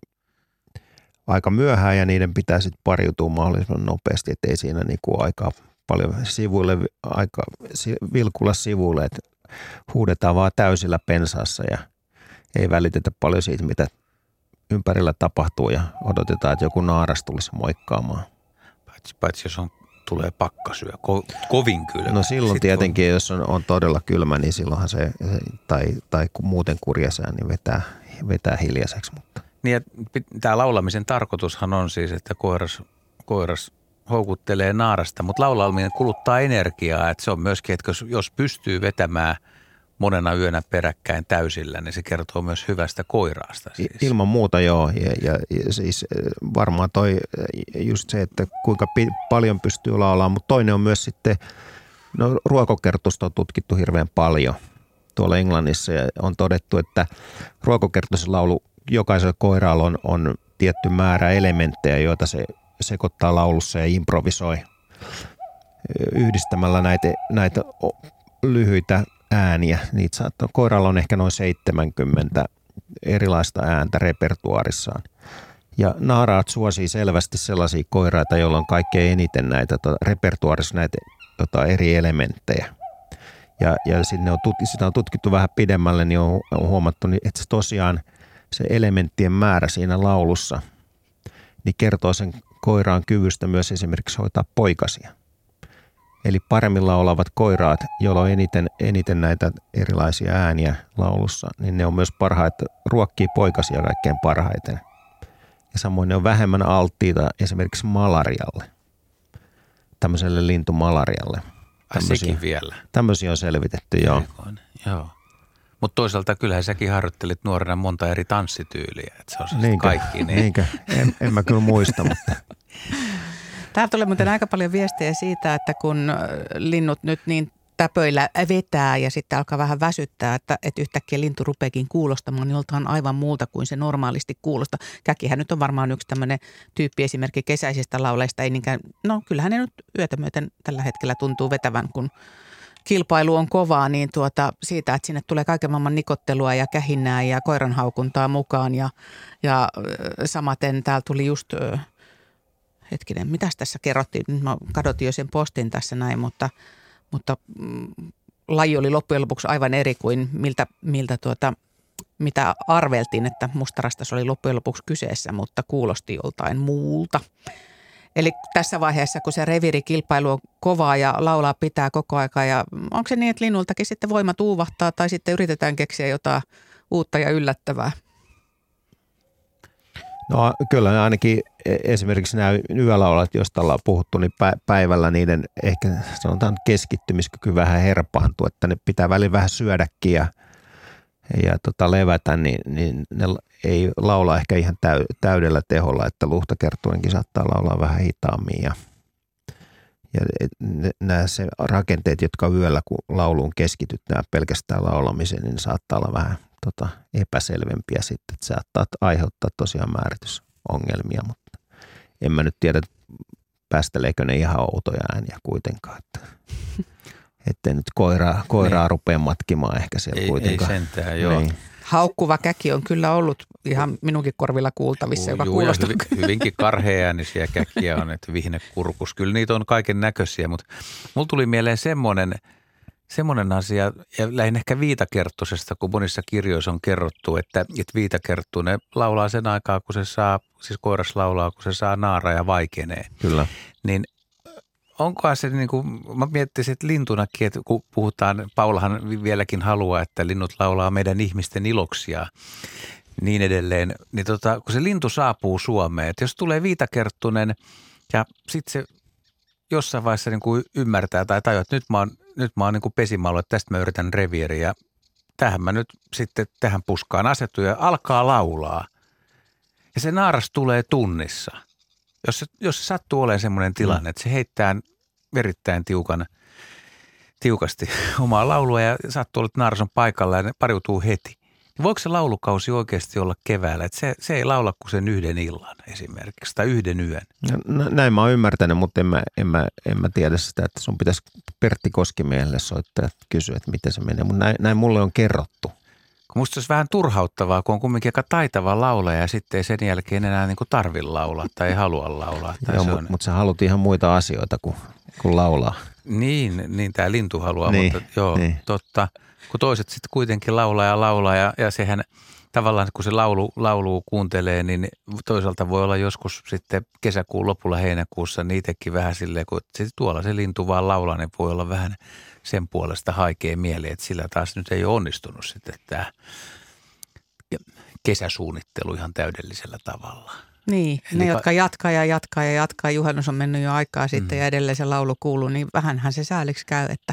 aika myöhään ja niiden pitää sitten pariutua mahdollisimman nopeasti, ettei siinä niin kuin aikaa paljon sivuille, aika vilkulla sivuille, että huudetaan vaan täysillä pensaassa ja ei välitetä paljon siitä, mitä ympärillä tapahtuu ja odotetaan, että joku naaras tulisi moikkaamaan paitsi, paitsi jos on, tulee pakkasyö, ko, kovin kylmä. No silloin Sitten tietenkin, on... jos on, on todella kylmä, niin silloinhan se, tai, tai muuten kurjasää, niin vetää, vetää hiljaiseksi. Mutta. Niin tämä laulamisen tarkoitushan on siis, että koiras, koiras houkuttelee naarasta, mutta laulaminen kuluttaa energiaa, että se on myöskin, että jos pystyy vetämään – monena yönä peräkkäin täysillä, niin se kertoo myös hyvästä koiraasta. Siis. Ilman muuta joo, ja, ja, ja siis varmaan toi just se, että kuinka pi- paljon pystyy laulamaan, mutta toinen on myös sitten, no ruokokertusta on tutkittu hirveän paljon tuolla Englannissa ja on todettu, että ruokokertoisen laulu jokaisella koiraalla on, on tietty määrä elementtejä, joita se sekoittaa laulussa ja improvisoi yhdistämällä näitä, näitä lyhyitä ääniä. Niitä saattaa, koiralla on ehkä noin 70 erilaista ääntä repertuarissaan. Ja naaraat suosii selvästi sellaisia koiraita, joilla on kaikkein eniten näitä tota, repertuarissa näitä tota, eri elementtejä. Ja, ja sinne on, sitä on tutkittu vähän pidemmälle, niin on, on huomattu, niin että se tosiaan se elementtien määrä siinä laulussa niin kertoo sen koiraan kyvystä myös esimerkiksi hoitaa poikasia. Eli paremmilla olevat koiraat, joilla on eniten, eniten näitä erilaisia ääniä laulussa, niin ne on myös parhaita, ruokkii poikasia kaikkein parhaiten. Ja samoin ne on vähemmän alttiita esimerkiksi malarialle, tämmöiselle lintumalarialle. Sekin vielä. Tämmöisiä on selvitetty, joo. Erikoinen, joo. Mutta toisaalta kyllähän säkin harjoittelit nuorena monta eri tanssityyliä, että se on siis Niinkö? kaikki. Niin. Niinkö? En, en mä kyllä muista, mutta Täällä tulee muuten aika paljon viestejä siitä, että kun linnut nyt niin täpöillä vetää ja sitten alkaa vähän väsyttää, että, että yhtäkkiä lintu rupeekin kuulostamaan joltain aivan muulta kuin se normaalisti kuulosta. Käkihän nyt on varmaan yksi tämmöinen tyyppiesimerkki kesäisistä lauleista. Ei niinkään, no kyllähän ne nyt yötä myöten tällä hetkellä tuntuu vetävän, kun kilpailu on kovaa, niin tuota, siitä, että sinne tulee kaiken maailman nikottelua ja kähinnää ja koiranhaukuntaa mukaan. Ja, ja samaten täällä tuli just, hetkinen, mitäs tässä kerrottiin? Nyt mä kadotin jo sen postin tässä näin, mutta, mutta mm, laji oli loppujen lopuksi aivan eri kuin miltä, miltä tuota, mitä arveltiin, että mustarastas oli loppujen lopuksi kyseessä, mutta kuulosti joltain muulta. Eli tässä vaiheessa, kun se reviirikilpailu on kovaa ja laulaa pitää koko aika, ja onko se niin, että linnultakin sitten voima tuuvahtaa tai sitten yritetään keksiä jotain uutta ja yllättävää? No kyllä ainakin e- esimerkiksi nämä yölaulat, joista ollaan puhuttu, niin pä- päivällä niiden ehkä sanotaan keskittymiskyky vähän herpaantuu, että ne pitää välillä vähän syödäkin ja, ja tota levätä, niin, niin ne ei laula ehkä ihan täy, täydellä teholla, että luhtakertuenkin saattaa laulaa vähän hitaammin ja, ja nämä se rakenteet, jotka yöllä kun lauluun keskitytään pelkästään laulamiseen, niin saattaa olla vähän tota, epäselvempiä sitten, että se saattaa aiheuttaa tosiaan määritysongelmia, mutta en mä nyt tiedä, päästeleekö ne ihan outoja ääniä kuitenkaan, että ettei nyt koiraa, koiraa Niin. rupea matkimaan ehkä siellä Ei, ei kuitenkaan. sentään, joo. Niin. Haukkuva käki on kyllä ollut ihan minunkin korvilla kuultavissa, joka Juu, kuulostaa hyvin, hyvinkin karheäänisiä käkkiä on, että vihnekurkus. Kyllä niitä on kaiken näköisiä, mutta mulla tuli mieleen semmoinen, semmoinen asia, ja lähinnä ehkä viitakerttusesta, kun monissa kirjoissa on kerrottu, että, että viitakerttunen laulaa sen aikaa, kun se saa, siis koiras laulaa, kun se saa naara ja vaikenee. Kyllä. Niin onkohan se niin kuin, mä miettisin, että lintunakin, että kun puhutaan, Paulahan vi- vieläkin haluaa, että linnut laulaa meidän ihmisten iloksia niin edelleen, niin tota, kun se lintu saapuu Suomeen, että jos tulee viitakerttunen ja sitten se jossain vaiheessa niin kuin ymmärtää tai tajuaa, että nyt mä oon, nyt mä oon niin pesimalla, että tästä mä yritän reviiriä ja tähän mä nyt sitten tähän puskaan asettu ja alkaa laulaa. Ja se naaras tulee tunnissa. Jos se, jos se sattuu olemaan semmoinen tilanne, että se heittää erittäin tiukan, tiukasti omaa laulua ja sattuu olla, että naaras on paikalla ja ne pariutuu heti. Voiko se laulukausi oikeasti olla keväällä? Että se, se ei laula kuin sen yhden illan esimerkiksi tai yhden yön. No, näin mä oon ymmärtänyt, mutta en mä, en, mä, en mä tiedä sitä, että sun pitäisi Pertti Koskimiehelle soittaa ja kysyä, että miten se menee. Mutta näin, näin mulle on kerrottu. Kun musta se olisi vähän turhauttavaa, kun on kumminkin aika taitava laulaja ja sitten ei sen jälkeen enää niin kuin tarvi laulaa tai ei halua laulaa. Tai Joo, se mutta on, mut sä haluat ihan muita asioita kuin, kuin laulaa. Niin, niin tämä lintu haluaa, Niin, mutta joo, niin. totta. Kun toiset sitten kuitenkin laulaa ja laulaa ja, ja sehän tavallaan kun se laulu, laulu kuuntelee, niin toisaalta voi olla joskus sitten kesäkuun lopulla heinäkuussa itsekin vähän silleen, kun sitten tuolla se lintu vaan laulaa, niin voi olla vähän sen puolesta haikea mieli, että sillä taas nyt ei ole onnistunut sitten tämä kesäsuunnittelu ihan täydellisellä tavalla. Niin, Eli ne, ka- jotka jatkaa ja jatkaa ja jatkaa, juhannus on mennyt jo aikaa sitten mm. ja edelleen se laulu kuuluu, niin vähänhän se sääliksi käy, että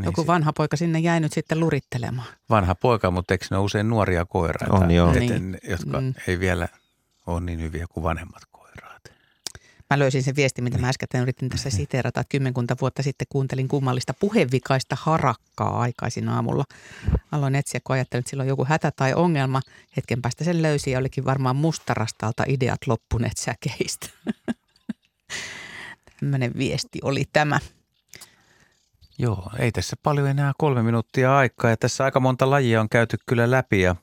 niin joku se- vanha poika sinne jäi nyt sitten lurittelemaan. Vanha poika, mutta eikö ne ole usein nuoria koiraita, On, joo. Eten, Niin. jotka Mm. ei vielä ole niin hyviä kuin vanhemmat koiraat. Mä löysin sen viestin, mitä mä äsken yritin tässä siteerata. että Kymmenkunta vuotta sitten kuuntelin kummallista puhevikaista harakkaa aikaisin aamulla. Aloin etsiä, kun ajattelin, että sillä on joku hätä tai ongelma. Hetken päästä sen löysin ja olikin varmaan mustarastalta ideat loppuneet säkeistä. Tämmöinen viesti oli tämä. Joo, ei tässä paljon enää kolme minuuttia aikaa. Ja tässä aika monta lajia on käyty kyllä läpi ja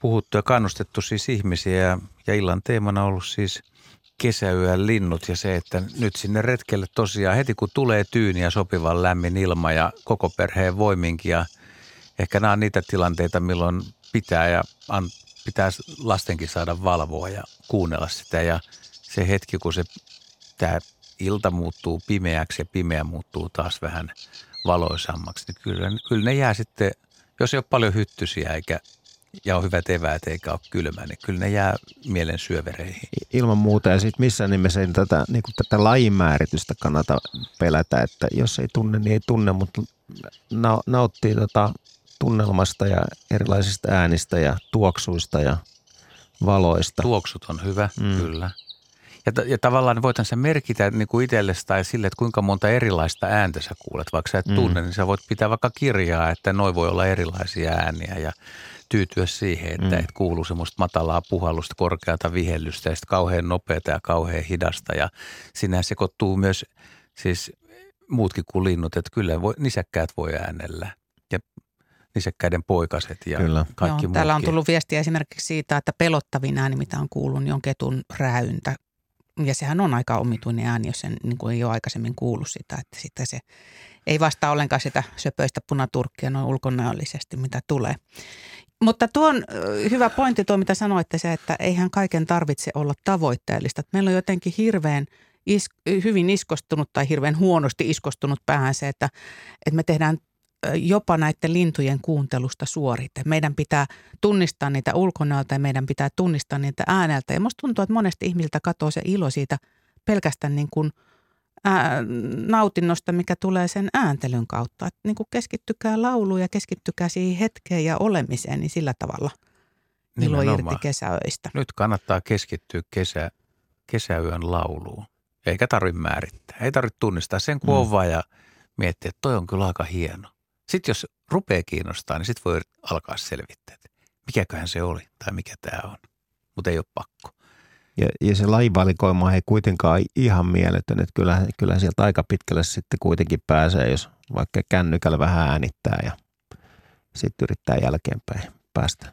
puhuttu ja kannustettu siis ihmisiä. Ja, ja illan teemana on ollut siis kesäyön linnut ja se, että nyt sinne retkelle tosiaan heti kun tulee tyyni ja sopivan lämmin ilma ja koko perheen voiminkin. Ja ehkä nämä on niitä tilanteita, milloin pitää ja an, pitää lastenkin saada valvoa ja kuunnella sitä. Ja se hetki, kun se tämä ilta muuttuu pimeäksi ja pimeä muuttuu taas vähän valoisammaksi, niin kyllä, kyllä ne jää sitten, jos ei ole paljon hyttysiä eikä, ja on hyvät eväät eikä ole kylmä, niin kyllä ne jää mielen syövereihin. Ilman muuta ja sitten missään nimessä ei tätä, niin kuin tätä lajimääritystä kannata pelätä, että jos ei tunne, niin ei tunne, mutta na- nauttii tota tunnelmasta ja erilaisista äänistä ja tuoksuista ja valoista. Tuoksut on hyvä, mm. kyllä. Ja, ja tavallaan voitaisiin se merkitä niin kuin itsellesi tai sille, että kuinka monta erilaista ääntä sä kuulet. Vaikka sä et mm. tunne, niin sä voit pitää vaikka kirjaa, että noin voi olla erilaisia ääniä ja tyytyä siihen, että mm. et kuuluu semmoista matalaa puhallusta, korkeata vihellystä ja sitten kauhean nopeata ja kauhean hidasta. Ja sinä sekoittuu myös siis muutkin kuin linnut, että kyllä voi, nisäkkäät voi äänellä. Ja nisäkkäiden poikaset ja Kyllä. kaikki Joo, Täällä on tullut viestiä esimerkiksi siitä, että pelottavin ääni, mitä on kuullut, niin on ketun räyntä. Ja sehän on aika omituinen ääni, jos sen niin kuin ei ole aikaisemmin kuullut sitä, että sitten se ei vastaa ollenkaan sitä söpöistä punaturkkia noin ulkonäöllisesti, mitä tulee. Mutta tuo on hyvä pointti tuo, mitä sanoitte se, että eihän kaiken tarvitse olla tavoitteellista. Meillä on jotenkin hirveän is, hyvin iskostunut tai hirveän huonosti iskostunut päähän se, että, että me tehdään jopa näiden lintujen kuuntelusta suorite. Meidän pitää tunnistaa niitä ulkonäöltä ja meidän pitää tunnistaa niitä ääneltä. Ja musta tuntuu, että monesti ihmisiltä katoaa se ilo siitä pelkästään niin kuin ää, nautinnosta, mikä tulee sen ääntelyn kautta. Että niin kuin keskittykää lauluun ja keskittykää siihen hetkeen ja olemiseen, niin sillä tavalla ilo irti kesäöistä. Nyt kannattaa keskittyä kesä, kesäyön lauluun. Eikä tarvitse määrittää. Ei tarvitse tunnistaa sen kuvaa mm. ja miettiä, että toi on kyllä aika hieno. Sitten jos rupeaa kiinnostaa, niin sitten voi alkaa selvittää, että mikäköhän se oli tai mikä tämä on. Mutta ei ole pakko. Ja, ja se lajivalikoima ei kuitenkaan ihan mieletön, että kyllä, kyllä sieltä aika pitkälle sitten kuitenkin pääsee, jos vaikka kännykällä vähän äänittää ja sitten yrittää jälkeenpäin päästä